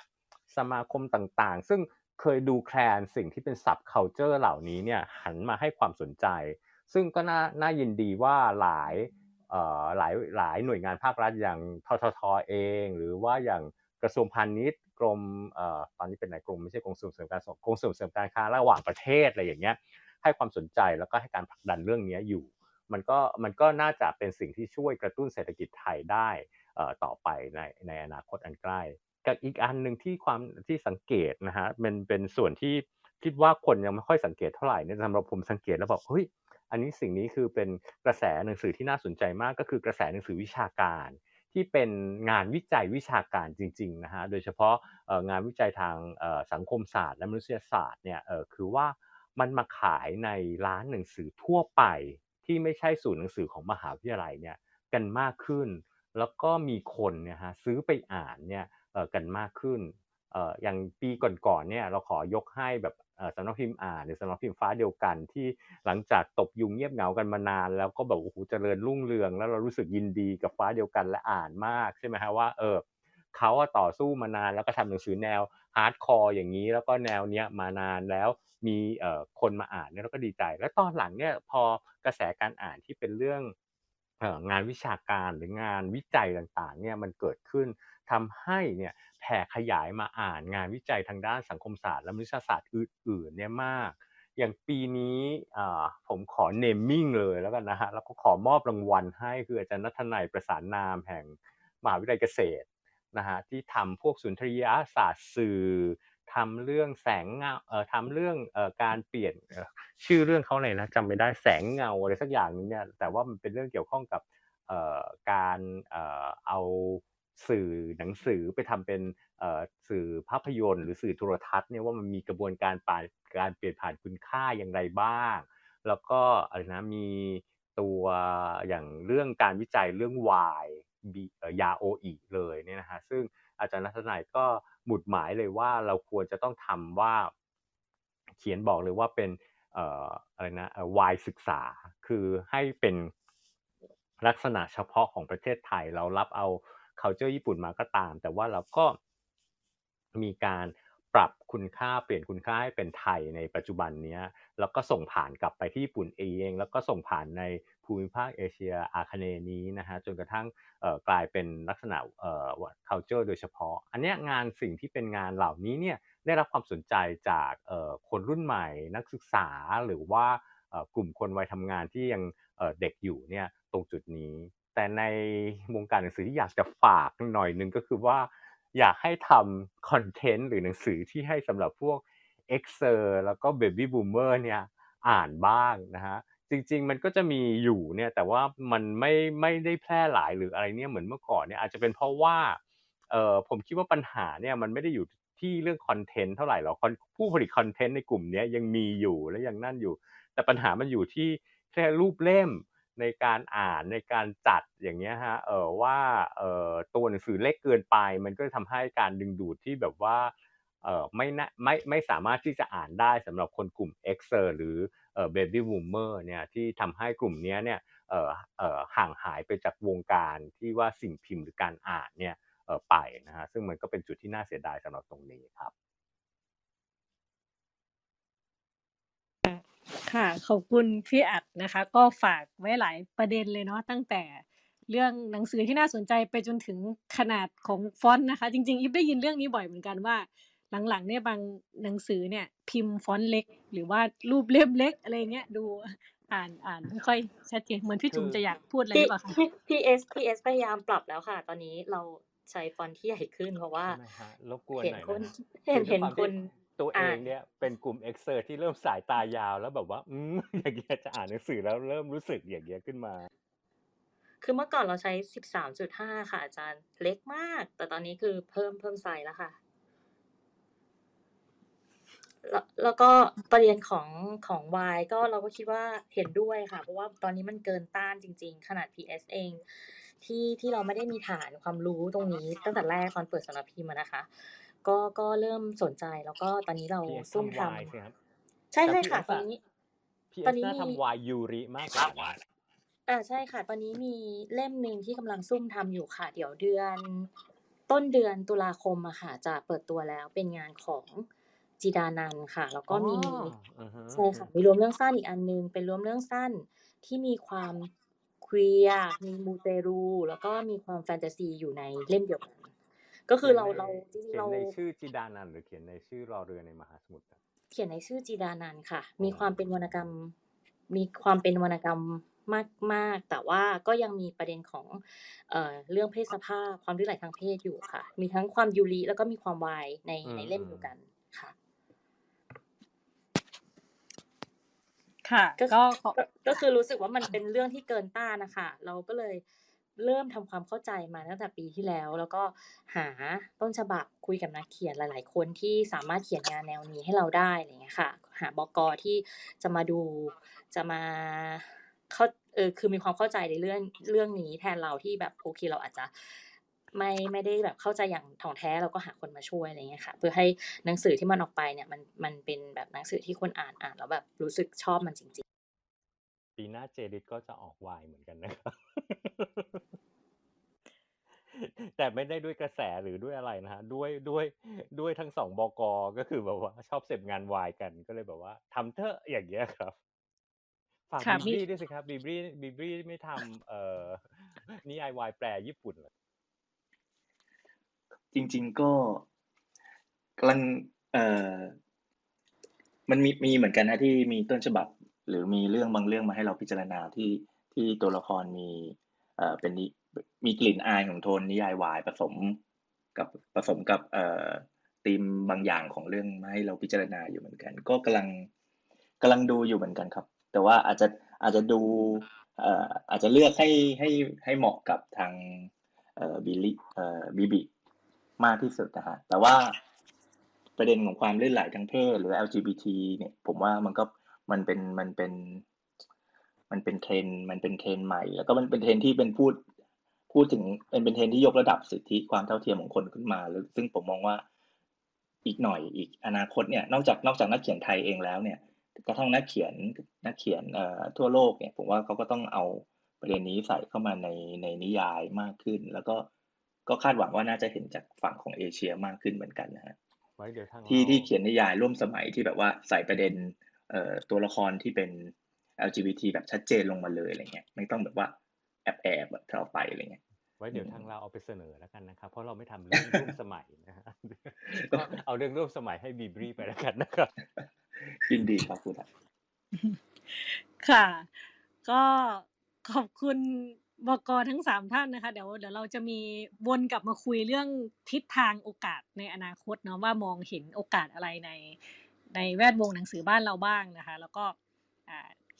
[SPEAKER 2] สมาคมต่างๆ ซึ่งเคยดูแคลนสิ่งที่เป็น subculture เหล่านี้เนี่ยหันมาให้ความสนใจ ซึ่งก็น่าน่ายินดีว่าหลายเอ่อหลายหลายหน่วยงานภาครัฐอย่างทททเอง หรือว่าอย่างกระทรวงพาณิชย์กรมเอ่อตอนนี้เป็นไหนกรมไม่ใช่กรมส่งเสริมการส่งกรมส่งเสริมการค้าระหว่างประเทศอะไรอย่างเงี้ยให้ความสนใจแล้วก็ให้การผลักดันเรื่องนี้อยู่ มันก็มันก็น่าจะเป็นสิ่งที่ช่วยกระตุ้นเศรษฐกิจไทยได้ต่อไปในในอนาคตอันใกล้กับอีกอันหนึ่งที่ความที่สังเกตนะฮะเป็นเป็นส่วนที่คิดว่าคนยังไม่ค่อยสังเกตเท่าไหร่เนี่ยสำหรับผมสังเกตแล้วบอกเฮ้ยอันนี้สิ่งนี้คือเป็นกระแสหนังสือที่น่าสนใจมากก็คือกระแสหนังสือวิชาการที่เป็นงานวิจัยวิชาการจริงๆนะฮะ โดยเฉพาะงานวิจัยทางสังคมศาสตร์และมนุษยศาสตร์เนี่ยคือว่ามันมาขายในร้านหนังสือทั่วไป ที่ไม่ใช่ศูนย์หนังสือของมหาวิทยาลัยเนี่ยกันมากขึ้น แล้วก็มีคนเนี่ยฮะซื้อไปอ่านเนี่ยเออกันมากขึ้นอย่างปีก่อนๆเนี่ยเราขอยกให้แบบสำนักพิมพ์อ่านหรือสำนักพิมพ์ฟ้าเดียวกันที่หลังจากตกยุงเงียบเหงากันมานาน แล้วก็แบบโอ้โหเจริญรุ่งเรือง แล้วเรารู้สึกยินดีกับฟ้าเดียวกันและอ่านมากใช่ไหมฮะว่าเออ เขาต่อสู้มานานแล้วก็ทำหนังสือแนว hardcore อย่างนี้แล้วก็แนวเนี้ยมานานแล้วมีเอ่อคนมาอ่านเนี่ยเราก็ดีใจ แล้วตอนหลังเนี่ยพอกระแสการอ่านที่เป็นเรื่องเอ่องานวิชาการหรืองานวิจัยต่างๆเนี่ยมันเกิดขึ้นทำให้เนี่ยแผ่ขยายมาอ่านงานวิจัยทางด้านสังคมศาสตร์และมนุษยศาสตร์อื่นๆเนี่ยมาก อย่างปีนี้ผมขอ naming เลยแล้วกันนะฮะแล้วก็ขอมอบรางวัลให้คืออาจารย์นัทธนัยประสานนามแห่งมหาวิทยาลัยเกษตร นะฮะที่ทำพวกสุนทรียศาสตร์สื่อทำเรื่องแสงเงาเอ่อทำเรื่องเอ่อการเปลี่ยนชื่อเรื่องเขาอะไรนะจำไม่ได้แสงเงาอะไรสักอย่างนึงเนี่ยแต่ว่ามันเป็นเรื่องเกี่ยวข้องกับเอ่อการเอ่อเอาสื่อหนังสือไปทำเป็นสื่อภาพยนตร์ หรือสื่อโทรทัศน์เนี่ยว่ามันมีกระบวนการปานการเปลี่ยนผ่านคุณค่าอย่างไรบ้าง แล้วก็อะไรนะมีตัวอย่างเรื่องการวิจัยเรื่องวาย ยาโออีเลยเนี่ยนะฮะซึ่งอาจารย์นัทนายก็หมุดหมายเลยว่าเราควรจะต้องทำว่า เขียนบอกเลยว่าเป็นอออะไรนะวายศึกษาคือให้เป็นลักษณะเฉพาะของประเทศไทย เรารับเอา culture ญี่ปุ่นมาก็ตาม แต่ว่าเราก็มีการปรับคุณค่าเปลี่ยนคุณค่าให้เป็นไทยในปัจจุบันนี้แล้วก็ส่งผ่านกลับไปที่ญี่ปุ่นเอง แล้วก็ส่งผ่านใน ภูมิภาคเอเชียอาคเนย์นี้นะฮะจนกระทั่งกลายเป็นลักษณะเอ่อ culture โดยเฉพาะ อันนี้งานสิ่งที่เป็นงานเหล่านี้เนี่ยได้รับความสนใจจากคนรุ่นใหม่นักศึกษาหรือว่ากลุ่มคนวัยทำงานที่ยังเด็กอยู่เนี่ยตรงจุดนี้ แต่ในวงการหนังสือที่อยากจะฝากหน่อยนึงก็คือว่าอยากให้ทำคอนเทนต์หรือหนังสือที่ให้สำหรับพวก e x e r แล้วก็ Baby Boomer เนี่ยอ่านบ้างนะฮะ จริง ๆ มันก็จะมีอยู่เนี่ย แต่ว่ามันไม่ไม่ได้แพร่หลายหรืออะไรเนี่ยเหมือนเมื่อก่อนเนี่ยอาจจะเป็นเพราะว่าเออผมคิดว่าปัญหาเนี่ยมันไม่ได้อยู่ที่เรื่องคอนเทนต์เท่าไหร่หรอกผู้ผลิตคอนเทนต์ในกลุ่มนี้ยังมีอยู่และยังนั่นอยู่ แต่ปัญหามันอยู่ที่แค่รูปเล่มในการอ่านในการจัดอย่างเงี้ยฮะเออว่าเออตัวหนังสือเล็กเกินไป มันก็จะทำให้การดึงดูดที่แบบว่าเออไม่น่าไม่ไม่สามารถที่จะอ่านได้สำหรับคนกลุ่ม X หรือ เออ Baby Boomer เนี่ยที่ทำให้กลุ่มนี้เนี่ยห่างหายไปจากวงการที่ว่าสิ่งพิมพ์หรือการอ่านเนี่ยไปนะฮะซึ่งมันก็เป็นจุดที่น่าเสียดายสำหรับตรงนี้ครับ
[SPEAKER 1] ค่ะขอบคุณพี่อัดนะคะ ก็ฝากไว้หลายประเด็นเลยเนาะตั้งแต่เรื่องหนังสือที่น่าสนใจไปจนถึงขนาดของฟอนต์นะคะ จริงๆอีฟได้ยินเรื่องนี้บ่อยเหมือนกันว่า หลังๆเนี่ยบางหนังสือเนี่ย พิมพ์ฟอนต์เล็ก หรือว่ารูปเล่มเล็กอะไรเงี้ยดูอ่านอ่านไม่ค่อยชัดเจนเหมือนพี่จุ๋ม
[SPEAKER 2] คือ
[SPEAKER 1] จะอยากพูดอะไรห
[SPEAKER 3] พี่
[SPEAKER 1] รือเปล่าคะ
[SPEAKER 3] พี่เอสพี่เอสพยายามปรับแล้วค่ะ ตอนนี้เราใช้ฟอนต์ที่ใหญ่ขึ้นเพราะว่า
[SPEAKER 2] ใช่ไหมฮะรบกวน
[SPEAKER 3] เห็น
[SPEAKER 2] หน่อย
[SPEAKER 3] คน
[SPEAKER 2] นะฮะ
[SPEAKER 3] เห็น
[SPEAKER 2] คือด้วย
[SPEAKER 3] เห็น
[SPEAKER 2] ความ
[SPEAKER 3] ค
[SPEAKER 2] ที่
[SPEAKER 3] น
[SPEAKER 2] ตัวเอ
[SPEAKER 3] อ่างน
[SPEAKER 2] เนี่ยเป็นกลุ่ม X ที่เริ่มสายตายาวแล้วแบบว่า อืมอย่างเงี้ยจะอ่านหนังสือแล้วเริ่มรู้สึกอย่างเงี้ยขึ้นมา
[SPEAKER 3] คือเมื่อก่อนเราใช้สิบสามจุดห้าค่ะอาจารย์เล็กมาก แต่ตอนนี้คือเพิ่มเพิ่มไซส์แล้วค่ะ แล้วแล้วก็ประเด็นของของวายก็เราก็คิดว่าเห็นด้วยค่ะ เพราะว่าตอนนี้มันเกินต้านจริง ๆ ขนาด PS เองที่ที่เราไม่ได้มีฐานความรู้ตรงนี้ตั้งแต่แรกตอนเปิดสำนักพิมพ์อะนะคะ ก็ก็เริ่มสนใจแล้วก็ตอนนี้เรา
[SPEAKER 2] PS
[SPEAKER 3] ซุ่ม
[SPEAKER 2] ทำ
[SPEAKER 3] ท
[SPEAKER 2] วายใช่ไหมครับำ
[SPEAKER 3] ใช่
[SPEAKER 2] แต่
[SPEAKER 3] ใช่ค่ะ
[SPEAKER 2] PS
[SPEAKER 3] ตอน
[SPEAKER 2] อะ
[SPEAKER 3] นี้
[SPEAKER 2] PS
[SPEAKER 3] ตอนนี้
[SPEAKER 2] น่า
[SPEAKER 3] มี
[SPEAKER 2] ทำวายยูริมากกว่านะ
[SPEAKER 3] อ่าใช่ค่ะ ตอนนี้มีเล่มหนึ่งที่กำลังซุ่มทำอยู่ค่ะ เดี๋ยวเดือน ต้นเดือนตุลาคมอะค่ะ จะเปิดตัวแล้วเป็นงานของ จิดานันท์ค่ะ แล้ว
[SPEAKER 2] อ๋
[SPEAKER 3] ก็
[SPEAKER 2] อ
[SPEAKER 3] มี
[SPEAKER 2] อือฮึ
[SPEAKER 3] ใช่
[SPEAKER 2] อื
[SPEAKER 3] ค่ะ
[SPEAKER 2] ม
[SPEAKER 3] มีรวมเรื่องสั้นอีกอันหนึ่งเป็นรวมเรื่องสั้นที่มีความ queer มีมูเตลูแล้วก็มีความแฟนตาซีอยู่ในเล่มเดียวกัน ก็คื
[SPEAKER 2] เขี
[SPEAKER 3] อย
[SPEAKER 2] น
[SPEAKER 3] เรา
[SPEAKER 2] ใน
[SPEAKER 3] เราจริง
[SPEAKER 2] เขี
[SPEAKER 3] ๆ
[SPEAKER 2] ย
[SPEAKER 3] เร
[SPEAKER 2] นาในชื่อจิดานันท์หรือเขียนในชื่อรอเรือในมหาสมุทรครับ
[SPEAKER 3] เขียนในชื่อจิดานันท์ค่ะ
[SPEAKER 2] อ๋
[SPEAKER 3] มี
[SPEAKER 2] อ
[SPEAKER 3] ความเป็นวรรณกรรม มีความเป็นวรรณกรรมมากๆแต่ว่าก็ยังมีประเด็นของ เอ่อ เรื่องเพศสภาพ ความลื่นไหลทางเพศอยู่ค่ะ มีทั้งความยูริแล้วก็มีความวายใน
[SPEAKER 2] อื
[SPEAKER 3] ในเล่ม
[SPEAKER 2] ม
[SPEAKER 3] เดียวกัน ค่ะ
[SPEAKER 1] ค่ะ
[SPEAKER 3] ก็
[SPEAKER 1] ก็ขอ
[SPEAKER 3] ก็ก็คือรู้สึกว่ามันเป็นเรื่องที่เกินต้านน่ะค่ะเราก็เลยเริ่มทำความเข้าใจมาตั้งแต่ปีที่แล้ว แล้วก็หาต้นฉบับคุยกับนักเขียนหลาย ๆ คนที่สามารถเขียนงานแนวนี้ให้เราได้อะไรอย่างเงี้ยค่ะ หาบก.ที่จะมาดูจะมาเข้าเออคือมีความเข้าใจในเรื่องเรื่องนี้แทนเราที่แบบโอเคเราอาจจะ ไม่ไม่ได้แบบเข้าใจอย่างถ่องแท้เราก็หาคนมาช่วยอะไรอย่างเงี้ยค่ะ เพื่อให้หนังสือที่มันออกไปเนี่ยมันมันเป็นแบบหนังสือที่คนอ่านอ่านแล้วแบบรู้สึกชอบมันจริง ๆ
[SPEAKER 2] ปีหน้าเจดิตก็จะออกวายเหมือนกันนะครับแต่ไม่ได้ด้วยกระแสหรือด้วยอะไรนะครับด้วยด้วยด้วยทั้ง2บก.ก็คือแบบว่า ชอบเสพงานวายกันก็เลยแบบว่าทำเถอะอย่างเงี้ยครับฝาก
[SPEAKER 1] ค่ะ
[SPEAKER 2] บิ
[SPEAKER 1] มี
[SPEAKER 2] บรี่ด้วยสิครับบิบรี่บิบรี่ไม่ทำเอ่อนิยายวายแปลญี่ปุ่นเหรอ?
[SPEAKER 4] จริง ๆ ก็กำลังเอ่อมันมีมีเหมือนกันนะที่มีต้นฉบับ หรือมีเรื่องบางเรื่องมาให้เราพิจารณาที่ที่ตัวละครมีเอ่อเป็นนิมีกลิ่นอายของโทนนิยายวายผสมกับผสมกับเอ่อธีมบางอย่างของเรื่องมาให้เราพิจารณาอยู่เหมือนกัน ก็กำลังกำลังดูอยู่เหมือนกันครับ แต่ว่าอาจจะอาจจะดูเอ่ออาจจะเลือกให้ให้ให้เหมาะกับทางเอ่อบิลลี่เอ่อบิบิ มากที่สุดนะครับแต่ว่าประเด็นของความลื่นไหลทางเพศหรือ LGBT เนี่ย ผมว่ามันก็มันเป็นมันเป็น มันเป็น trend มันเป็น trend ใหม่ แล้วก็มันเป็น trend ที่เป็นพูดพูดถึงมันเป็น trend ที่ยกระดับสิทธิความเท่าเทียมของคนขึ้นมาแล้วซึ่งผมมองว่าอีกหน่อยอีกอนาคตเนี่ยนอกจากนอกจากนักเขียนไทยเองแล้วเนี่ยกระทั่งนักเขียนนักเขียนเอ่อทั่วโลกเนี่ยผมว่าเขาก็ต้องเอาประเด็นนี้ใส่เข้ามาในในนิยายมากขึ้น แล้วก็ ก็คาดหวังว่าน่าจะเห็นจากฝั่งของเอเชียมากขึ้นเหมือนกันนะครับ
[SPEAKER 2] ไว้เดี๋ยวทาง
[SPEAKER 4] ที่
[SPEAKER 2] เรา
[SPEAKER 4] ที่เขียนนิยายร่วมสมัยที่แบบว่าใส่ประเด็นเอ่อตัวละครที่เป็น LGBT แบบชัดเจนลงมาเลยอะไรเงี้ยไม่ต้องแบบว่าแอบๆแบบทั่วไปอะไรเงี้ย
[SPEAKER 2] ไว้
[SPEAKER 4] อื
[SPEAKER 2] เดี๋ยว
[SPEAKER 4] ม
[SPEAKER 2] ทางเราเอาไปเสนอแล้วกันนะครับ เพราะเราไม่ทำเรื่องร่วมสมัยนะครับก็เอาเรื่องร่วมสมัยให้บิบรี่ไปแล้วกันนะครับ
[SPEAKER 4] ยินดีครับคุณครับ
[SPEAKER 1] ค่ะ ก็ขอบคุณ บก.ทั้ง3ท่านนะคะเดี๋ยวเดี๋ยวเราจะมีวนกลับมาคุยเรื่องทิศทางโอกาสในอนาคตเนาะว่ามองเห็นโอกาสอะไรในในแวดวงหนังสือบ้านเราบ้างนะคะ แล้วก็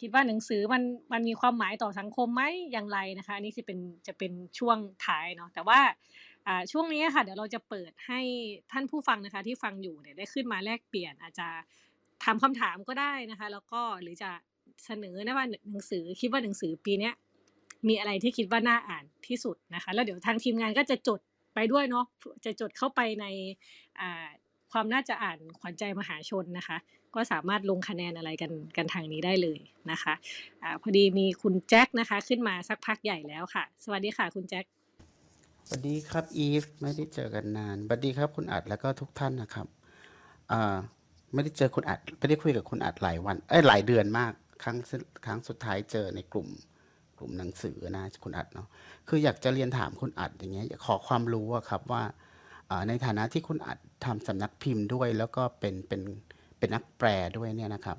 [SPEAKER 1] คิดว่าหนังสือมันมันมีความหมายต่อสังคมไหมอย่างไรนะคะอันนี้สิเป็นจะเป็นช่วงท้ายเนาะแต่ว่าช่วงนี้ค่ะเดี๋ยวเราจะเปิดให้ท่านผู้ฟังนะคะที่ฟังอยู่เนี่ยได้ขึ้นมาแลกเปลี่ยนอาจจะถามคำถามก็ได้นะคะ แล้วก็หรือจะเสนอนะว่าหนหนังสือคิดว่าหนังสือปีเนี้ย มีอะไรที่คิดว่าน่าอ่านที่สุดนะคะ แล้วเดี๋ยวทางทีมงานก็จะจดไปด้วยเนาะจะจดเข้าไปในความน่าจะอ่านขวัญใจมหาชนนะคะ ก็สามารถลงคะแนนอะไรกันกันทางนี้ได้เลยนะคะอ่าพอดีมีคุณแจ็คนะคะ ขึ้นมาสักพักใหญ่แล้วค่ะ สวัสดีค่ะ คุณแจ็ค
[SPEAKER 5] สวัสดีครับอีฟไม่ได้เจอกันนานสวัสดีครับคุณอัดแล้วก็ทุกท่านนะครับอ่าไม่ได้เจอคุณอัดไม่ได้คุยกับคุณอัดหลายวันเอ๊ยหลายเดือนมาก ครั้งครั้งสุดท้ายเจอในกลุ่ม ลุ่มหนังสือนะคุณอัดเนาะคืออยากจะเรียนถามคุณอัดอย่างเงี้ยอยากขอความรู้อะครับว่าในฐานะที่คุณอัดทำสำนักพิมพ์ด้วย แล้วก็เป็นเป็นเป็นนักแปลด้วยเนี่ยนะครับ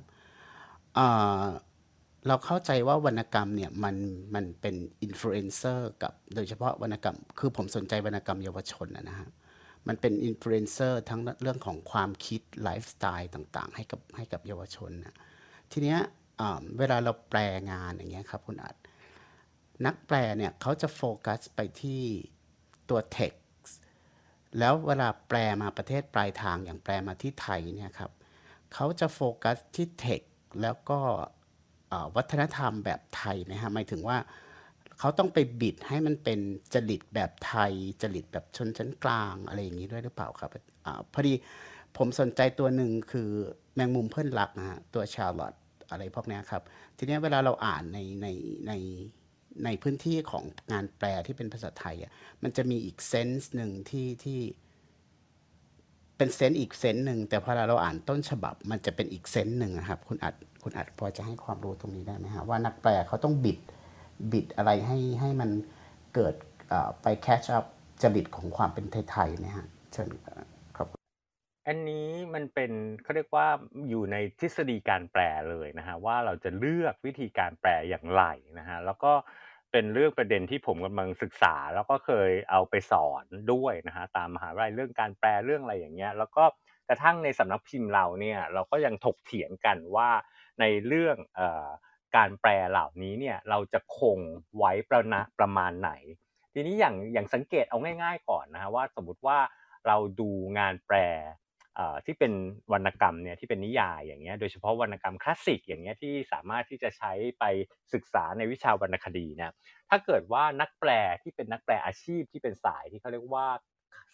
[SPEAKER 5] เราเข้าใจว่าวรรณกรรมเนี่ยมันมันเป็น influencer กับโดยเฉพาะวรรณกรรม คือผมสนใจวรรณกรรมเยาวชนอะนะมันเป็น influencer ทั้งเรื่องของความคิดไลฟ์สไตล์ต่างๆ ให้กับให้กับเยาวชนนะทีเนี้ยเวลาเราแปลงานอย่างเงี้ยครับคุณอัด นักแปลเนี่ยเขาจะโฟกัสไปที่ตัวเท็กซ์แล้วเวลาแปลมาประเทศปลายทางอย่างแปลมาที่ไทยเนี่ยครับเขาจะโฟกัสที่เท็กซ์แล้วก็วัฒนธรรมแบบไทยไหมครับหมายถึงว่าเขาต้องไปบิดให้มันเป็นจริตแบบไทย จริตแบบชนชั้นกลางอะไรอย่างงี้ด้วยหรือเปล่าครับ?อพอดีผมสนใจตัวหนึ่งคือแมงมุมเพื่อนรักนะครับตัว Charlotte อะไรพวกนี้ครับ ทีนี้เวลาเราอ่านในในใน ในพื้นที่ของงานแปลที่เป็นภาษาไทยอะมันจะมีอีกเซนส์หนึ่งที่ที่เป็นเซนส์อีกเซนส์หนึ่งแต่พอเราอ่านต้นฉบับ มันจะเป็นอีกเซนส์หนึ่งครับ คุณอัดคุณอัดพอจะให้ความรู้ตรงนี้ได้ไหมฮะว่านักแปลเขาต้องบิดบิดอะไรให้ให้มันเกิดไปแคชอัพจริตของความเป็นไทยๆเนะฮะเชิญครับ
[SPEAKER 2] อันนี้มันเป็นเขาเรียกว่าอยู่ในทฤษฎีการแปลเลยนะฮะว่าเราจะเลือกวิธีการแปลอย่างไรนะฮะแล้วก็ เป็นเรื่องประเด็นที่ผมกำลังศึกษา แล้วก็เคยเอาไปสอนด้วยนะฮะตามมหาวิทยาลัยเรื่องการแปลเรื่องอะไรอย่างเงี้ย แล้วก็กระทั่งในสำนักพิมพ์เราเนี่ยเราก็ยังถกเถียงกันว่าในเรื่องอการแปลเหล่านี้เนี่ยเราจะคงไว้ประนะประมาณไหน ทีนี้อย่างอย่างสังเกตเอาง่าย ๆ ก่อนนะฮะว่าสมมติว่าเราดูงานแปล ที่เป็นวรรณกรรมเนี่ยที่เป็นนิยายอย่างเงี้ยโดยเฉพาะวรรณกรรมคลาสสิกอย่างเงี้ยที่สามารถที่จะใช้ไปศึกษาในวิชาวรรณคดีเนี่ยถ้าเกิดว่านักแปลที่เป็นนักแปลอาชีพที่เป็นสายที่เขาเรียกว่า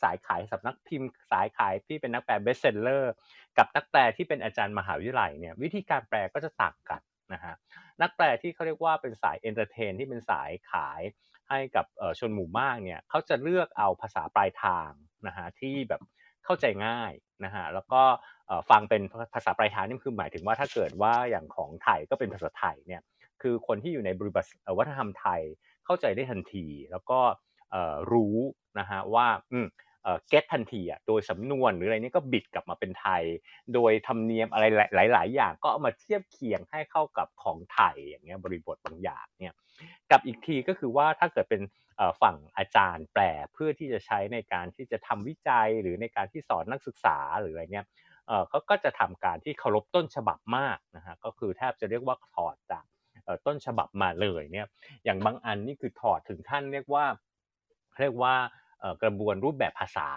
[SPEAKER 2] สายขายสำนักพิมพ์สายขายที่เป็นนักแปล bestsellerกับนักแปลที่เป็นอาจารย์มหาวิทยาลัยเนี่ยวิธีการแปลก็จะต่างกันนะฮะนักแปลที่เขาเรียกว่าเป็นสายเอนเตอร์เทนที่เป็นสายขายให้กับชนหมู่มากเนี่ยเขาจะเลือกเอาภาษาปลายทางนะฮะที่แบบ เข้าใจง่ายนะฮะแล้วก็ฟังเป็นภาษาปลายทางนี่คือหมายถึงว่าถ้าเกิดว่าอย่างของไทยก็เป็นภาษาไทยเนี่ยคือคนที่อยู่ในบริบทวัฒนธรรมไทยเข้าใจได้ทันที แล้วก็รู้นะฮะว่าอืม เอ่อ get ทันทีอะโดยสำนวนหรืออะไรนี้ก็บิดกลับมาเป็นไทย โดยธรรมเนียมอะไรหลาย ๆ อย่างก็เอามาเทียบเคียงให้เข้ากับของไทยอย่างเงี้ยบริบทบางอย่างเนี่ยกับอีกทีก็คือว่าถ้าเกิดเป็นฝั่งอาจารย์แปลเพื่อที่จะใช้ในการที่จะทำวิจัยหรือในการที่สอนนักศึกษาหรืออะไรเงี้ยเออเขาก็จะทำการที่เคารพต้นฉบับมากนะฮะก็คือแทบจะเรียกว่าถอดจากต้นฉบับมาเลยเนี่ยอย่างบางอันนี่คือถอดถึงขั้นเรียกว่าเรียกว่า กระบวนรูปแบบภาษา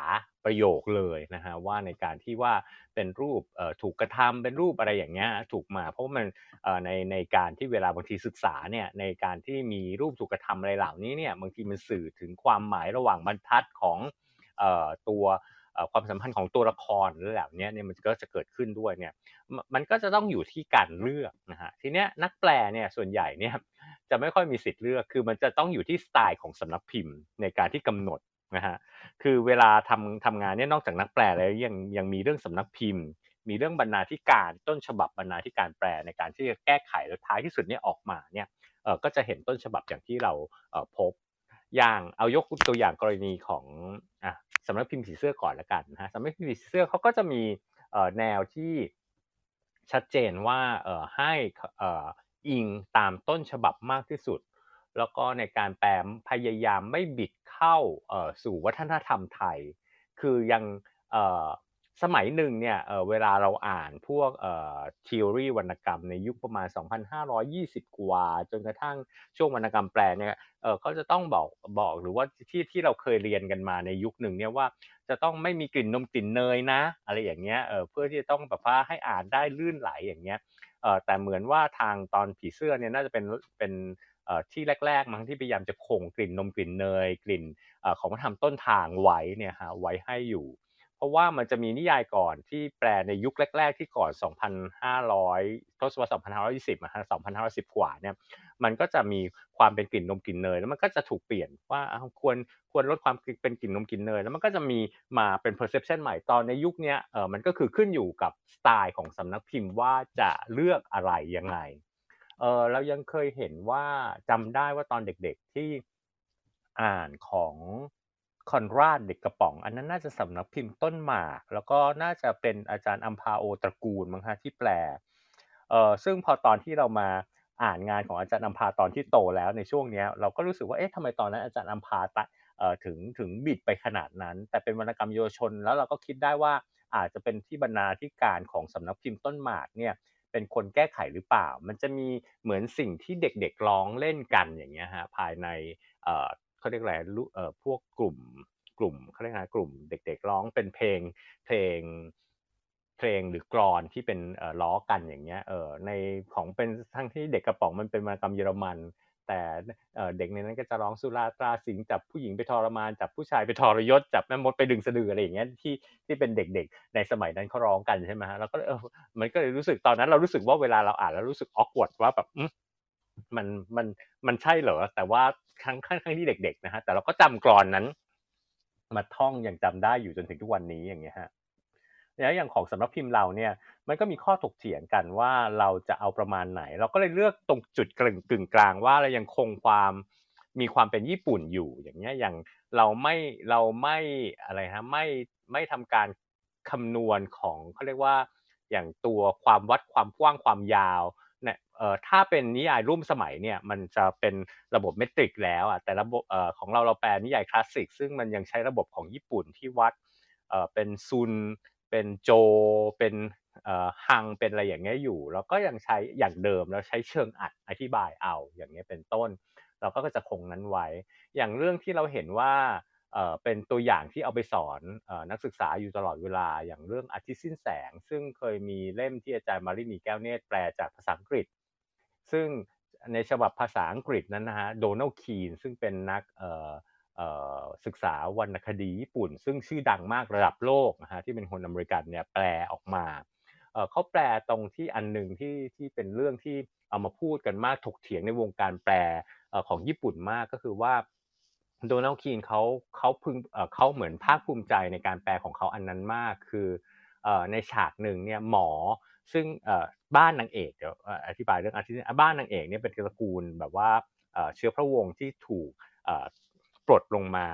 [SPEAKER 2] ประโยคเลยนะฮะว่าในการที่ว่าเป็นรูปถูกกระทำเป็นรูปอะไรอย่างเงี้ยถูกมาเพราะมันในในการที่เวลาบางทีศึกษาเนี่ยในการที่มีรูปถูกกระทำอะไรเหล่านี้เนี่ยบางทีมันสื่อถึงความหมายระหว่างบรรทัดของตัวความสัมพันธ์ของตัวละครหรือแบบเนี้ยเนี่ยมันก็จะเกิดขึ้นด้วยเนี่ยมมันก็จะต้องอยู่ที่การเลือกนะฮะทีเนี้ยนักแปลเนี่ยส่วนใหญ่เนี่ยจะไม่ค่อยมีสิทธิ์เลือกคือมันจะต้องอยู่ที่สไตล์ของสำนักพิมพ์ในการที่กำหนด นะฮะคือเวลาทำทำงานเนี่ยนอกจากนักแปลแล้วยังยังมีเรื่องสำนักพิมพ์ มีเรื่องบรรณาธิการต้นฉบับบรรณาธิการแปลในการที่จะแก้ไขแล้วท้ายที่สุดเนี่ยออกมาเนี่ยเออก็จะเห็นต้นฉบับอย่างที่เราเออพบอย่างเอายกตัวอย่างกรณีของอะสำนักพิมพ์ผีเสื้อก่อนละกันนะฮะสำนักพิมพ์ผีเสื้อเขาก็จะมีเออแนวที่ชัดเจนว่าเออให้เอออิงตามต้นฉบับมากที่สุด แล้วก็ในการแปลพยายามไม่บิดเข้าสู่วัฒนธรรมไทย คือยังสมัยหนึ่งเนี่ยเวลาเราอ่านพวกเอ่อ theory วรรณกรรมในยุคประมาณ 2,520 กว่าจนกระทั่งช่วงวรรณกรรมแปลเนี่ยเออก็จะต้องบอกบอกหรือว่าที่ที่เราเคยเรียนกันมาในยุคหนึ่งเนี่ยว่าจะต้องไม่มีกลิ่นนมกลิ่นเนยนะ อะไรอย่างเงี้ยเพื่อที่จะต้องแบบว่าให้อ่านได้ลื่นไหลอย่างเงี้ยแต่เหมือนว่าทางตอนผีเสื้อเนี่ยน่าจะเป็นเป็น ที่แรก ๆ มั้งที่พยายามจะคงกลิ่นนมกลิ่นเนยกลิ่นของวัฒนธรรมต้นทางไว้เนี่ยฮะไว้ให้อยู่ เพราะว่ามันจะมีนิยายก่อนที่แปลในยุคแรก ๆ ที่ก่อน 2,500ทศวรรษ2,520ฮะ2,510 กว่าเนี่ยมันก็จะมีความเป็นกลิ่นนมกลิ่นเนยแล้วมันก็จะถูกเปลี่ยนว่าควรควรลดความเป็นกลิ่นนมกลิ่นเนยแล้วมันก็จะมีมาเป็น perception ใหม่ตอนในยุคนี้เออมันก็คือขึ้นอยู่กับสไตล์ของสำนักพิมพ์ว่าจะเลือกอะไรยังไง เออเรายังเคยเห็นว่าจำได้ว่าตอนเด็กๆที่อ่านของคอนราดเด็กกระป๋อง อันนั้นน่าจะสำนักพิมพ์ต้นหมาก แล้วก็น่าจะเป็นอาจารย์อัมพาโอตระกูลมั้งคะที่แปลเออซึ่งพอตอนที่เรามาอ่านงานของอาจารย์อัมพาตอนที่โตแล้วในช่วงเนี้ยเราก็รู้สึกว่าเอ๊ะทำไมตอนนั้นอาจารย์อัมพาตะเออถึงถึงบิดไปขนาดนั้น แต่เป็นวรรณกรรมเยาวชน แล้วเราก็คิดได้ว่าอาจจะเป็นที่บรรณาธิการของสำนักพิมพ์ต้นหมากเนี่ย เป็นคนแก้ไขหรือเปล่า มันจะมีเหมือนสิ่งที่เด็กๆร้องเล่นกันอย่างเงี้ยฮะภายในเอ่อเขาเรียกอะไรเอ่อพวกกลุ่มกลุ่มเขาเรียกอะไรกลุ่มเด็ก ๆ ร้องเป็นเพลงเพลงเพลงหรือกรอนที่เป็นเอ่อล้อกันอย่างเงี้ยเออในของเป็นทั้งที่เด็กกระป๋องมันเป็นวรรณกรรมเยอรมัน แต่เด็กในนั้นก็จะร้องสุราตราสิงจับผู้หญิงไปทรมานจับผู้ชายไปทรยศจับแม่มดไปดึงสะดืออะไรอย่างเงี้ยที่ที่เป็นเด็กๆ ในสมัยนั้นเขาร้องกันใช่ไหมฮะเราก็เออมันก็เลยรู้สึกตอนนั้นเรารู้สึกว่าเวลาเราอ่านแล้วรู้สึกออกวดว่าแบบมันมันมันใช่เหรอแต่ว่าครั้งครั้งที่เด็ก ๆ นะฮะแต่เราก็จำกรอนนั้น มาท่องอย่างจำได้อยู่จนถึงทุกวันนี้อย่างเงี้ยฮะ แล้วอย่างของสำนักพิมพ์เราเนี่ยมันก็มีข้อถกเถียงกันว่าเราจะเอาประมาณไหน เราก็เลยเลือกตรงจุดกึ่งกึ่งกลางว่าเรายังคงความมีความเป็นญี่ปุ่นอยู่อย่างเงี้ยอย่างเราไม่เราไม่อะไรฮะไม่ไม่ทำการคำนวณของเขาเรียกว่าอย่างตัวความวัดความกว้างความยาวเนี่ยเอ่อถ้าเป็นนิยายร่วมสมัยเนี่ยมันจะเป็นระบบเมตริกแล้วอะแต่ระบบเอ่อของเราเราแปลนิยายคลาสสิกซึ่งมันยังใช้ระบบของญี่ปุ่นที่วัดเอ่อเป็นซุน เป็นโจเป็นฮังเป็นอะไรอย่างเงี้ยอยู่ แล้วก็ยังใช้อย่างเดิมแล้วใช้เชิงอัดอธิบายเอาอย่างเงี้ยเป็นต้น เราก็จะคงนั้นไว้ อย่างเรื่องที่เราเห็นว่าเป็นตัวอย่างที่เอาไปสอนนักศึกษาอยู่ตลอดเวลาอย่างเรื่องอาทิตย์สิ้นแสง ซึ่งเคยมีเล่มที่อาจารย์มารินีแก้วเนตรแปลจากภาษาอังกฤษ ซึ่งในฉบับภาษาอังกฤษนั้นนะฮะโดนัลคีนซึ่งเป็นนักอ ศึกษาวรรณคดีญี่ปุ่น ซึ่งชื่อดังมากระดับโลกนะฮะที่เป็นคนอเมริกันเนี่ยแปลออกมาเขาแปลตรงที่อันหนึ่งที่ที่เป็นเรื่องที่เอามาพูดกันมากถกเถียงในวงการแปลอของญี่ปุ่นมากก็คือว่าโดนัลคีนเขาเขาพึงเอ่อเขาเหมือนภาคภูมิใจในการแปลของเขาอันนั้นมาก คืออในฉากหนึ่งเนี่ยหมอซึ่งบ้านนางเอกเดี๋ยวอธิบายเรื่องอาทิตย์บ้านนางเอกเนี่ยเป็นตระกูลแบบว่าเชื้อพระวงศ์ที่ถูก ปลดลงมา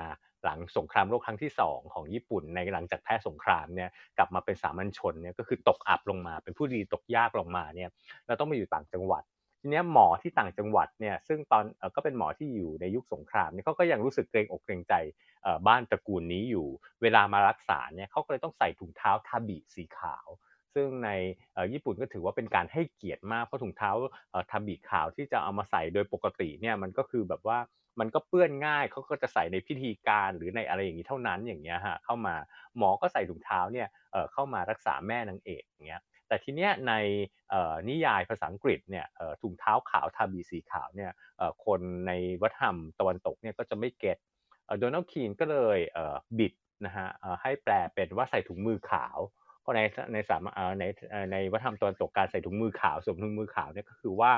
[SPEAKER 2] หลังสงครามโลกครั้งที่สองของญี่ปุ่นในหลังจากแพ้สงครามเนี่ยกลับมาเป็นสามัญชนเนี่ยก็คือตกอับลงมา เป็นผู้ดีตกยากลงมาเนี่ยเราต้องไปอยู่ต่างจังหวัดทีนี้หมอที่ต่างจังหวัดเนี่ยซึ่งตอนก็เป็นหมอที่อยู่ในยุคสงครามเนี่ยเขาก็ยังรู้สึกเกรงอกเกรงใจบ้านตระกูลนี้อยู่ เวลามารักษาเนี่ยเขาก็เลยต้องใส่ถุงเท้าทาบิสีขาว ซึ่งในญี่ปุ่นก็ถือว่าเป็นการให้เกียรติมากเพราะถุงเท้าทาบิขาวที่จะเอามาใส่โดยปกติเนี่ยมันก็คือแบบว่า มันก็เปื้อนง่ายเขาก็จะใส่ในพิธีการหรือในอะไรอย่างนี้เท่านั้นอย่างเงี้ยฮะเข้ามาหมอก็ใส่ถุงเท้าเนี่ยเอ่อเข้ามารักษาแม่นางเอกอย่างเงี้ยแต่ทีเนี้ยในนิยายภาษาอังกฤษเนี่ยเอ่อถุงเท้าขาวทาบีสีขาวเนี่ยเอ่อคนในวัฒนธรรมตะวันตกเนี่ยก็จะไม่เก็ตโดนัลด์คีนก็เลยเอ่อบิดนะฮะเอ่อให้แปลเป็นว่าใส่ถุงมือขาวเพราะในในสามในในวัฒนธรรมตะวันตกการใส่ถุงมือขาวสวมถุงมือขาวเนี่ยก็คือว่า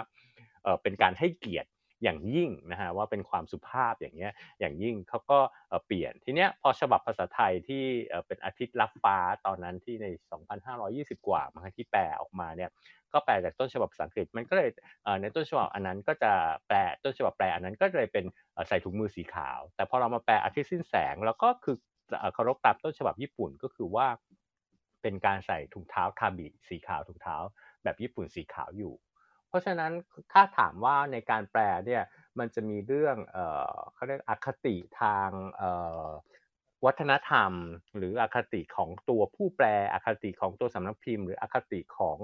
[SPEAKER 2] เอ่อเป็นการให้เกียรติ อย่างยิ่งนะฮะว่าเป็นความสุภาพอย่างเงี้ยอย่างยิ่งเขาก็เปลี่ยนทีเนี้ยพอฉบับภาษาไทยที่เป็นอาทิตย์รับฟ้าตอนนั้นที่ใน 2,520 กว่ามั้งที่แปลออกมาเนี่ยก็แปลจากต้นฉบับภาษาอังกฤษมันก็เลยในต้นฉบับอันนั้นก็จะแปลต้นฉบับแปลอันนั้นก็เลยเป็นใส่ถุงมือสีขาว แต่พอเรามาแปลอาทิตย์สิ้นแสงแล้วก็คือเอ่อเคารพตามต้นฉบับญี่ปุ่นก็คือว่าเป็นการใส่ถุงเท้าทาบิสีขาวถุงเท้า แบบญี่ปุ่นสีขาวอยู่ เพราะฉะนั้นถ้าถามว่าในการแปลเนี่ยมันจะมีเรื่องเอ่อเขาเรียกอคติทางเอ่อวัฒนธรรม หรืออคติของตัวผู้แปลอคติของตัวสำนักพิมพ์ หรืออคติของ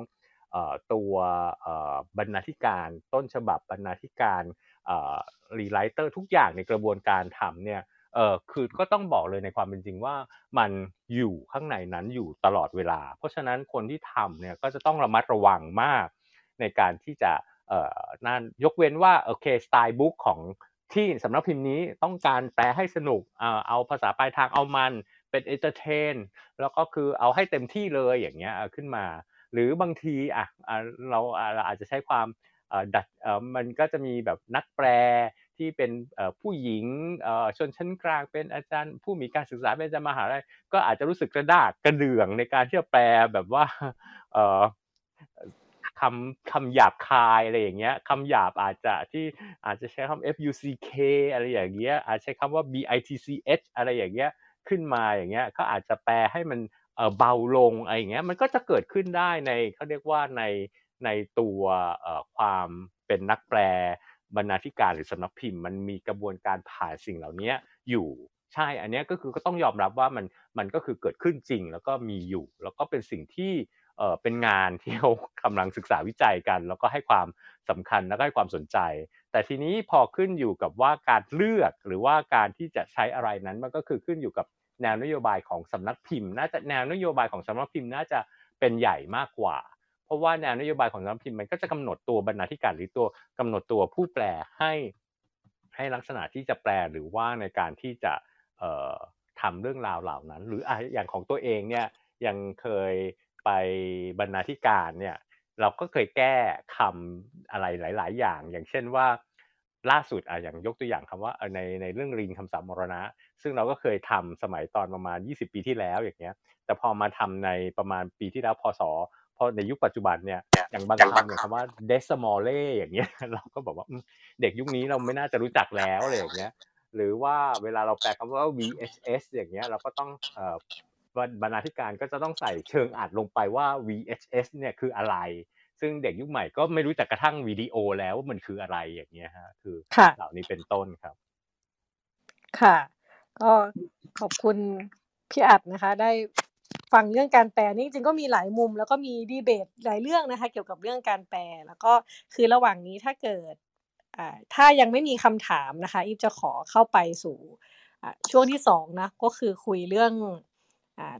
[SPEAKER 2] เอ่อตัวเอ่อบรรณาธิการต้นฉบับบรรณาธิการเอ่อ rewriter ทุกอย่างในกระบวนการทำเนี่ยเออคือก็ต้องบอกเลยในความเป็นจริงว่ามันอยู่ข้างในนั้นอยู่ตลอดเวลา เพราะฉะนั้นคนที่ทำเนี่ยก็จะต้องระมัดระวังมาก ในการที่จะเออนั่นยกเว้นว่าโอเค style book ของที่สำนักพิมพ์นี้ต้องการแปลให้สนุกเออเอาภาษาปลายทางเอามันเป็น entertain แล้วก็คือเอาให้เต็มที่เลยอย่างเงี้ยขึ้นมา หรือบางทีอะเราอะเราอาจจะใช้ความดัดมันก็จะมีแบบนักแปลที่เป็นผู้หญิงชนชั้นกลางเป็นอาจารย์ผู้มีการศึกษาเป็นอาจารย์มหาลัยก็อาจจะรู้สึกกระดากกระเดื่องในการที่จะแปลแบบว่า คำคำหยาบคายอะไรอย่างเงี้ยคำหยาบอาจจะที่อาจจะใช้คำ fuck อะไรอย่างเงี้ยอาจใช้คำว่า bitch อะไรอย่างเงี้ยขึ้นมาอย่างเงี้ยก็อาจจะแปลให้มันเบาลงอะไรอย่างเงี้ยมันก็จะเกิดขึ้นได้ในเขาเรียกว่าในในตัวความเป็นนักแปลบรรณาธิการหรือสำนักพิมพ์ มันมีกระบวนการผ่านสิ่งเหล่านี้อยู่ใช่ อันนี้ก็คือก็ต้องยอมรับว่ามันมันก็คือเกิดขึ้นจริง แล้วก็มีอยู่ แล้วก็เป็นสิ่งที่ เออเป็นงานที่เขากำลังศึกษาวิจัยกัน แล้วก็ให้ความสำคัญแล้วก็ให้ความสนใจ แต่ทีนี้พอขึ้นอยู่กับว่าการเลือกหรือว่าการที่จะใช้อะไรนั้นมันก็คือขึ้นอยู่กับแนวนโยบายของสำนักพิมพ์ น่าจะแนวนโยบายของสำนักพิมพ์น่าจะเป็นใหญ่มากกว่า เพราะว่าแนวนโยบายของสำนักพิมพ์มันก็จะกำหนดตัวบรรณาธิการหรือตัวกำหนดตัวผู้แปลให้ให้ลักษณะที่จะแปลหรือว่าในการที่จะเอ่อทำเรื่องราวเหล่านั้น หรืออะอย่างของตัวเองเนี่ยยังเคย ไปบรรณาธิการเนี่ยเราก็เคยแก้คำอะไรหลาย ๆ อย่าง อย่างเช่นว่าล่าสุดอะอย่างยกตัวอย่างคำว่าในในเรื่องรินคำสาปมรณะ ซึ่งเราก็เคยทำสมัยตอนประมาณ 20 ปีที่แล้วอย่างเงี้ย แต่พอมาทำในประมาณปีที่แล้วพศพอในยุคปัจจุบันเนี่ยอย่างบางคำอย่างคำว่า decimale อย่างเงี้ยเราก็บอกว่าเด็กยุคนี้เราไม่น่าจะรู้จักแล้วอะไรอย่างเงี้ยหรือว่าเวลาเราแปลคำว่า VHS อย่างเงี้ยเราก็ต้องเอ่อ บรรณาธิการก็จะต้องใส่เชิงอัดลงไปว่า VHS เนี่ยคืออะไร ซึ่งเด็กยุคใหม่ก็ไม่รู้จักกระทั่งวิดีโอแล้วว่ามันคืออะไรอย่างเงี้ยฮะคือ
[SPEAKER 1] ค่ะ
[SPEAKER 2] เหล่านี้เป็นต้นครับ
[SPEAKER 1] ค่ะ ก็ขอบคุณพี่อัดนะคะ ได้ฟังเรื่องการแปลนี่จริงๆก็มีหลายมุม แล้วก็มีดีเบตหลายเรื่องนะคะ เกี่ยวกับเรื่องการแปล แล้วก็คือระหว่างนี้ถ้าเกิดอ่าถ้ายังไม่มีคำถามนะคะอีฟจะขอเข้าไปสู่อ่าช่วงที่สองนะก็คือคุยเรื่องอ่า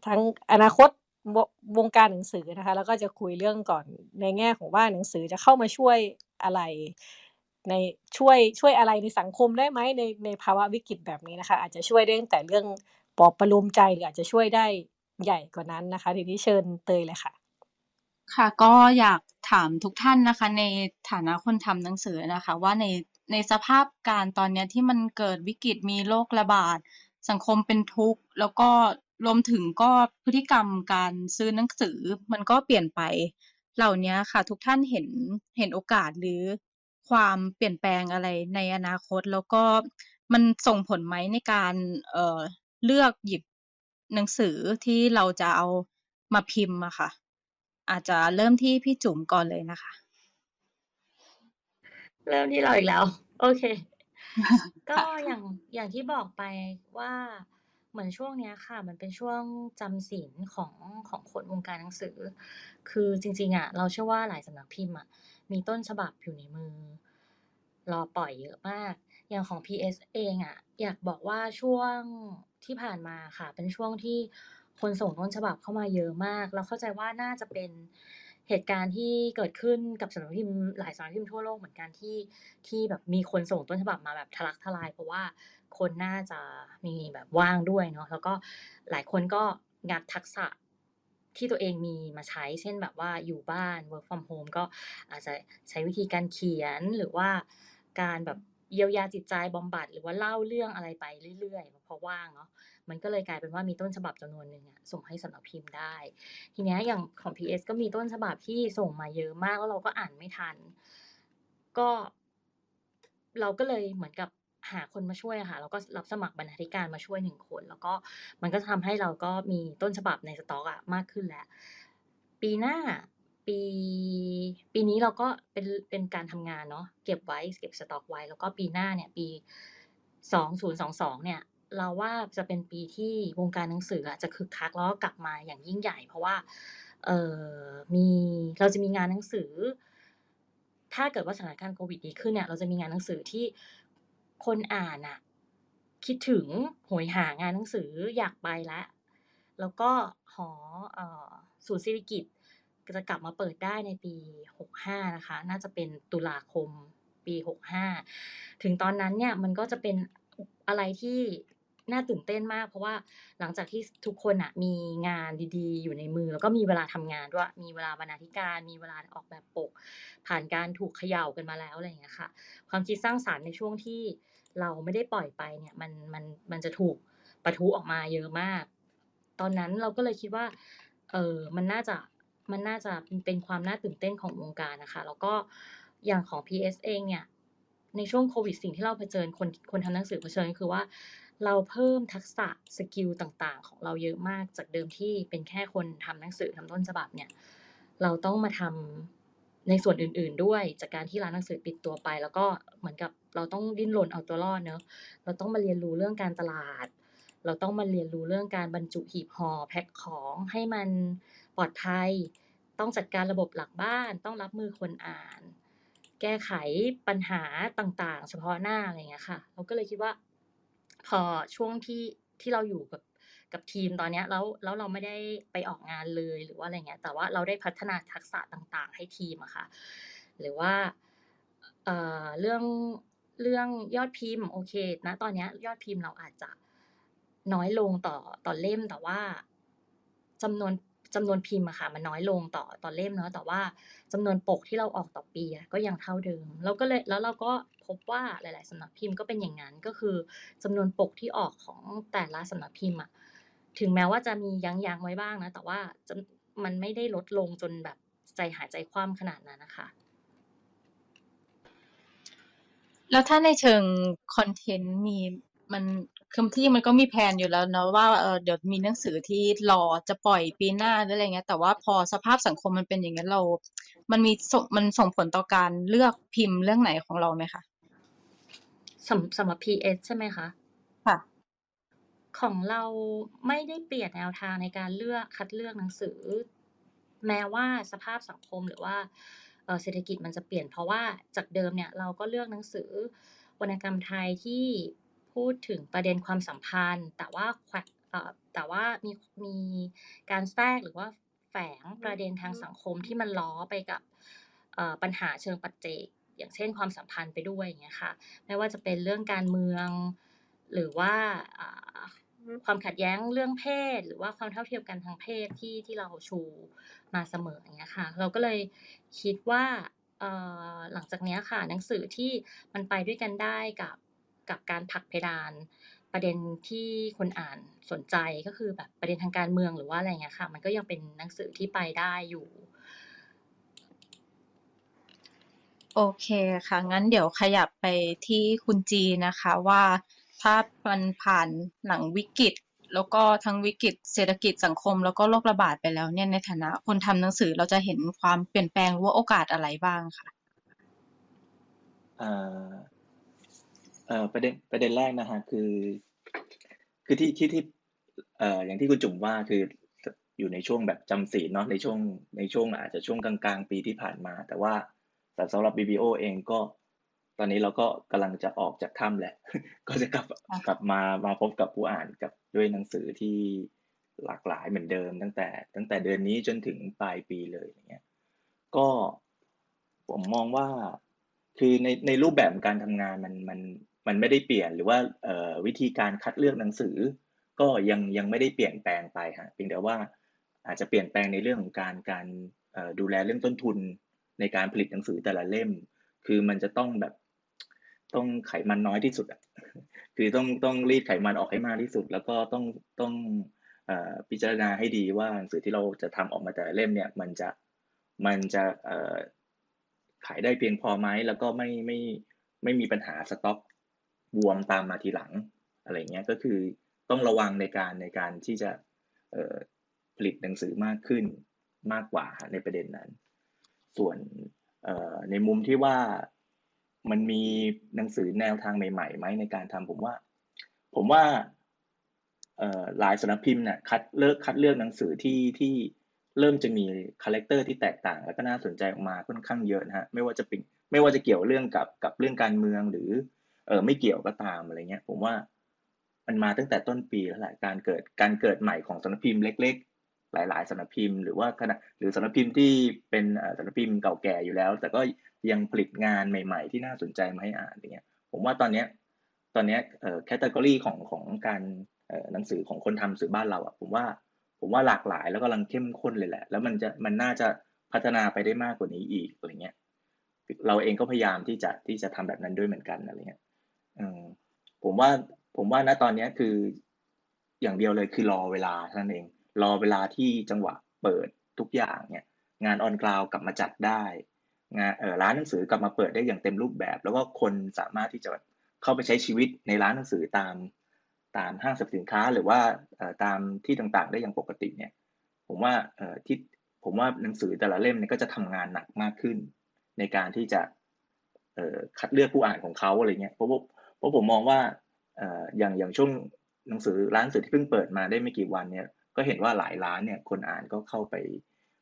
[SPEAKER 1] ทั้งอนาคตววงการหนังสือนะคะแล้วก็จะคุยเรื่องก่อนในแง่ของว่าหนังสือจะเข้ามาช่วยอะไรในช่วยช่วยอะไรในสังคมได้ไหมในในภาวะวิกฤตแบบนี้นะคะ อาจจะช่วยได้ตั้งแต่เรื่องปลอบประโลมใจหรืออาจจะช่วยได้ใหญ่กว่านั้นนะคะทีนี้เชิญเตยเลยค่ะ
[SPEAKER 6] ค่ะก็อยากถามทุกท่านนะคะ ในฐานะคนทำหนังสือนะคะ ว่าในในสภาพการตอนนี้ที่มันเกิดวิกฤตมีโรคระบาดสังคมเป็นทุกข์ แล้วก็ รวมถึงก็พฤติกรรมการซื้อหนังสือมันก็เปลี่ยนไป เหล่านี้ค่ะ ทุกท่านเห็นเห็นโอกาสหรือความเปลี่ยนแปลงอะไรในอนาคต แล้วก็มันส่งผลไหมในการเออเลือกหยิบหนังสือที่เราจะเอามาพิมพ์อะค่ะ อาจจะเริ่มที่พี่จุ๋มก่อนเลยนะคะ
[SPEAKER 3] เริ่มที่เราอีกแล้ว โอเค ก็อย่างอย่างที่บอกไปว่า เหมือนช่วงเนี้ยค่ะ มันเป็นช่วงจำศีลของ ของคนวงการหนังสือ คือจริง ๆอะเราเชื่อว่าหลายสำนักพิมพ์อะมีต้นฉบับอยู่ในมือ รอปล่อยเยอะมาก อย่างของ PS เองอะอยากบอกว่าช่วงที่ผ่านมาค่ะ เป็นช่วงที่คนส่งต้นฉบับเข้ามาเยอะมาก เราเข้าใจว่าน่าจะเป็นเหตุการณ์ที่เกิดขึ้นกับสำนักพิมพ์ หลายสำนักพิมพ์ทั่วโลกเหมือนกันที่ ที่แบบมีคนส่งต้นฉบับมาแบบทะลักทลาย เพราะว่า คนน่าจะมีแบบว่างด้วยเนาะแล้วก็หลายคนก็งัดทักษะที่ตัวเองมีมาใช้ เช่นแบบว่าอยู่บ้าน work from home ก็อาจจะใช้วิธีการเขียนหรือว่าการแบบเยียวยาจิตใจบำบัด หรือว่าเล่าเรื่องอะไรไปเรื่อยๆเพราะว่างเนาะมันก็เลยกลายเป็นว่ามีต้นฉบับจำนวนหนึ่งอะส่งให้สำนักพิมพ์ได้ ทีเนี้ยอย่างของ PS ก็มีต้นฉบับที่ส่งมาเยอะมากแล้วเราก็อ่านไม่ทัน ก็เราก็เลยเหมือนกับ หาคนมาช่วยค่ะเราก็รับสมัครบรรณาธิการมาช่วยหนึ่งคน แล้วก็มันก็ทำให้เราก็มีต้นฉบับในสต็อกอะมากขึ้นแล้ว ปีหน้าปีปีนี้เราก็เป็นเป็นการทำงานเนาะเก็บไว้เก็บสต็อกไว้ แล้วก็ปีหน้าเนี่ยปี 2022 เนี่ยเราว่าจะเป็นปีที่วงการหนังสืออะจะคึกคักแล้วก็กลับมาอย่างยิ่งใหญ่ เพราะว่าเออมีเราจะมีงานหนังสือ ถ้าเกิดว่าสถานการณ์โควิดดีขึ้นเนี่ยเราจะมีงานหนังสือที่ คนอ่านอะคิดถึงโหยหางานหนังสืออยากไปแล้วแล้วก็หออศูนย์ศิริกิตจะกลับมาเปิดได้ในปี 65 นะคะ น่าจะเป็นตุลาคมปี 65 ถึงตอนนั้นเนี่ยมันก็จะเป็นอะไรที่ น่าตื่นเต้นมาก เพราะว่าหลังจากที่ทุกคนน่ะมีงานดี ๆ อยู่ในมือ แล้วก็มีเวลาทำงานด้วย มีเวลาบรรณาธิการ มีเวลาออกแบบปก ผ่านการถูกเขย่ากันมาแล้วอะไรอย่างเงี้ยค่ะ ความคิดสร้างสรรค์ในช่วงที่เราไม่ได้ปล่อยไปเนี่ยมันมันมันจะถูกปะทุออกมาเยอะมาก ตอนนั้นเราก็เลยคิดว่าเออมันน่าจะมันน่าจะเป็นความน่าตื่นเต้นของวงการนะคะ แล้วก็อย่างของ PS เองเนี่ยในช่วงโควิดสิ่งที่เราเผชิญคนคนทำหนังสือเผชิญคือว่า เราเพิ่มทักษะสกิลต่างๆ ของเราเยอะมากจากเดิมที่เป็นแค่คนทำหนังสือทำต้นฉบับเนี่ย เราต้องมาทำในส่วนอื่น ๆ ด้วยจากการที่ร้านหนังสือปิดตัวไป แล้วก็เหมือนกับเราต้องดิ้นรนเอาตัวรอดเนาะเราต้องมาเรียนรู้เรื่องการตลาด เราต้องมาเรียนรู้เรื่องการบรรจุหีบห่อแพ็กของให้มันปลอดภัย ต้องจัดการระบบหลังบ้าน ต้องรับมือคนอ่าน แก้ไขปัญหาต่างๆ เฉพาะหน้าอะไรเงี้ยค่ะ เราก็เลยคิดว่า พอช่วงที่ที่เราอยู่กับกับทีมตอนนี้แล้วแล้วเราไม่ได้ไปออกงานเลยหรือว่าอะไรเงี้ยแต่ว่าเราได้พัฒนาทักษะต่างๆ ให้ทีมอะค่ะ หรือว่าเอ่อเรื่องเรื่องยอดพิมพ์โอเคนะตอนนี้ยยอดพิมพ์เราอาจจะน้อยลงต่อต่อเล่มแต่ว่าจำนวน จำนวนพิมพ์อะค่ะมันน้อยลงต่อต่อเล่มเนาะแต่ว่าจำนวนปกที่เราออกต่อปีก็ยังเท่าเดิมเราก็เลยแล้วเราก็พบว่าหลาย ๆสำนักพิมพ์ก็เป็นอย่างนั้นก็คือจำนวนปกที่ออกของแต่ละสำนักพิมพ์อะถึงแม้ว่าจะมียั้งยั้งไว้บ้างนะแต่ว่ามันไม่ได้ลดลงจนแบบใจหายใจคว่ำขนาดนั้นนะคะ
[SPEAKER 6] แล้วถ้าในเชิงคอนเทนต์มีมัน คือที่มันก็มีแผนอยู่แล้วเนาะว่าเออเดี๋ยวมีหนังสือที่รอจะปล่อยปีหน้าหรืออะไรเงี้ย แต่ว่าพอสภาพสังคมมันเป็นอย่างนั้นเรา มันมีส่งมันส่งผลต่อการเลือกพิมพ์เรื่องไหนของเราไหมคะ
[SPEAKER 3] สำสำหรับ PS ใช่ไหมคะ
[SPEAKER 6] ค่ะ
[SPEAKER 3] ของเราไม่ได้เปลี่ยนแนวทางในการเลือกคัดเลือกหนังสือ แม้ว่าสภาพสังคมหรือว่าเอ่อเศรษฐกิจมันจะเปลี่ยนเพราะว่าจากเดิมเนี่ยเราก็เลือกหนังสือวรรณกรรมไทยที่ พูดถึงประเด็นความสัมพันธ์ แต่ว่าแขวะแต่ว่ามีมีการแทรกหรือว่าแฝงประเด็นทางสังคมที่มันล้อไปกับปัญหาเชิงปัจเจก อย่างเช่นความสัมพันธ์ไปด้วยอย่างเงี้ยค่ะไม่ว่าจะเป็นเรื่องการเมือง หรือว่าความขัดแย้งเรื่องเพศ หรือว่าความเท่าเทียมกันทางเพศที่ที่เราชูมาเสมออย่างเงี้ยค่ะ เราก็เลยคิดว่าหลังจากเนี้ยค่ะหนังสือที่มันไปด้วยกันได้กับ กับการผลักเพดาน ประเด็นที่คนอ่านสนใจก็คือแบบประเด็นทางการเมืองหรือว่าอะไรเงี้ยค่ะ มันก็ยังเป็นหนังสือที่ไปได้อยู่
[SPEAKER 6] โอเคค่ะ งั้นเดี๋ยวขยับไปที่คุณจีนะคะว่าถ้ามันผ่านหลังวิกฤตแล้วก็ทั้งวิกฤตเศรษฐกิจสังคมแล้วก็โรคระบาดไปแล้วเนี่ยในฐานะคนทำหนังสือเราจะเห็นความเปลี่ยนแปลงหรือว่าโอกาสอะไรบ้างคะ
[SPEAKER 4] เอ่อเอ่อประเด็นประเด็นแรกนะฮะคือ คือที่ที่ที่เอ่ออย่างที่คุณจุ๋มว่าคืออยู่ในช่วงแบบจำศีลเนาะในช่วงในช่วงอาจจะช่วงกลางๆ ปีที่ผ่านมา แต่ว่าแต่สำหรับ BBO เองก็ ตอนนี้เราก็กำลังจะออกจากถ้ำแหละ ก็จะกลับกลับมามาพบกับผู้อ่านกับด้วยหนังสือที่หลากหลายเหมือนเดิม ตั้งแต่ ตั้งแต่เดือนนี้จนถึงปลายปีเลยอย่างเงี้ยก็ผมมองว่าคือในในรูปแบบการทำงานมันมัน มันไม่ได้เปลี่ยนหรือว่าวิธีการคัดเลือกหนังสือ ก็ยังยังไม่ได้เปลี่ยนแปลงไปฮะเพียงแต่ว่าอาจจะเปลี่ยนแปลงในเรื่องของการการดูแลเรื่องต้นทุนในการผลิตหนังสือแต่ละเล่ม คือมันจะต้องแบบต้องไขมันน้อยที่สุดอะคือต้องต้องรีดไขมันออกให้มากที่สุด แล้วก็ต้องต้องอ่อพิจารณาให้ดีว่าหนังสือที่เราจะทำออกมาแต่ละเล่มเนี่ยมันจะมันจะขายได้เพียงพอไหมแล้วก็ไม่ไม่ไม่มีปัญหาสต็อก บวมตามมาทีหลังอะไรเงี้ยก็คือต้องระวังในการในการที่จะผลิตหนังสือมากขึ้นมากกว่าในประเด็นนั้น ส่วนในมุมที่ว่ามันมีหนังสือแนวทางใหม่ๆไหมในการทำผมว่า ผมว่าหลายสำนักพิมพ์เนี่ยคัดเลือกคัดเลือกหนังสือที่ที่เริ่มจะมี character ที่แตกต่าง แล้วก็น่าสนใจออกมาค่อนข้างเยอะนะฮะไม่ว่าจะเป็นไม่ว่าจะเกี่ยวเรื่องกับกับเรื่องการเมืองหรือ เออไม่เกี่ยวก็ตามอะไรเงี้ย ผมว่ามันมาตั้งแต่ต้นปีแล้วแหละการเกิดการเกิดใหม่ของสำนักพิมพ์เล็ก ๆ หลาย ๆสำนักพิมพ์ หรือว่าขณะหรือสำนักพิมพ์ที่เป็นเออสำนักพิมพ์เก่าแก่อยู่แล้ว แต่ก็ยังผลิตงานใหม่ ๆ ที่น่าสนใจมาให้อ่านอย่างเงี้ย ผมว่าตอนเนี้ยตอนเนี้ยเอ่อแคตตากรีของของการเอ่อหนังสือของคนทำสื่อบ้านเราอะผมว่าผมว่าหลากหลายแล้วกำลังเข้มข้นเลยแหละ แล้วมันจะมันน่าจะพัฒนาไปได้มากกว่านี้อีกอะไรเงี้ยเราเองก็พยายามที่จะที่จะทำแบบนั้นด้วยเหมือนกันอะไรเงี้ย ผมว่าผมว่าณตอนนี้คืออย่างเดียวเลยคือรอเวลาเท่านั้นเอง รอเวลาที่จังหวะเปิดทุกอย่างเนี่ย งานออนกราวกลับมาจัดได้ งานเออร้านหนังสือกลับมาเปิดได้อย่างเต็มรูปแบบ แล้วก็คนสามารถที่จะเข้าไปใช้ชีวิตในร้านหนังสือตามตามห้างสรรพสินค้าหรือว่าตามที่ต่างๆ ได้อย่างปกติเนี่ย ผมว่าเออที่ผมว่าหนังสือแต่ละเล่มเนี่ยก็จะทำงานหนักมากขึ้น ในการที่จะคัดเลือกผู้อ่านของเขาอะไรเงี้ยเพราะว่า เพราะผมมองว่าอย่างอย่างช่วงหนังสือร้านหนังสือที่เพิ่งเปิดมาได้ไม่กี่วันเนี่ยก็เห็นว่าหลายร้านเนี่ยคนอ่านก็เข้าไป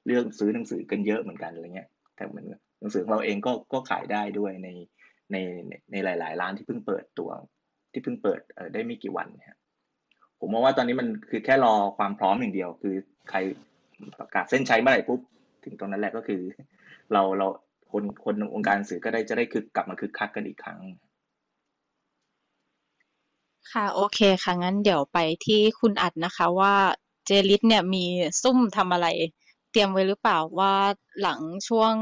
[SPEAKER 4] เลือกซื้อหนังสือกันเยอะเหมือนกันอะไรเงี้ยแต่เหมือนหนังสือของเราเองก็ก็ขายได้ด้วยในในในหลาย ๆ ร้านที่เพิ่งเปิดตัว ที่เพิ่งเปิดได้ไม่กี่วันเนี่ยผมมองว่าตอนนี้มันคือแค่รอความพร้อมอย่างเดียว คือใครประกาศเส้นชัยเมื่อไหร่ปุ๊บถึงตรงนั้นแหละก็คือ เราเราคนคนวงการสือก็ได้จะได้คือกลับมาคึกคักกันอีกครั้ง
[SPEAKER 6] ค่ะ โอเคค่ะ งั้นเดี๋ยวไปที่คุณอัดนะคะว่าเจลิสเนี่ยมีซุ่มทำอะไร เตรียมไว้หรือเปล่าว่าหลังช่วง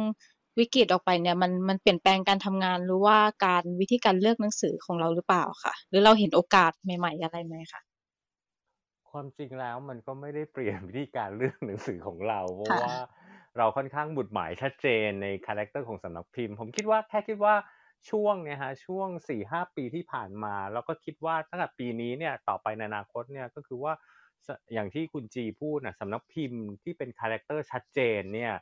[SPEAKER 6] วิกฤตออกไปเนี่ยมันมันเปลี่ยนแปลงการทำงานหรือว่าการวิธีการเลือกหนังสือของเราหรือเปล่าค่ะ หรือเราเห็นโอกาสใหม่ ๆ อะไรไหมคะ
[SPEAKER 2] ความจริงแล้วมันก็ไม่ได้เปลี่ยนวิธีการเลือกหนังสือของเราเพราะ
[SPEAKER 6] ค่ะ
[SPEAKER 2] ว่าเราค่อนข้างหมุดหมายชัดเจนใน character ของสำนักพิมพ์ ผมคิดว่าแค่คิดว่า ช่วงเนี่ยฮะช่วงสี่ห้าปีที่ผ่านมา แล้วก็คิดว่าตั้งแต่ปีนี้เนี่ยต่อไปในอนาคตเนี่ยก็คือว่าอย่างที่คุณจีพูดนะสำนักพิมพ์ที่เป็น character ชัดเจนเนี่ย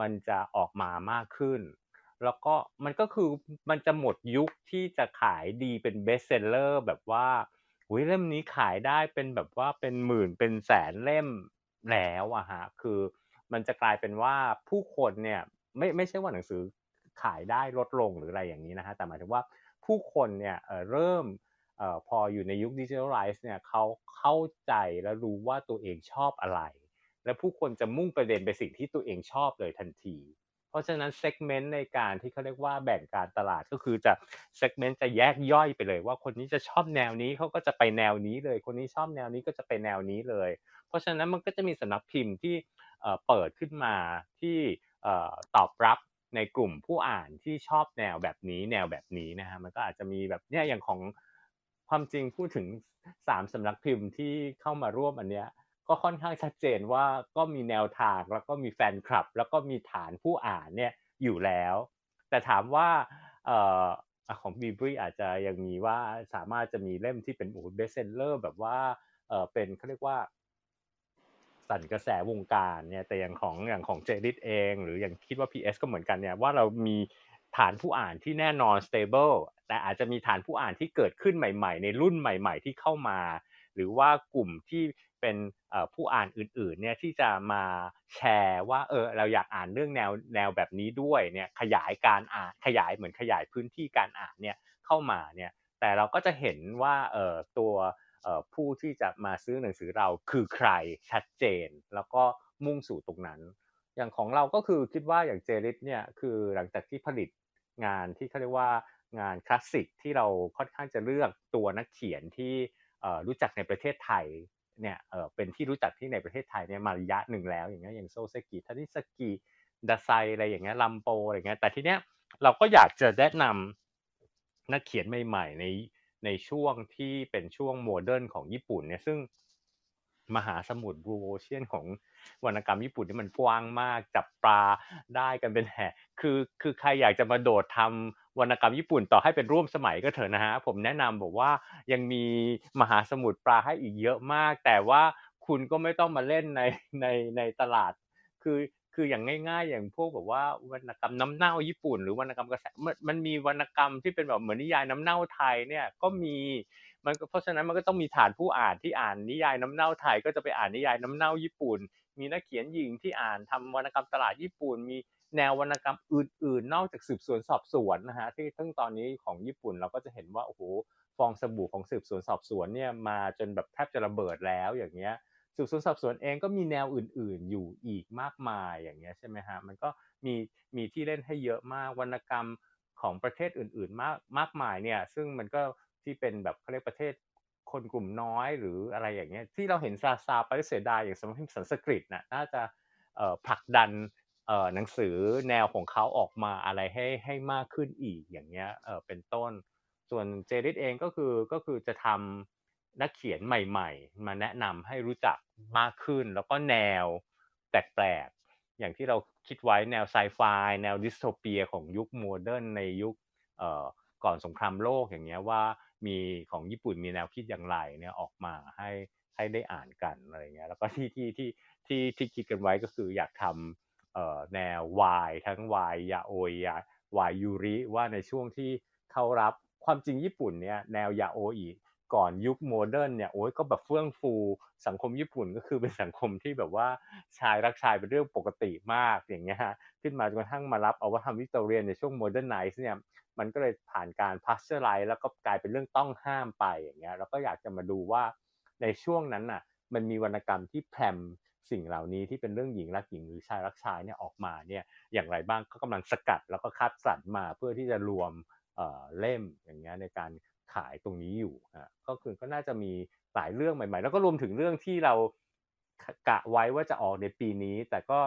[SPEAKER 2] มันจะออกมามากขึ้น แล้วก็มันก็คือมันจะหมดยุคที่จะขายดีเป็น bestseller แบบว่าอุยเล่มนี้ขายได้เป็นแบบว่าเป็นหมื่นเป็นแสนเล่มแล้วอะฮะคือมันจะกลายเป็นว่าผู้คนเนี่ยไม่ไม่ใช่ว่าหนังสือ ขายได้ลดลงหรืออะไรอย่างนี้นะฮะแต่หมายถึงว่าผู้คนเนี่ยเริ่มเออพออยู่ในยุค digitalize เนี่ยเขาเข้าใจและรู้ว่าตัวเองชอบอะไร และผู้คนจะมุ่งประเด็นไปสิ่งที่ตัวเองชอบเลยทันที เพราะฉะนั้นเซกเมนต์ในการที่เขาเรียกว่าแบ่งการตลาดก็คือจะเซกเมนต์จะแยกย่อยไปเลยว่าคนนี้จะชอบแนวนี้เขาก็จะไปแนวนี้เลย คนนี้ชอบแนวนี้ก็จะไปแนวนี้เลย เพราะฉะนั้นมันก็จะมีสำนักพิมพ์ที่เปิดขึ้นมาที่ตอบรับ ในกลุ่มผู้อ่านที่ชอบแนวแบบนี้แนวแบบนี้นะฮะมันก็อาจจะมีแบบเนี่ยอย่างของความจริงพูดถึงสามสำนักพิมพ์ที่เข้ามาร่วมอันเนี้ยก็ค่อนข้างชัดเจนว่าก็มีแนวทางแล้วก็มีแฟนคลับ แล้วก็มีฐานผู้อ่านเนี่ยอยู่แล้ว แต่ถามว่าเอ่อของบีบรีอาจจะยังมีว่าสามารถจะมีเล่มที่เป็นอ้เบสเซนเลอร์แบบว่าเออเป็นเขาเรียกว่า สั่นกระแสวงการเนี่ยแต่อย่างของอย่างของเจดิตเอง หรืออย่างคิดว่า PS ก็เหมือนกันเนี่ยว่าเรามีฐานผู้อ่านที่แน่นอน stable แต่อาจจะมีฐานผู้อ่านที่เกิดขึ้นใหม่ ๆ ในรุ่นใหม่ ๆ ที่เข้ามา หรือว่ากลุ่มที่เป็นผู้อ่านอื่นๆเนี่ยที่จะมาแชร์ว่าเออเราอยากอ่านเรื่องแนวแนวแบบนี้ด้วยเนี่ยขยายการอ่านขยายเหมือนขยายพื้นที่การอ่านเนี่ยเข้ามาเนี่ยแต่เราก็จะเห็นว่าเออตัว ผู้ที่จะมาซื้อหนังสือเราคือใครชัดเจน แล้วก็มุ่งสู่ตรงนั้น อย่างของเราก็คือคิดว่าอย่าง J-Lit เนี่ยคือหลังจากที่ผลิตงานที่เขาเรียกว่างานคลาสสิกที่เราค่อนข้างจะเลือกตัวนักเขียนที่รู้จักในประเทศไทยเนี่ยเเป็นที่รู้จักที่ในประเทศไทยเนี่ยมาระยะหนึ่งแล้ว อย่างเงี้ยอย่างโซเซกิทานิซากิดาไซอะไรอย่างเงี้ยรัมโปอะไรเงี้ยแต่ทีเนี้ยเราก็อยากจะแนะนำนักเขียนใหม่ ๆ ใน ในช่วงที่เป็นช่วง modern ของญี่ปุ่นเนี่ยซึ่งมหาสมุทรบลูโอเชียนของวรรณกรรมญี่ปุ่นนี่มันกว้างมากจับปลาได้กันเป็นแห่คือคือใครอยากจะมาโดดทำวรรณกรรมญี่ปุ่นต่อให้เป็นร่วมสมัยก็เถอะนะฮะผมแนะนำบอกว่ายังมีมหาสมุทรปลาให้อีกเยอะมาก แต่ว่าคุณก็ไม่ต้องมาเล่นในในในตลาด คือ คืออย่างง่ายๆ อย่างพวกแบบว่าวรรณกรรมน้ำเน่าญี่ปุ่น หรือวรรณกรรมกระแสมันมันมีวรรณกรรมที่เป็นแบบเหมือนนิยายน้ำเน่าไทยเนี่ยก็มีมันก็เพราะฉะนั้นมันก็ต้องมีฐานผู้อ่านที่อ่านนิยายน้ำเน่าไทย ก็จะไปอ่านนิยายน้ำเน่าญี่ปุ่น มีนักเขียนหญิงที่อ่านทำวรรณกรรมตลาดญี่ปุ่น มีแนววรรณกรรมอื่นๆ นอกจากสืบสวนสอบสวนนะฮะที่ทั้งตอนนี้ของญี่ปุ่นเราก็จะเห็นว่าโอ้โหฟองสบู่ของสืบสวนสอบสวนเนี่ยมาจนแบบแทบจะระเบิดแล้วอย่างเงี้ย สืบสวนสอบสวนเองก็มีแนวอื่น ๆ อยู่อีกมากมายอย่างเงี้ยใช่ไหมฮะมันก็มีมีที่เล่นให้เยอะมากวรรณกรรมของประเทศอื่น ๆ มากมากมายเนี่ยซึ่งมันก็ที่เป็นแบบเขาเรียกประเทศคนกลุ่มน้อยหรืออะไรอย่างเงี้ยที่เราเห็นซาซาไปเสียดายอย่างสมัยสันสกฤตน่ะน่าจะผลักดันหนังสือแนวของเขาออกมาอะไรให้ให้มากขึ้นอีกอย่างเงี้ยเเป็นต้น ส่วนเจริสเองก็คือก็คือจะทำ นักเขียนใหม่ ๆ มาแนะนำให้รู้จักมากขึ้น แล้วก็แนวแปลกๆอย่างที่เราคิดไว้แนวไซไฟแนว dystopia ของยุค modern ในยุคก่อนสงครามโลกอย่างเงี้ยว่ามีของญี่ปุ่นมีแนวคิดอย่างไรเนี่ยออกมาให้ให้ได้อ่านกันอะไรเงี้ยแล้วก็ที่ที่ที่ที่ที่คิดกันไว้ก็คืออยากทำแนววายทั้งวายยาโอยวายยูริว่าในช่วงที่เขารับความจริงญี่ปุ่นเนี่ยแนวยาโอย ก่อนยุค modern เนี่ยโอ้ยก็แบบเฟื่องฟูสังคมญี่ปุ่นก็คือเป็นสังคมที่แบบว่าชายรักชายเป็นเรื่องปกติมากอย่างเงี้ยฮะขึ้นมาจนกระทั่งมารับเอาวัฒนธรรมวิกตอเรียนในช่วง modernize เนี่ยมันก็เลยผ่านการ pasteurize แล้วก็กลายเป็นเรื่องต้องห้ามไปอย่างเงี้ยแล้วก็อยากจะมาดูว่าในช่วงนั้นน่ะมันมีวรรณกรรมที่แพลมสิ่งเหล่านี้ที่เป็นเรื่องหญิงรักหญิงหรือชายรักชายเนี่ยออกมาเนี่ยอย่างไรบ้างก็กำลังสกัดแล้วก็คัดสรรมาเพื่อที่จะรวมเอ่อเล่มอย่างเงี้ยในการ ขายตรงนี้อยู่ฮะก็คือก็น่าจะมีหลายเรื่องใหม่ ๆ แล้วก็รวมถึงเรื่องที่เรากะไว้ว่าจะออกในปีนี้ แต่ก็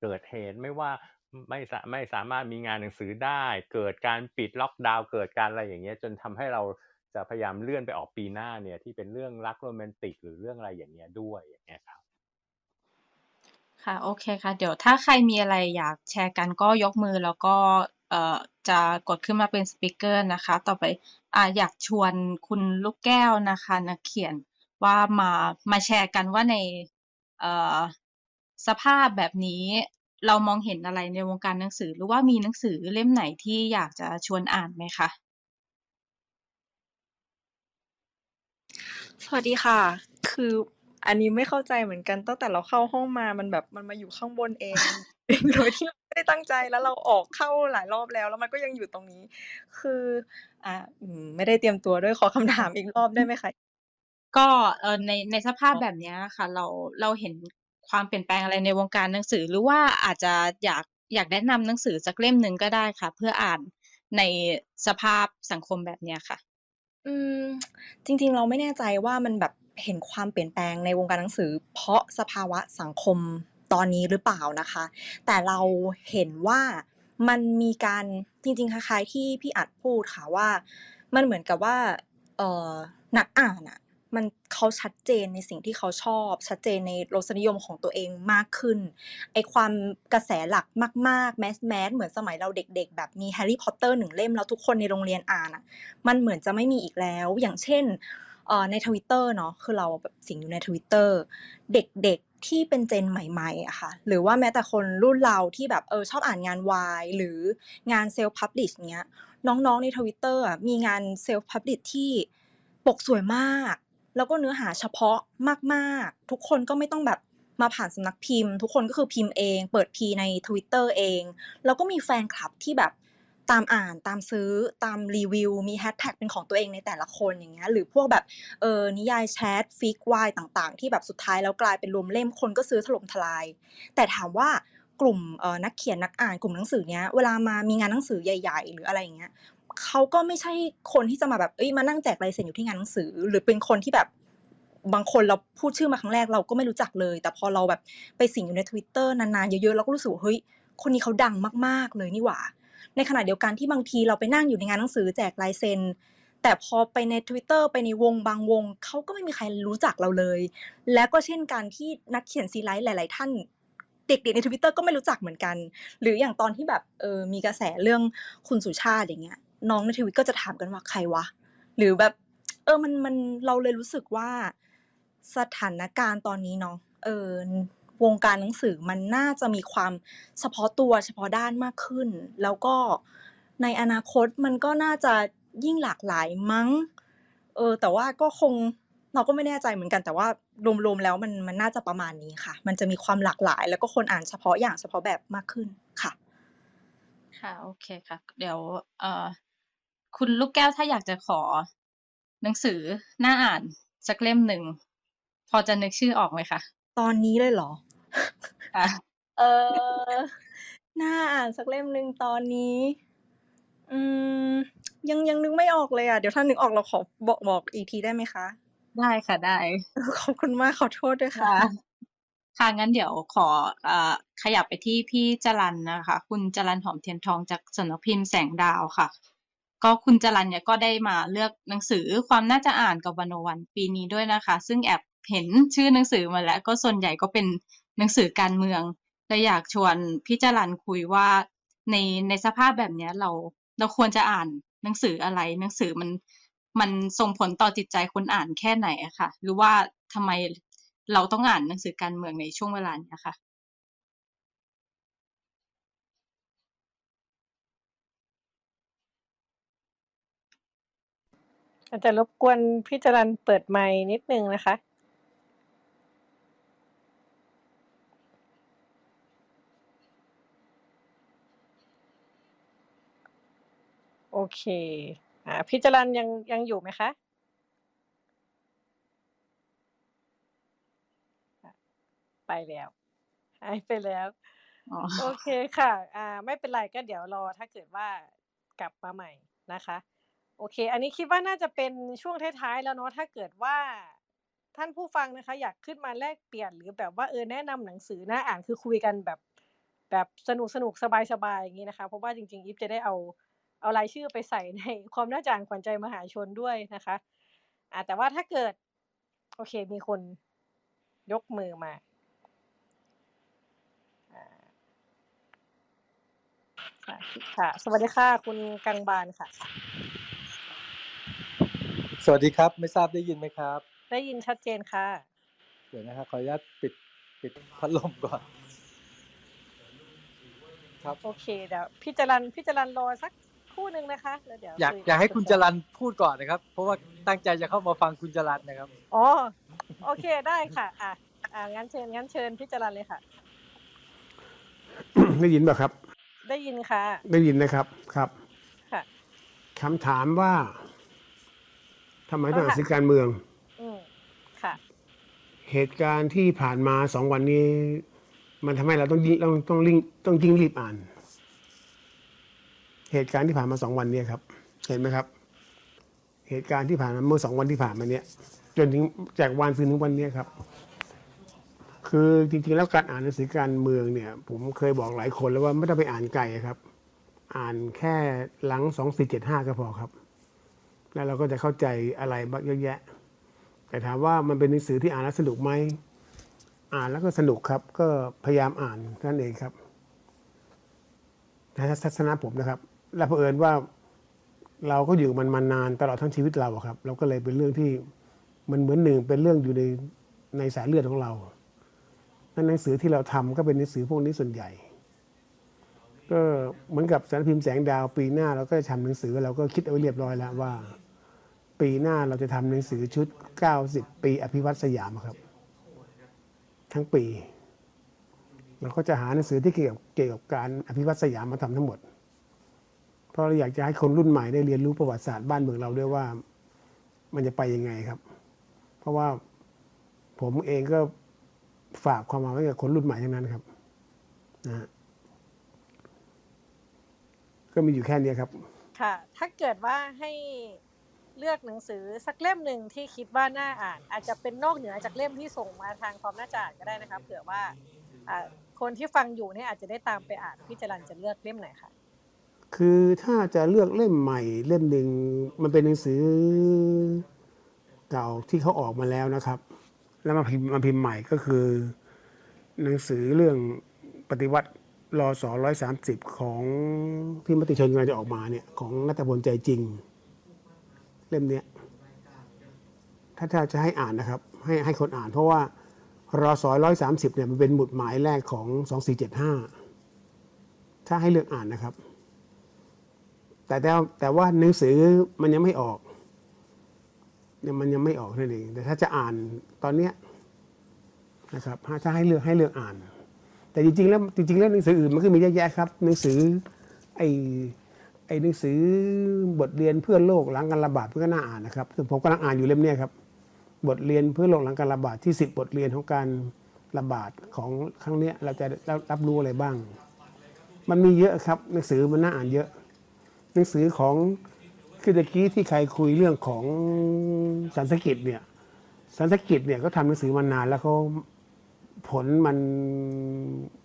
[SPEAKER 2] เกิดเหตุไม่ว่าไม่ไม่สามารถมีงานหนังสือได้ เกิดการปิดล็อกดาวน์เกิดการอะไรอย่างเงี้ยจนทำให้เราจะพยายามเลื่อนไปออกปีหน้าเนี่ยที่เป็นเรื่องรักโรแมนติกหรือเรื่องอะไรอย่างเงี้ยด้วยอย่างเงี้ยครับ
[SPEAKER 6] ค่ะโอเคค่ะ เดี๋ยวถ้าใครมีอะไรอยากแชร์กันก็ยกมือแล้วก็ เอ่อจะกดขึ้นมาเป็นสปีกเกอร์นะคะ ต่อไปออยากชวนคุณลูกแก้วนะคะนักเขียนว่ามามาแชร์กันว่าในเอ่อสภาพแบบนี้เรามองเห็นอะไรในวงการหนังสือ หรือว่ามีหนังสือเล่มไหนที่อยากจะชวนอ่านไหมคะ
[SPEAKER 7] สวัสดีค่ะ คือ อันนี้ไม่เข้าใจเหมือนกันตั้งแต่เราเข้าห้องมามันแบบมันมาอยู่ข้างบนเองโดยที่เราไม่ได้ตั้งใจแล้วเราออกเข้าหลายรอบแล้ว แล้วมันก็ยังอยู่ตรงนี้ คือ อ่าอืมไม่ได้เตรียมตัวด้วยขอคำถามอีกรอบได้ไหมคะ
[SPEAKER 6] ก็เอ่อในในสภาพแบบเนี้ยค่ะเราเราเห็นความเปลี่ยนแปลงอะไรในวงการหนังสือ หรือว่าอาจจะอยากอยากแนะนำหนังสือสักเล่มหนึ่งก็ได้ค่ะ เพื่ออ่านในสภาพสังคมแบบเนี้ยค่ะ
[SPEAKER 7] อืม จริง ๆ เราไม่แน่ใจว่ามันแบบ เห็นความเปลี่ยนแปลงในวงการหนังสือ เพราะสภาวะสังคมตอนนี้หรือเปล่านะคะ แต่เราเห็นว่ามันมีการจริงๆคล้ายๆที่พี่อัดพูดค่ะว่า มันเหมือนกับว่าเออนักอ่านอะมันเขาชัดเจนในสิ่งที่เขาชอบ ชัดเจนในรสนิยมของตัวเองมากขึ้นไอความกระแสหลักมากๆ mass mass เหมือนสมัยเราเด็ก ๆ แบบมีแฮร์รี่พอตเตอร์หนึ่งเล่มแล้วทุกคนในโรงเรียนอ่านอะมันเหมือนจะไม่มีอีกแล้ว อย่างเช่น เอ่อใน Twitter เนาะคือเราแบบสิงอยู่ใน Twitter เด็กๆที่เป็นเจนใหม่ๆอะค่ะหรือว่าแม้แต่คนรุ่นเราที่แบบเออชอบอ่านงานวายหรืองาน self publish เงี้ยน้องๆใน Twitter อะมีงาน self publish ที่ปกสวยมาก แล้วก็เนื้อหาเฉพาะมากๆ ทุกคนก็ไม่ต้องแบบมาผ่านสำนักพิมพ์ ทุกคนก็คือพิมพ์เอง เปิดพีใน Twitter เอง แล้วก็มีแฟนคลับที่แบบ ตามอ่านตามซื้อตามรีวิว มีแฮชแท็กเป็นของตัวเองในแต่ละคนอย่างเงี้ยหรือพวกแบบเออนิยายแชทฟิกวายต่างๆ ที่แบบสุดท้ายแล้วกลายเป็นรวมเล่มคนก็ซื้อถล่มทลาย แต่ถามว่ากลุ่มเออนักเขียนนักอ่านกลุ่มหนังสือเนี้ยเวลามามีงานหนังสือใหญ่ ๆ หรืออะไรอย่างเงี้ยเขาก็ไม่ใช่คนที่จะมาแบบเอ้ยมานั่งแจกลายเซ็นอยู่ที่งานหนังสือ หรือเป็นคนที่แบบบางคนเราพูดชื่อมาครั้งแรกเราก็ไม่รู้จักเลย แต่พอเราแบบไปสิงอยู่ใน Twitter นานๆเยอะๆเราก็รู้สึกว่าเฮ้ยคนนี้เขาดังมากๆเลยนี่หว่า ในขณะเดียวกันที่บางทีเราไปนั่งอยู่ในงานหนังสือแจกลายเซ็นแต่พอไปใน Twitter ไปในวงบางวงเขาก็ไม่มีใครรู้จักเราเลย แล้วก็เช่นกันที่นักเขียนซีไลท์หลาย ๆ ท่านเด็กๆใน Twitter ก็ไม่รู้จักเหมือนกัน หรืออย่างตอนที่แบบเออมีกระแสเรื่องคุณสุชาติอย่างเงี้ย น้องในทวิตก็จะถามกันว่าใครวะ หรือแบบเออมันมันเราเลยรู้สึกว่าสถานการณ์ตอนนี้เนาะเออ วงการหนังสือมันน่าจะมีความเฉพาะตัวเฉพาะด้านมากขึ้น แล้วก็ในอนาคตมันก็น่าจะยิ่งหลากหลายมั้ง เออ แต่ว่าก็คงเราก็ไม่แน่ใจเหมือนกัน แต่ว่ารวมๆแล้วมันมันน่าจะประมาณนี้ค่ะ มันจะมีความหลากหลาย แล้วก็คนอ่านเฉพาะอย่างเฉพาะแบบมากขึ้นค่ะ
[SPEAKER 6] ค่ะ โอเคค่ะ เดี๋ยวเอ่อคุณลูกแก้วถ้าอยากจะขอ หนังสือน่าอ่านสักเล่มหนึ่งพอจะนึกชื่อออกไหมคะ
[SPEAKER 7] ตอนนี้เลยเหรอ
[SPEAKER 6] ค่ะ
[SPEAKER 7] เออน่าอ่านสักเล่มหนึ่งตอนนี้ อืม ยังยังนึกไม่ออกเลยอะ เดี๋ยวถ้านึกออกเราขอบอกบอกอีกทีได้ไหมคะ
[SPEAKER 6] ได้ค่ะได้
[SPEAKER 7] ขอบคุณมากขอโทษด้วยค่ะ
[SPEAKER 6] ค่ะค่ะงั้นเดี๋ยวขอเอ่อขยับไปที่พี่จรันนะคะ คุณจรันหอมเทียนทองจากสำนักพิมพ์แสงดาวค่ะ ก็คุณจรันเนี่ยก็ได้มาเลือกหนังสือความน่าจะอ่านกับวันวันปีนี้ด้วยนะคะ ซึ่งแอบเห็นชื่อหนังสือมาแล้ว ก็ส่วนใหญ่ก็เป็น หนังสือการเมืองเลยอยากชวนพี่จรันคุยว่าในในสภาพแบบนี้เราเราควรจะอ่านหนังสืออะไร หนังสือมันมันส่งผลต่อจิตใจคนอ่านแค่ไหนอะค่ะ หรือว่าทำไมเราต้องอ่านหนังสือการเมืองในช่วงเวลานี้ค่ะ
[SPEAKER 1] อาจจะรบกวนพี่จรันเปิดไมค์นิดนึงนะคะ โอเค อ่าพี่จรันยังยังอยู่ไหมคะไปแล้วหายไปแล้ว
[SPEAKER 6] อ๋อ
[SPEAKER 1] โอเคค่ะ อ่า ไม่เป็นไรก็เดี๋ยวรอถ้าเกิดว่ากลับมาใหม่นะคะ โอเค อันนี้คิดว่าน่าจะเป็นช่วงท้ายๆแล้วเนาะถ้าเกิดว่าท่านผู้ฟังนะคะ อยากขึ้นมาแลกเปลี่ยนหรือแบบว่าเออแนะนำหนังสือน่าอ่านคือคุยกันแบบ แบบสนุกสนุกสบายสบายอย่างนี้นะคะ เพราะว่าจริงๆอีฟจะได้เอา เอารายชื่อไปใส่ในความน่าจะอ่านขวัญใจมหาชนด้วยนะคะอ่าแต่ว่าถ้าเกิด โอเคมีคนยกมือมาอ่าค่ะค่ะ สวัสดีค่ะ คุณกังบานค่ะ
[SPEAKER 8] สวัสดีครับ ไม่ทราบได้ยินไหมครับ
[SPEAKER 1] ได้ยินชัดเจนค่ะ
[SPEAKER 8] เดี๋ยวนะครับขออนุญาตปิดปิดพัดลมก่อน ครับ
[SPEAKER 1] โอเคเดี๋ยวพี่จรันพี่จรันรอสักค รู่หนึ่งนะคะแล้วเดี๋ยว
[SPEAKER 8] อยาก
[SPEAKER 1] คุ
[SPEAKER 8] อยากให้
[SPEAKER 1] บ
[SPEAKER 8] คุณ
[SPEAKER 1] ต่
[SPEAKER 8] จรันพูดก่อนนะครับ เพราะว่าตั้งใจจะเข้ามาฟังคุณจรันนะครับ
[SPEAKER 1] อ๋อโอเคได้ค่ะ อะอ่างั้นเชิญงั้นเชิญพี่จรันเลยค่ะ
[SPEAKER 9] ได้ยินป่ะครับ
[SPEAKER 1] ได้ยินค่ะ
[SPEAKER 9] ได้ยินนะครับครับ
[SPEAKER 1] ค่ะ
[SPEAKER 9] คำถามว่าทำไมต้อง
[SPEAKER 1] ก็
[SPEAKER 9] อ่าน
[SPEAKER 1] ค่ะ
[SPEAKER 9] สื่อการเมือง
[SPEAKER 1] อืมค่ะ
[SPEAKER 9] เหตุการณ์ที่ผ่านมาสองวันนี้ มันทำให้เราต้องยิ่งต้องต้องยิ่งต้องยิ่งรีบอ่าน เหตุการณ์ที่ผ่านมาสองวันนี้ครับ เห็นไหมครับ เหตุการณ์ที่ผ่านมาเมื่อสองวันที่ผ่านมาเนี้ยจนถึงจากวันซืนถึงวันนี้ครับ คือจริงๆแล้วการอ่านหนังสือการเมืองเนี่ย ผมเคยบอกหลายคนแล้วว่าไม่ต้องไปอ่านไกลครับ อ่านแค่หลังสองสี่เจ็ดห้าก็พอครับ แล้วเราก็จะเข้าใจอะไรบ้างเยอะแยะ แต่ถามว่ามันเป็นหนังสือที่อ่านแล้วสนุกไหมอ่านแล้วก็สนุกครับ ก็พยายามอ่านนั่นเองครับในทัศนะผมนะครับ และเผอิญว่าเราก็อยู่มันมานานตลอดทั้งชีวิตเราครับ เราก็เลยเป็นเรื่องที่มันเหมือนหนึ่งเป็นเรื่องอยู่ในในสายเลือดของเรานั่นหนังสือที่เราทำก็เป็นหนังสือพวกนี้ส่วนใหญ่ ก็เหมือนกับสารพิมพ์แสงดาว ปีหน้าเราก็จะทำหนังสือเราก็คิดเอาไว้เรียบร้อยแล้วว่า ปีหน้าเราจะทำหนังสือชุด 90 ปีอภิวัตสยามครับ ทั้งปี เราก็จะหาหนังสือที่เกี่ยวกับเกี่ยวกับการอภิวัตสยามมาทำทั้งหมด ราะเราอยากจะให้คนรุ่นใหม่ได้เรียนรู้ประวัติศาสตร์บ้านเมืองเราด้วยว่ามันจะไปยังไงครับ เพราะว่าผมเองก็ฝากความหวังไว้กับคนรุ่นใหม่ทั้งนั้นครับนะฮะก็มีอยู่แค่นี้ครับ
[SPEAKER 1] ค่ะ ถ้าเกิดว่าให้เลือกหนังสือสักเล่มหนึ่งที่คิดว่าน่าอ่าน อาจจะเป็นนอกเหนือจากเล่มที่ส่งมาทางความน่าจะอ่านก็ได้นะคะเผื่อว่าคนที่ฟังอยู่เนี่ยอาจจะได้ตามไปอ่านพี่จรันจะเลือกเล่มไหนคะ
[SPEAKER 9] คือถ้าจะเลือกเล่มใหม่เล่มหนึ่งมันเป็นหนังสือเก่าที่เขาออกมาแล้วนะครับ แล้วมาพิมพ์มาพิมพ์ใหม่ก็คือ หนังสือเรื่องปฏิวัติรอสอร้อยสามสิบของที่มติชนกำลังจะออกมาเนี่ยของนัตพลใจจริง เล่มเนี้ยถ้าถ้าจะให้อ่านนะครับ ให้ให้คนอ่าน เพราะว่ารอสอร้อยสามสิบเนี่ยมันเป็นหมุดหมายแรกของสองสี่เจ็ดห้าถ้าให้เลือกอ่านนะครับ แต่แต่แต่ว่าหนังสือมันยังไม่ออกเนี่ยมันยังไม่ออกนั่นเองแต่ถ้าจะอ่านตอนเนี้ยนะครับถ้าให้เลือกให้เลือกอ่าน แต่จริงๆแล้วจริงๆแล้วหนังสืออื่นมันก็มีเยอะแยะครับหนังสือไอไอหนังสือบทเรียนเพื่อโลกหลังการระบาดมันก็น่าอ่านนะครับผมกำลังอ่านอยู่เล่มนี้ครับบทเรียนเพื่อโลกหลังการระบาดที่สิบบทเรียนของการระบาดของครั้งนี้เราจะรับรู้อะไรบ้าง มันมีเยอะครับหนังสือมันน่าอ่านเยอะ หนังสือของคือตะกี้ที่ใครคุยเรื่องของสันสกฤตเนี่ยสันสกฤตเนี่ยก็ทำหนังสือมานานแล้วเขาผลมัน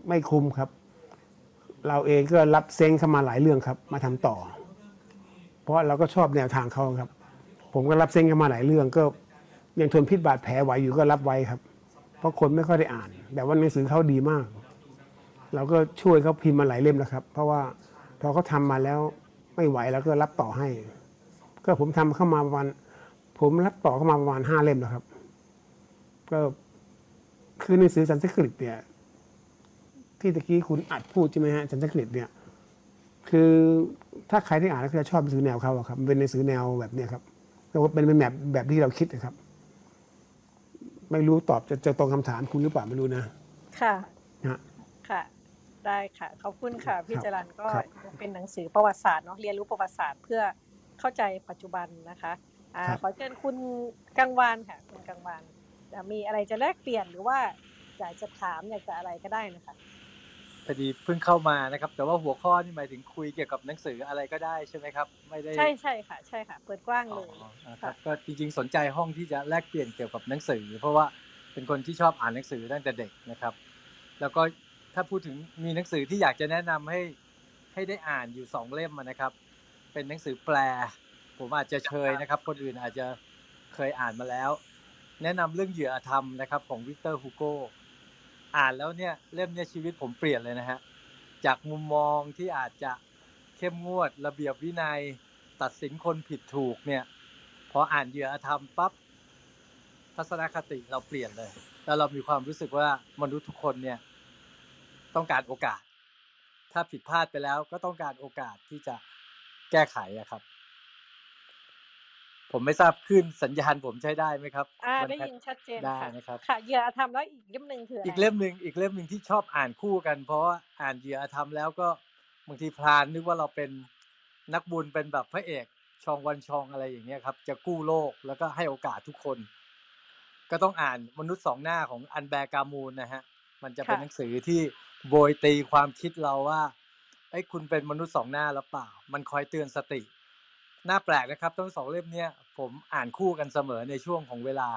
[SPEAKER 9] ไม่คุ้มครับ เราเองก็รับเซ้งเข้ามาหลายเรื่องครับ มาทำต่อ เพราะเราก็ชอบแนวทางเขาครับ ผมก็รับเซ้งเข้ามาหลายเรื่อง ก็ยังทนพิษบาดแผลไหวอยู่ก็รับไว้ครับ เพราะคนไม่ค่อยได้อ่าน แต่ว่าหนังสือเขาดีมาก เราก็ช่วยเขาพิมพ์มาหลายเล่มนะครับ เพราะว่าพอเขาทำมาแล้ว ไม่ไหวแล้วก็รับต่อให้ ก็ผมทำเข้ามาประมาณผมรับต่อเข้ามาประมาณห้าเล่มแล้วครับ ก็คือหนังสือสันสกฤตเนี่ย ที่ตะกี้คุณอัดพูดใช่ไหมฮะสันสกฤตเนี่ย คือถ้าใครที่อ่านแล้วก็จะชอบหนังสือแนวเขาอะครับมันเป็นหนังสือแนวแบบเนี้ยครับแล้วก็เป็นเป็นแบบแบบที่เราคิดนะครับ ไม่รู้ตอบจะจะตรงคำถามคุณหรือเปล่าไม่รู้นะ
[SPEAKER 1] ค่ะ
[SPEAKER 9] นะฮะ
[SPEAKER 1] ค่ะ ได้ค่ะ ขอบคุณค่ะ พี่
[SPEAKER 9] ครับ
[SPEAKER 1] จรันก็
[SPEAKER 9] ครับ
[SPEAKER 1] เป็นหนังสือประวัติศาสตร์เนาะเรียนรู้ประวัติศาสตร์เพื่อเข้าใจปัจจุบันนะคะอ่า
[SPEAKER 9] ครับ
[SPEAKER 1] ขอเชิญคุณกังวานค่ะ คุณกังวานจะมีอะไรจะแลกเปลี่ยนหรือว่าอยากจะถามอยากจะอะไรก็ได้นะคะ
[SPEAKER 8] พอดีเพิ่งเข้ามานะครับ แต่ว่าหัวข้อนี่หมายถึงคุยเกี่ยวกับหนังสืออะไรก็ได้ใช่ไหมครับ ไม่ได้
[SPEAKER 1] ใช่ใช่ค่ะ ใช่ค่ะ เปิดกว้าง
[SPEAKER 8] อ๋
[SPEAKER 1] เล
[SPEAKER 8] อยนะค
[SPEAKER 1] ค่ะ
[SPEAKER 8] รับก็จริงๆสนใจห้องที่จะแลกเปลี่ยนเกี่ยวกับหนังสือ เพราะว่าเป็นคนที่ชอบอ่านหนังสือตั้งแต่เด็กนะครับ แล้วก็ ถ้าพูดถึงมีหนังสือที่อยากจะแนะนำให้ให้ได้อ่านอยู่สองเล่มอะนะครับ เป็นหนังสือแปล ผมอาจจะเชยนะครับ คนอื่นอาจจะเคยอ่านมาแล้ว แนะนำเรื่องเหยื่ออธรรมนะครับ ของวิกเตอร์ฮูโกอ่านแล้วเนี่ยเล่มเนี้ยชีวิตผมเปลี่ยนเลยนะฮะจากมุมมองที่อาจจะเข้มงวดระเบียบวินัย ตัดสินคนผิดถูกเนี่ยพออ่านเหยื่ออธรรมปั๊บทัศนคติเราเปลี่ยนเลย แล้วเรามีความรู้สึกว่ามนุษย์ทุกคนเนี่ย ต้องการโอกาส ถ้าผิดพลาดไปแล้วก็ต้องการโอกาสที่จะแก้ไขอะครับ ผมไม่ทราบขึ้นสัญญาณผมใช้ได้ไหมครับ
[SPEAKER 1] อ่า
[SPEAKER 8] มัน
[SPEAKER 1] ได้ยินชัดเจน
[SPEAKER 8] ได้
[SPEAKER 1] ค่ะ
[SPEAKER 8] นะครับ
[SPEAKER 1] ค่ะเหยื่ออาธรรมแล้วอีกเล่มหนึ่งคืออะไร
[SPEAKER 8] อีกเล่มหนึ่งอีกเล่มหนึ่งที่ชอบอ่านคู่กัน เพราะว่าอ่านเหยื่อทำแล้วก็บางทีพลานนึกว่าเราเป็นนักบุญเป็นแบบพระเอกชองวันชองอะไรอย่างเงี้ยครับ จะกู้โลกแล้วก็ให้โอกาสทุกคน ก็ต้องอ่านมนุษย์สองหน้าของอันแบร์กามูลนะฮะมันจะเป็น
[SPEAKER 1] ค่ะ
[SPEAKER 8] หนังสือที่ โบยตีความคิดเราว่าไอ้คุณเป็นมนุษย์สองหน้าหรือเปล่า มันคอยเตือนสติน่าแปลกนะครับทั้งสองเล่มเนี้ยผมอ่านคู่กันเสมอในช่วงของเวลา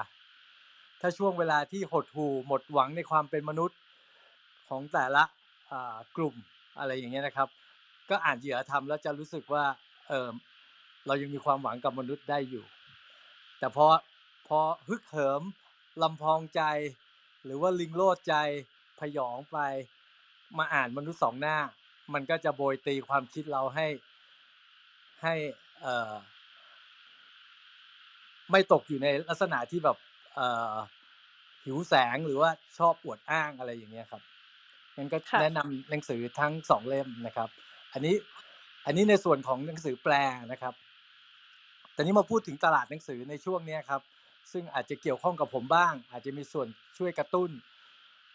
[SPEAKER 8] ถ้าช่วงเวลาที่หดหู่หมดหวังในความเป็นมนุษย์ของแต่ละกลุ่มอะไรอย่างเงี้ยนะครับ ก็อ่านเหยื่อทำแล้วจะรู้สึกว่าเออเรายังมีความหวังกับมนุษย์ได้อยู่ แต่พอพอฮึกเหิมลำพองใจ หรือว่าลิงโลดใจพยองไป มาอ่านมนุษย์สองหน้า มันก็จะโบยตีความคิดเราให้ให้เอ่อไม่ตกอยู่ในลักษณะที่แบบเอ่อหิวแสงหรือว่าชอบอวดอ้างอะไรอย่างเงี้ยครับงั้นก็
[SPEAKER 1] ค่ะ
[SPEAKER 8] แนะนำหนังสือทั้งสองเล่มนะครับ อันนี้อันนี้ในส่วนของหนังสือแปลนะครับแต่นี้มาพูดถึงตลาดหนังสือในช่วงเนี้ยครับ ซึ่งอาจจะเกี่ยวข้องกับผมบ้าง อาจจะมีส่วนช่วยกระตุ้น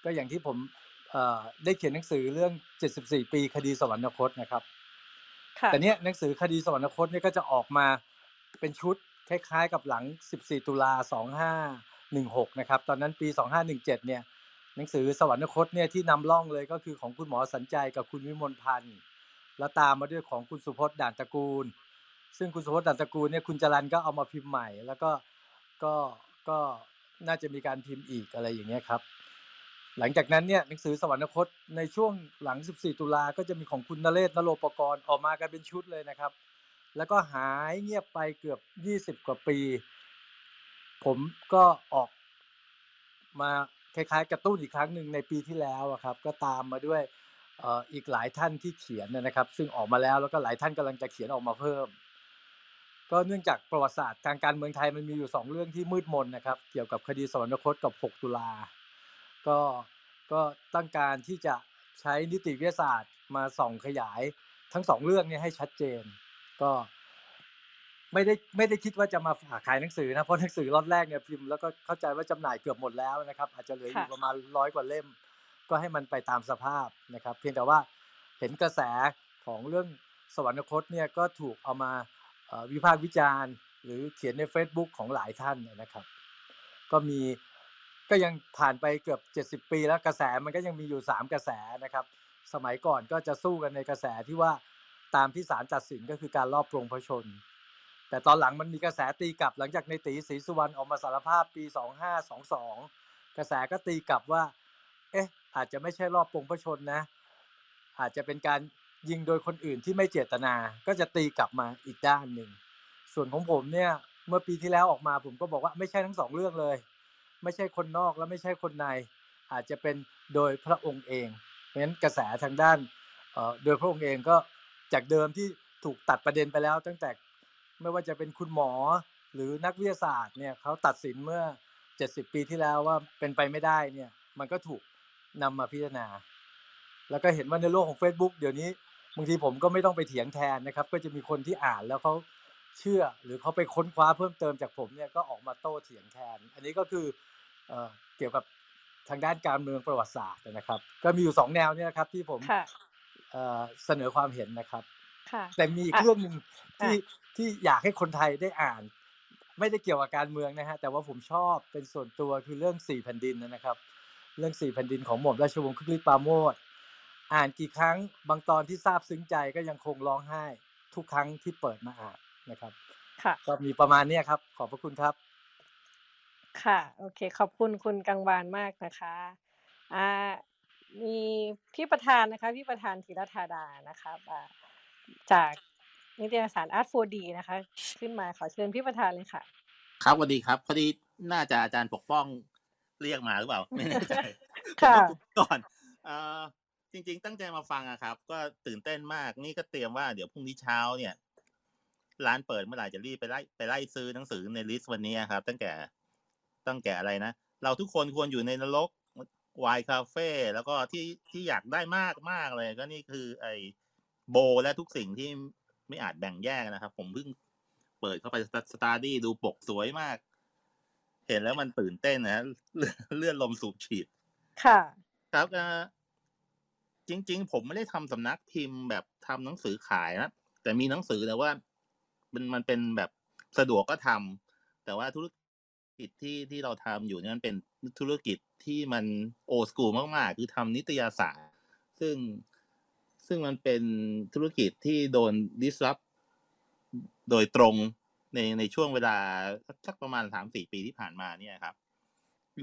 [SPEAKER 8] ก็อย่างที่ผมเอ่อ ได้เขียนหนังสือเรื่อง 74 ปีคดีสวรรคตนะครับ
[SPEAKER 1] ค่ะ
[SPEAKER 8] แต่เนี้ยหนังสือคดีสวรรคตเนี่ยก็จะออกมาเป็นชุดคล้ายๆ กับหลัง 14 ตุลา 2516 นะครับ ตอนนั้นปี 2517 เนี่ย หนังสือสวรรคตเนี่ยที่นำร่องเลยก็คือของคุณหมอสัญใจกับคุณวิมลพันธ์ แล้วตามมาด้วยของคุณสุพจน์ด่านตระกูล ซึ่งคุณสุพจน์ด่านตระกูลเนี่ยคุณจรันก็เอามาพิมพ์ใหม่ แล้วก็ก็ก็น่าจะมีการพิมพ์อีกอะไรอย่างเงี้ยครับ หลังจากนั้นเนี่ยหนังสือสวรรคตในช่วงหลัง 14 ตุลาก็จะมีของคุณนเรศนโรปกรณ์ออกมากันเป็นชุดเลยนะครับ แล้วก็หายเงียบไปเกือบ 20 กว่าปี ผมก็ออกมาคล้ายๆ กระตุ้นอีกครั้งหนึ่งในปีที่แล้วครับ ก็ตามมาด้วยอีกหลายท่านที่เขียนนะครับ ซึ่งออกมาแล้วแล้วก็หลายท่านกำลังจะเขียนออกมาเพิ่ม ก็เนื่องจากประวัติศาสตร์ทางการเมืองไทยมันมีอยู่สองเรื่องที่มืดมนนะครับ เกี่ยวกับคดีสวรรคตกับ 6 ตุลา ก็ก็ต้องการที่จะใช้นิติวิทยาศาสตร์มาส่องขยายทั้งสองเรื่องเนี้ให้ชัดเจน ก็ไม่ได้ไม่ได้คิดว่าจะมาฝากขายหนังสือนะเพราะหนังสือล็อตแรกเนี่ยพิมพ์แล้วก็เข้าใจว่าจำหน่ายเกือบหมดแล้วนะครับ อาจจะเหลืออยู่
[SPEAKER 1] ค่ะ
[SPEAKER 8] ประมาณร้อยกว่าเล่ม ก็ให้มันไปตามสภาพนะครับ เพียงแต่ว่าเห็นกระแสของเรื่องสวรรคตเนี่ยก็ถูกเอามาเอ่อวิพากษ์วิจารณ์ หรือเขียนใน Facebook ของหลายท่านนะครับ ก็มี ก็ยังผ่านไปเกือบ 70 ปีแล้วกระแสมันก็ยังมีอยู่ 3 กระแสนะครับ สมัยก่อนก็จะสู้กันในกระแสที่ว่าตามที่ศาลตัดสินก็คือการลอบปรงพระชน แต่ตอนหลังมันมีกระแสตีกลับหลังจากในตีศรีสุวรรณออกมาสารภาพปี 2522 กระแสก็ตีกลับว่า เอ๊ะ อาจจะไม่ใช่รอบปรงพระชนนะ อาจจะเป็นการยิงโดยคนอื่นที่ไม่เจตนา ก็จะตีกลับมาอีกด้านหนึ่ง ส่วนของผมเนี่ย เมื่อปีที่แล้วออกมาผมก็บอกว่าไม่ใช่ทั้งสองเรื่องเลย ไม่ใช่คนนอกและไม่ใช่คนใน อาจจะเป็นโดยพระองค์เองเพราะฉะนั้นกระแสทางด้านเอ่อโดยพระองค์เองก็จากเดิมที่ถูกตัดประเด็นไปแล้ว ตั้งแต่ไม่ว่าจะเป็นคุณหมอหรือนักวิทยาศาสตร์เนี่ยเขาตัดสินเมื่อ 70 ปีที่แล้วว่าเป็นไปไม่ได้เนี่ยมันก็ถูกนำมาพิจารณา แล้วก็เห็นว่าในโลกของ Facebook เดี๋ยวนี้บางทีผมก็ไม่ต้องไปเถียงแทนนะครับ ก็จะมีคนที่อ่านแล้วเขาเชื่อหรือเขาไปค้นคว้าเพิ่มเติมจากผมเนี่ยก็ออกมาโต้เถียงแทน อันนี้ก็คือ เอ่อเกี่ยวกับทางด้านการเมืองประวัติศาสตร์นะครับ ก็มีอยู่สองแนวเนี่ยนะครับ ที่ผม
[SPEAKER 1] ค่ะ
[SPEAKER 8] เอ่อเสนอความเห็นนะครับ
[SPEAKER 1] ค่ะ
[SPEAKER 8] แต่มีอีก
[SPEAKER 1] อะ
[SPEAKER 8] เรื่องหนึ่งที่
[SPEAKER 1] อะ
[SPEAKER 8] ที่อยากให้คนไทยได้อ่าน ไม่ได้เกี่ยวกับการเมืองนะฮะแต่ว่าผมชอบเป็นส่วนตัวคือเรื่องสี่แผ่นดินนะครับ เรื่องสี่แผ่นดินของหม่อมราชวงศ์คึกฤทธิ์ปราโมชอ่านกี่ครั้งบางตอนที่ซาบซึ้งใจก็ยังคงร้องไห้ ทุกครั้งที่เปิดมาอ่านนะครับ
[SPEAKER 1] ค่ะ
[SPEAKER 8] ก็มีประมาณเนี้ยครับ ขอบพระคุณครับ
[SPEAKER 1] ค่ะ โอเค ขอบคุณคุณกังวานมากนะคะ อ่า มีพี่ประธานนะคะ พี่ประธานธีรธาดานะคะอ่าจากนิตยสารอาร์ตโฟดีนะคะ ขึ้นมาขอเชิญพี่ประธานเลยค่ะ
[SPEAKER 10] ครับสวัสดีครับพอดีน่าจะอาจารย์ปกป้องเรียกมาหรือเปล่า ไม่แน่ใจผม
[SPEAKER 1] ค่ะ
[SPEAKER 10] ก็ก่อนเอ่อจริง ๆ ตั้งใจมาฟังอะครับ ก็ตื่นเต้นมากนี่ก็เตรียมว่าเดี๋ยวพรุ่งนี้เช้าเนี่ย ร้านเปิดเมื่อไหร่จะรีบไปไล่ไปไล่ซื้อหนังสือในลิสต์วันนี้ครับ ตั้งแต่ ตั้งแต่อะไรนะ เราทุกคนควรอยู่ในนรกวายคาเฟ่แล้วก็ที่ที่อยากได้มากมากเลย ก็นี่คือ ไอ้โบและทุกสิ่งที่ไม่อาจแบ่งแยกนะครับ ผมเพิ่งเปิดเข้าไปสตาร์ดี้ดูปกสวยมาก เห็นแล้วมันตื่นเต้นนะเลื่อนเลื่อนลมสูบฉีด
[SPEAKER 1] ค่ะ
[SPEAKER 10] ครับเอ่อจริง ๆ ผมไม่ได้ทำสำนักพิมพ์แบบทำหนังสือขายนะแต่มีหนังสือแต่ว่า มันมันเป็นแบบสะดวกก็ทำแต่ว่าธุรกิ จที่ที่เราทำอยู่เนี่ยมันเป็นธุรกิจที่มันโอสกูมากๆ คือทำนิตยสาร ซึ่งซึ่งมันเป็นธุรกิจที่โดน disrupt โดยตรงในในช่วงเวลาสักประมาณสามสี่ปีที่ผ่านมาเนี่ยครับ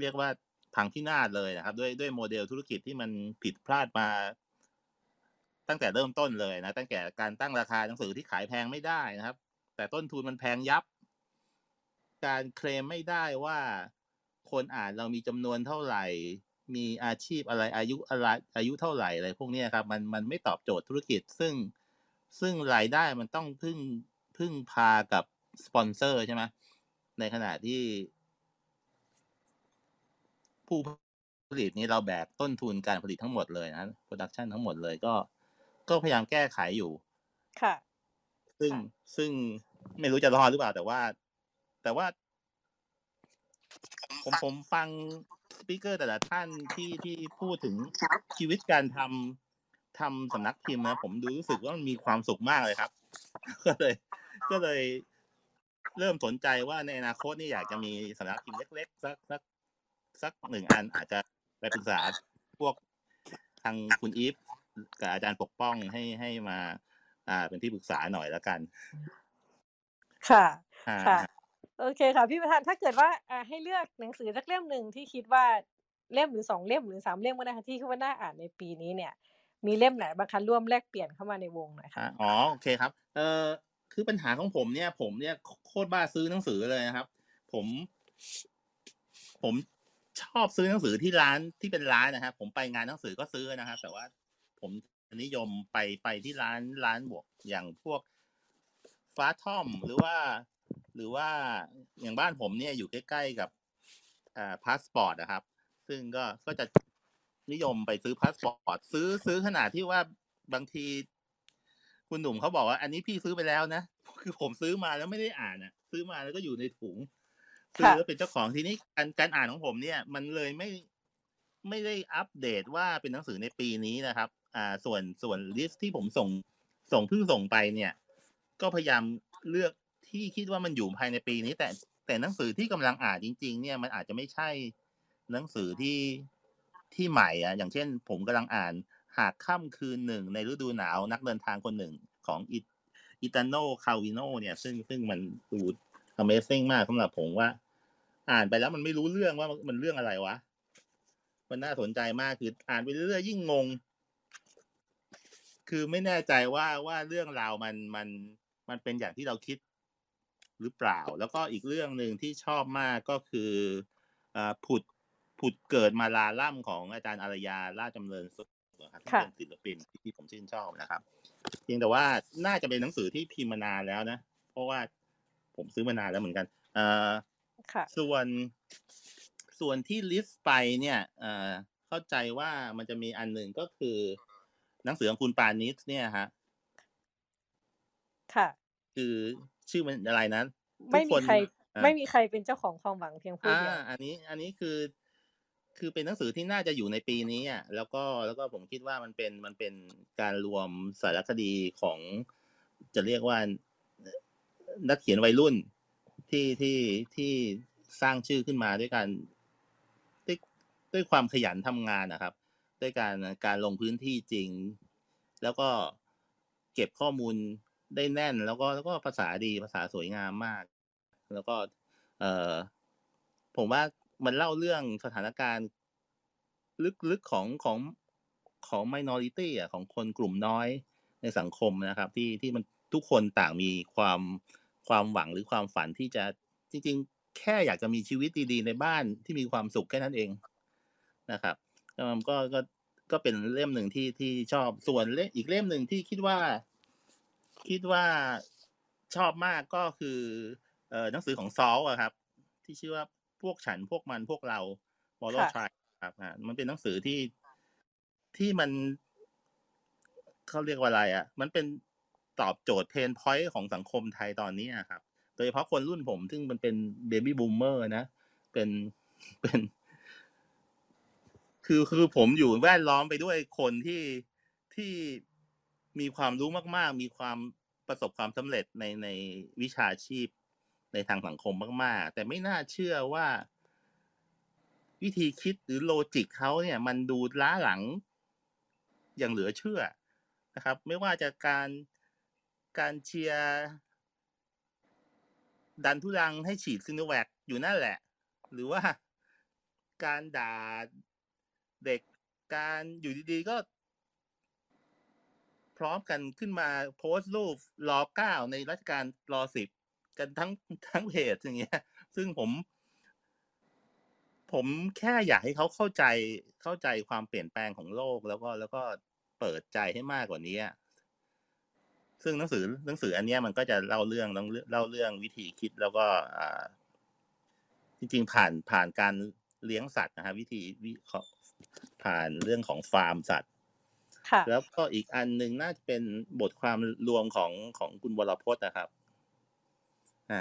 [SPEAKER 10] เรียกว่าพังพินาศเลยนะครับ ด้วยด้วยโมเดลธุรกิจที่มันผิดพลาดมา ตั้งแต่เริ่มต้นเลยนะ ตั้งแต่การตั้งราคาหนังสือที่ขายแพงไม่ได้นะครับ แต่ต้นทุนมันแพงยับ การเคลมไม่ได้ว่าคนอ่านเรามีจำนวนเท่าไหร่ มีอาชีพอะไรอายุอะไรอายุเท่าไหร่อะไรพวกเนี้ยครับมันมันไม่ตอบโจทย์ธุรกิจซึ่งซึ่งรายได้มันต้องพึ่งพึ่งพากับสปอนเซอร์ใช่ไหมในขณะที่ ผู้ผลิตนี้เราแบกต้นทุนการผลิตทั้งหมดเลยนะ production ทั้งหมดเลยก็ ก็พยายามแก้ไขอยู่
[SPEAKER 1] ค่ะ
[SPEAKER 10] ซึ่ง
[SPEAKER 1] ค่ะ
[SPEAKER 10] ซึ่งไม่รู้จะรอดหรือเปล่า แต่ว่า แต่ว่า ผมผมฟังสปีกเกอร์แต่ละท่านที่ที่พูดถึงชีวิตการทำทำสำนักพิมพ์นะผมดูรู้สึกว่ามันมีความสุขมากเลยครับ ก็เลย ก็เลยเริ่มสนใจว่าในอนาคตนี่อยากจะมีสำนักพิมพ์เล็กๆสักสักสักหนึ่งอันอาจจะไปปรึกษาพวกทางคุณอีฟกับอาจารย์ปกป้องให้ให้มา อ่า เป็นที่ปรึกษาหน่อยแล้วกัน
[SPEAKER 1] ค่ะ
[SPEAKER 10] อ่า
[SPEAKER 1] ค่ะ โอเคค่ะพี่ประธานถ้าเกิดว่าอ่าให้เลือกหนังสือสักเล่มหนึ่งที่คิดว่าเล่มหรือสองเล่มหรือสามเล่มก็ได้ค่ะที่คิดว่าน่าอ่านในปีนี้เนี่ย มีเล่มไหนบ้างคะร่วมแลกเปลี่ยนเข้ามาในวงหน่อยค่ะ
[SPEAKER 10] อะอ๋อโอเคครับ เอ่อคือปัญหาของผมเนี่ย ผมเนี่ยโคตรบ้าซื้อหนังสือเลยนะครับ ผม ผมชอบซื้อหนังสือที่ร้านที่เป็นร้านนะครับผมไปงานหนังสือก็ซื้อนะครับแต่ว่าผมนิยมไปไปที่ร้านร้าน book อย่างพวก Fathom หรือว่า หรือว่าอย่างบ้านผมเนี่ยอยู่ใกล้ๆกับอ่าพาสปอร์ตนะครับ ซึ่งก็ก็จะนิยมไปซื้อพาสปอร์ตซื้อซื้อขนาดที่ว่าบางที คุณหนุ่มเขาบอกว่า อันนี้พี่ซื้อไปแล้วนะคือผมซื้อมาแล้วไม่ได้อ่านอะ ซื้อมาแล้วก็อยู่ในถุงซื้อแล้วเป็นเจ้าของทีนี้การการอ่านของผมเนี่ย มันเลยไม่ไม่ได้อัปเดตว่าเป็นหนังสือในปีนี้นะครับ อ่า ส่วนส่วน list ที่ผมส่งส่งเพิ่งส่งไปเนี่ย ก็พยายามเลือก ที่คิดว่ามันอยู่ภายในปีนี้ แต่แต่หนังสือที่กำลังอ่านจริง ๆ เนี่ยมันอาจจะไม่ใช่หนังสือที่ที่ใหม่อะ อย่างเช่น ผมกำลังอ่านหากค่ำคืนหนึ่งในฤดูหนาวนักเดินทางคนหนึ่งของอิอิตาโลคัลวิโนเนี่ย ซึ่งซึ่งมันดู Amazing มากสำหรับผมว่า อ่านไปแล้วมันไม่รู้เรื่องว่ามันเรื่องอะไรวะ มันน่าสนใจมากคืออ่านไปเรื่อยๆยิ่งงง คือไม่แน่ใจว่าว่าเรื่องราวมันมันมันเป็นอย่างที่เราคิด หรือเปล่า แล้วก็อีกเรื่องหนึ่งที่ชอบมากก็คืออ่าผุดผุดเกิดมาลาล่ำของอาจารย์อารยาราชจำเริญสุขนะครับที่
[SPEAKER 1] ค่ะ
[SPEAKER 10] เป็นศิลปินที่ผมชื่นชอบนะครับเพียงแต่ว่าน่าจะเป็นหนังสือที่พิมพ์มานานแล้วนะ เพราะว่าผมซื้อมานานแล้วเหมือนกันเอ่อ
[SPEAKER 1] ค่ะ
[SPEAKER 10] ส่วนส่วนที่ลิสต์ไปเนี่ยเอ่อเข้าใจว่ามันจะมีอันหนึ่งก็คือ หนังสือของคุณปานิชเนี่ยฮะ
[SPEAKER 1] ค่ะ
[SPEAKER 10] คือ ชื่อมันอะไรนะทุ
[SPEAKER 1] ไม่
[SPEAKER 10] ก
[SPEAKER 1] มี
[SPEAKER 10] คน
[SPEAKER 1] ใคร
[SPEAKER 10] อ่า
[SPEAKER 1] ไม่มีใครเป็นเจ้าของความหวังเพียงผู้
[SPEAKER 10] อ่า
[SPEAKER 1] เดียว
[SPEAKER 10] อันนี้ อันนี้คือ คือเป็นหนังสือที่น่าจะอยู่ในปีนี้อะแล้วก็แล้วก็ผมคิดว่ามันเป็นมันเป็นการรวมสารคดีของ จะเรียกว่านักเขียนวัยรุ่นที่ที่ที่สร้างชื่อขึ้นมาด้วยการด้วยด้วยความขยันทำงานนะครับ ด้วยการการลงพื้นที่จริง แล้วก็เก็บข้อมูล ได้แน่น แล้วก็แล้วก็ภาษาดีภาษาสวยงามมาก แล้วก็ เออผมว่ามันเล่าเรื่องสถานการณ์ ลึกๆของของของ minority อะของคนกลุ่มน้อยในสังคมนะครับ ที่ที่มันทุกคนต่างมีความความหวังหรือความฝันที่จะจริง ๆ แค่อยากจะมีชีวิตดีๆ ในบ้านที่มีความสุขแค่นั้นเองนะครับก็ก็ก็เป็นเล่มหนึ่งที่ที่ชอบส่วนเล่มอีกเล่มหนึ่งที่คิดว่า คิดว่าชอบมากก็คือเอ่อหนังสือของซอลอะครับ ที่ชื่อว่าพวกฉันพวกมันพวกเรา moral
[SPEAKER 1] ค่ะ
[SPEAKER 10] tribe ครับอ่ามันเป็นหนังสือที่ที่มันเขาเรียกว่าอะไรอะมันเป็นตอบโจทย์ pain point ของสังคมไทยตอนนี้อะครับ โดยเฉพาะคนรุ่นผม ซึ่งมันเป็น baby boomer นะ เป็นเป็น คือคือผมอยู่แวดล้อมไปด้วยคนที่ที่ มีความรู้มาก ๆ มีความประสบความสำเร็จในในวิชาชีพในทางสังคมมาก ๆ แต่ไม่น่าเชื่อว่า วิธีคิดหรือโลจิกเขาเนี่ย มันดูล้าหลังอย่างเหลือเชื่อนะครับ ไม่ว่าจะการการเชียร์ดันทุรังให้ฉีดซิโนแวคอยู่นั่นแหละ หรือว่าการด่าเด็กการอยู่ดีๆ ก็ พร้อมกันขึ้นมาโพสต์รูปรอเก้าในรัชกาลรอสิบกันทั้งทั้งเพจอย่างเงี้ย ซึ่งผม ผมแค่อยากให้เขาเข้าใจเข้าใจความเปลี่ยนแปลงของโลกแล้วก็แล้วก็เปิดใจให้มากกว่านี้ซึ่งหนังสือหนังสืออันนี้มันก็จะเล่าเรื่องเล่าเรื่องวิธีคิดแล้วก็อ่าจริงๆผ่านผ่านการเลี้ยงสัตว์นะฮะวิธีวิเคราะห์ผ่านเรื่องของฟาร์มสัตว์ แล้วก็อีกอันหนึ่งน่าจะเป็นบทความรวมของของคุณวรพจน์นะครับอ่า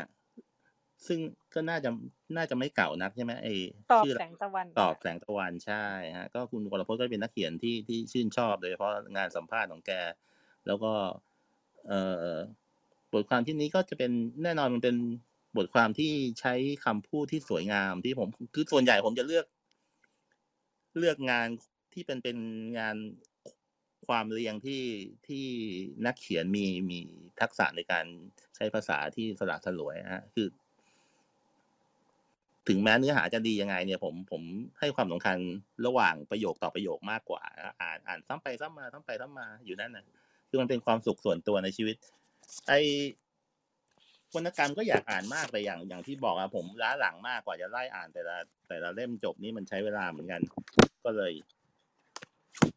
[SPEAKER 10] ซึ่งก็น่าจะน่าจะไม่เก่านักใช่ไหมไอ
[SPEAKER 1] ตอบ
[SPEAKER 10] ชื่อ
[SPEAKER 1] แสงตะวัน
[SPEAKER 10] ตอบแสงตะวันใช่ฮะก็คุณวรพจน์ก็เป็นนักเขียนที่ที่ชื่นชอบโดยเฉพาะงานสัมภาษณ์ของแก แล้วก็ เอ่อบทความที่นี้ก็จะเป็นแน่นอนมันเป็นบทความที่ใช้คำพูดที่สวยงามที่ผมคือส่วนใหญ่ผมจะเลือก เลือกงานที่เป็นเป็นงาน ความเรียงที่ที่นักเขียนมีมีทักษะในการใช้ภาษาที่สละสลวยฮะคือ ถึงแม้เนื้อหาจะดียังไง เนี่ยผมผมให้ความสำคัญระหว่างประโยคต่อประโยคมากกว่า อ่านอ่านซ้ำไปซ้ำมาซ้ำไปซ้ำมาอยู่นั่นนะคือมันเป็นความสุขส่วนตัวในชีวิต ไอวรรณกรรมก็อยากอ่านมากแต่อย่างอย่างที่บอกอะผมล้าหลังมากกว่าจะไล่อ่านแต่ละแต่ละเล่มจบนี่มันใช้เวลาเหมือนกัน ก็เลย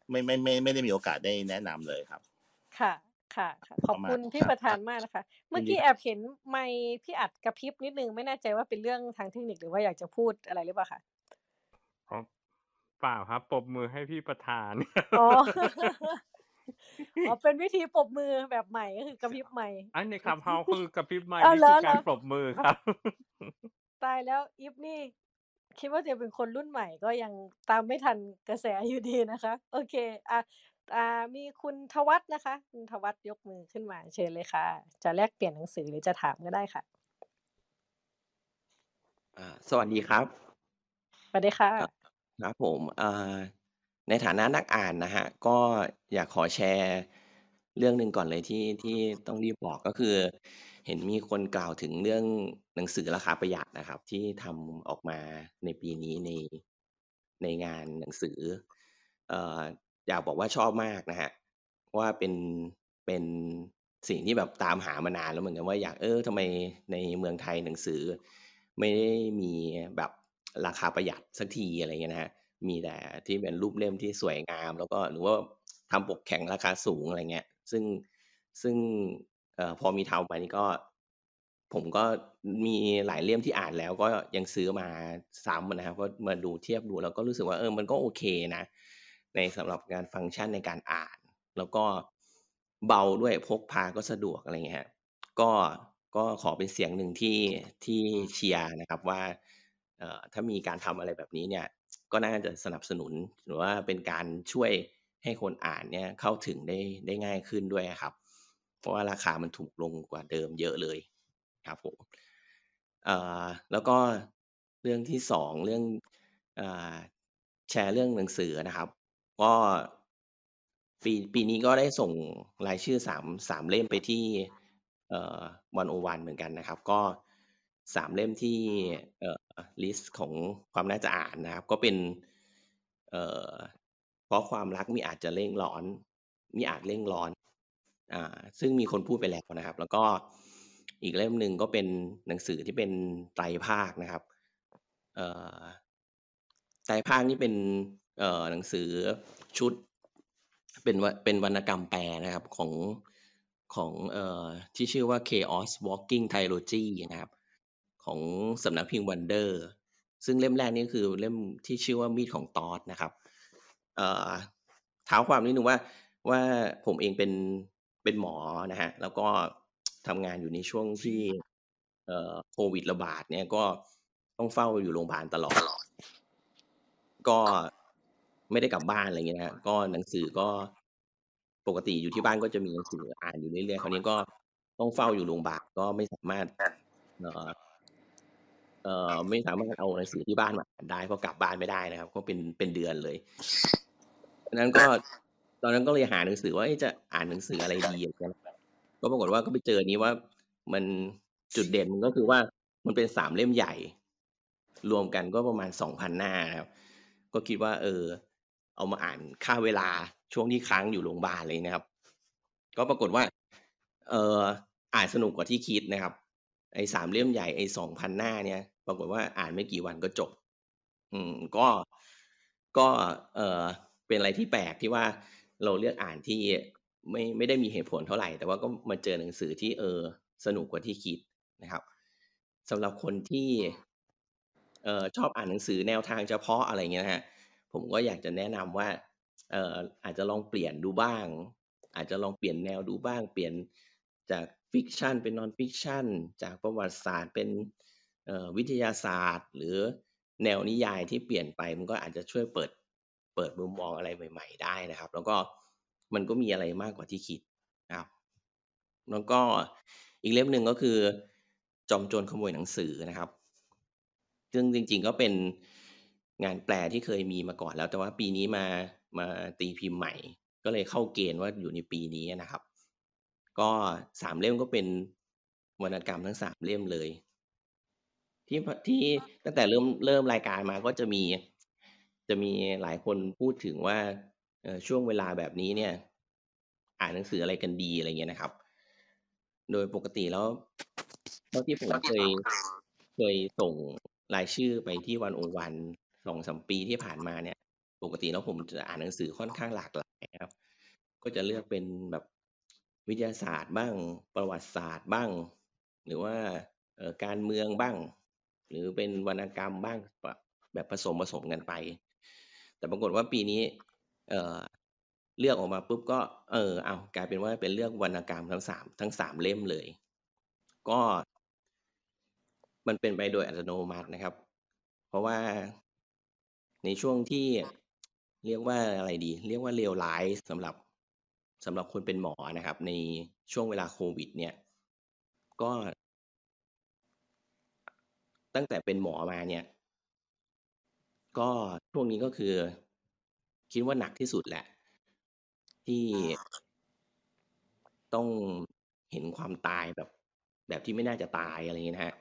[SPEAKER 10] ไม่ไม่ไม่ไม่ได้มีโอกาสได้แนะนำเลยครับ
[SPEAKER 1] ค่ะค่ะค่ะขอบ
[SPEAKER 10] ประมาณ
[SPEAKER 1] คุณพี่
[SPEAKER 10] ครับ
[SPEAKER 1] ประธานมากนะคะ เมื่อ
[SPEAKER 10] ยินดี
[SPEAKER 1] กี้แอบเห็นไมค์พี่อัดกระพริบนิดนึงไม่แน่ใจว่าเป็นเรื่องทางเทคนิคหรือว่าอยากจะพูดอะไรหรือเปล่าคะ
[SPEAKER 2] อ๋อเปล่าครับปรบมือให้พี่ประธาน
[SPEAKER 1] อ๋ออ๋อเป็นวิธีปรบมือแบบใหม่ก็คือกระพริบไมค์
[SPEAKER 2] อันในคลับเฮาคือกระพริบไม้
[SPEAKER 1] อ้าว
[SPEAKER 2] นี่
[SPEAKER 1] เหร
[SPEAKER 2] คืออ
[SPEAKER 1] เหร
[SPEAKER 2] การ
[SPEAKER 1] อ
[SPEAKER 2] ปรบมือครับ
[SPEAKER 1] ตายแล้วอีฟนี่ คิดว่าตัวเองเป็นคนรุ่นใหม่ก็ยังตามไม่ทันกระแสอยู่ดีนะคะ โอเคอะอ่ามีคุณทวัฒน์นะคะ คุณทวัฒน์ยกมือขึ้นมาเชิญเลยค่ะ จะแลกเปลี่ยนหนังสือหรือจะถามก็ได้ค่ะ
[SPEAKER 11] อ่าสวัสดีครับ
[SPEAKER 1] สวัสดีค่ะ
[SPEAKER 11] ครับครับผมอ่าในฐานะนักอ่านนะฮะก็อยากขอแชร์เรื่องหนึ่งก่อนเลยที่ที่ต้องรีบบอกก็คือ เห็นมีคนกล่าวถึงเรื่องหนังสือราคาประหยัดนะครับ ที่ทำออกมาในปีนี้ในในงานหนังสือ เอ่ออยากบอกว่าชอบมากนะฮะว่าเป็นเป็นสิ่งที่แบบตามหามานานแล้วเหมือนกันว่าอยากเออทำไมในเมืองไทยหนังสือ ไม่ได้มีแบบราคาประหยัดสักทีอะไรเงี้ยนะฮะมีแต่ที่เป็นรูปเล่มที่สวยงาม แล้วก็หรือว่าทำปกแข็งราคาสูงอะไรเงี้ย ซึ่งซึ่ง เอ่อ พอมีทำไปนี่ก็ ผมก็มีหลายเล่มที่อ่านแล้ว ก็ยังซื้อมาซ้ำนะครับ ก็มาดูเทียบดู แล้วก็รู้สึกว่า เออ มันก็โอเคนะ ใน สำหรับการฟังก์ชันในการอ่าน แล้วก็เบาด้วย พกพาก็สะดวก อะไรเงี้ยฮะก็ ก็ขอเป็นเสียงหนึ่งที่ ที่เชียร์นะครับว่า เอ่อ ถ้ามีการทำอะไรแบบนี้เนี่ย ก็น่าจะสนับสนุน หรือว่าเป็นการช่วยให้คนอ่านเนี่ยเข้าถึงได้ ได้ง่ายขึ้นด้วยครับ เพราะว่าราคามันถูกลงกว่าเดิมเยอะเลยครับผมเอ่อแล้วก็เรื่องที่สองเรื่องอ่อแชร์เรื่องหนังสือนะครับ ก็ปีปีนี้ก็ได้ส่งรายชื่อสามสามเล่มไปที่เอ่อวันโอวันเหมือนกันนะครับ ก็สามเล่มที่เอ่อลิสต์ของความน่าจะอ่านนะครับ ก็เป็นเอ่อเพราะความรักมีอาจจะเร่งร้อนมีอาจเร่งร้อน อ่า ซึ่งมีคนพูดไปแล้วนะครับ แล้วก็อีกเล่มหนึ่งก็เป็นหนังสือที่เป็นไตรภาคนะครับ เอ่อไตรภาคนี่เป็นเอ่อหนังสือชุด เป็นวเป็นวรรณกรรมแปลนะครับของของเอ่อที่ชื่อว่า Chaos Walking Trilogy นะครับ ของสำนักพิมพ์ Wonder ซึ่งเล่มแรกนี่คือเล่มที่ชื่อว่ามีดของตอสนะครับ เอ่อเท้าความนิดนึงว่าว่าผมเองเป็น เป็นหมอนะฮะ แล้วก็ทำงานอยู่ในช่วงที่ เอ่อโควิดระบาดเนี่ยก็ต้องเฝ้าอยู่โรงพยาบาลตลอด ก็ไม่ได้กลับบ้านอะไรเงี้ยนะฮะ ก็หนังสือก็ปกติอยู่ที่บ้านก็จะมีหนังสืออ่านอยู่เรื่อยๆ คราวนี้ก็ต้องเฝ้าอยู่โรงพยาบาลก็ไม่สามารถ เอ่อ เอ่อไม่สามารถเอาหนังสือที่บ้านมาอ่านได้เพราะกลับบ้านไม่ได้นะครับ ก็เป็นเป็นเดือนเลยดังนั้นก็ ตอนนั้นก็เลยหาหนังสือว่าจะอ่านหนังสืออะไรดีอะไรเงี้ยก็ปรากฏว่าก็ไปเจอนี้ว่ามันจุดเด่นมันก็คือว่ามันเป็นสามเล่มใหญ่ รวมกันก็ประมาณสองพันหน้าครับ ก็คิดว่า เออ เอามาอ่านค่าเวลาช่วงที่ค้างอยู่โรงพยาบาลเลยนะครับ ก็ปรากฏว่า เอออ่านสนุกกว่าที่คิดนะครับ ไอ้สามเล่มใหญ่ไอ้สองพันหน้าเนี่ย ปรากฏว่าอ่านไม่กี่วันก็จบ อืม ก็ก็เออเป็นอะไรที่แปลกที่ว่า เราเลือกอ่านที่ไม่ไม่ได้มีเหตุผลเท่าไหร่ แต่ว่าก็มาเจอหนังสือที่เออสนุกกว่าที่คิดนะครับสำหรับคนที่เอ่อชอบอ่านหนังสือแนวทางเฉพาะอะไรเงี้ยนะฮะผมก็อยากจะแนะนำว่าเอ่ออาจจะลองเปลี่ยนดูบ้าง อาจจะลองเปลี่ยนแนวดูบ้าง เปลี่ยนจาก fiction เป็น non-fiction จากประวัติศาสตร์เป็นเอ่อวิทยาศาสตร์ หรือแนวนิยายที่เปลี่ยนไปมันก็อาจจะช่วยเปิด เปิดมุมมองอะไรใหม่ ๆ ได้นะครับ แล้วก็มันก็มีอะไรมากกว่าที่คิดนะครับ แล้วก็อีกเล่มหนึ่งก็คือ จอมโจรขโมยหนังสือนะครับ ซึ่งจริง ๆก็เป็นงานแปลที่เคยมีมาก่อนแล้ว แต่ว่าปีนี้มามาตีพิมพ์ใหม่ ก็เลยเข้าเกณฑ์ว่าอยู่ในปีนี้นะครับ ก็สามเล่มก็เป็นวรรณกรรมทั้งสามเล่มเลย ที่ที่ตั้งแต่เริ่มเริ่มรายการมาก็จะมี จะมีหลายคนพูดถึงว่าช่วงเวลาแบบนี้เนี่ย อ่านหนังสืออะไรกันดีอะไรเงี้ยนะครับ โดยปกติแล้วเท่าที่ผมเคยเคยส่งรายชื่อไปที่วันโอวันสองสามปีที่ผ่านมาเนี่ย ปกติแล้วผมจะอ่านหนังสือค่อนข้างหลากหลายครับ ก็จะเลือกเป็นแบบวิทยาศาสตร์บ้าง ประวัติศาสตร์บ้าง หรือว่าการเมืองบ้าง หรือเป็นวรรณกรรมบ้างแบบผสมผสมกันไป แต่ปรากฏว่าปีนี้ เออเลือกออกมาปุ๊บก็ เออเอากลายเป็นว่าเป็นเลือกวรรณกรรมทั้งสามทั้งสามเล่มเลย ก็ มันเป็นไปโดยอัตโนมัตินะครับ เพราะว่าในช่วงที่เรียกว่าอะไรดี เรียกว่าเลวร้ายสำหรับสำหรับคนเป็นหมอนะครับ ในช่วงเวลาโควิด เนี่ย ก็ ตั้งแต่เป็นหมอมาเนี่ย ก็ช่วงนี้ก็คือ คิดว่าหนักที่สุดแหละ ที่ ต้องเห็นความตายแบบ แบบที่ไม่น่าจะตาย อะไรอย่างงี้นะฮะ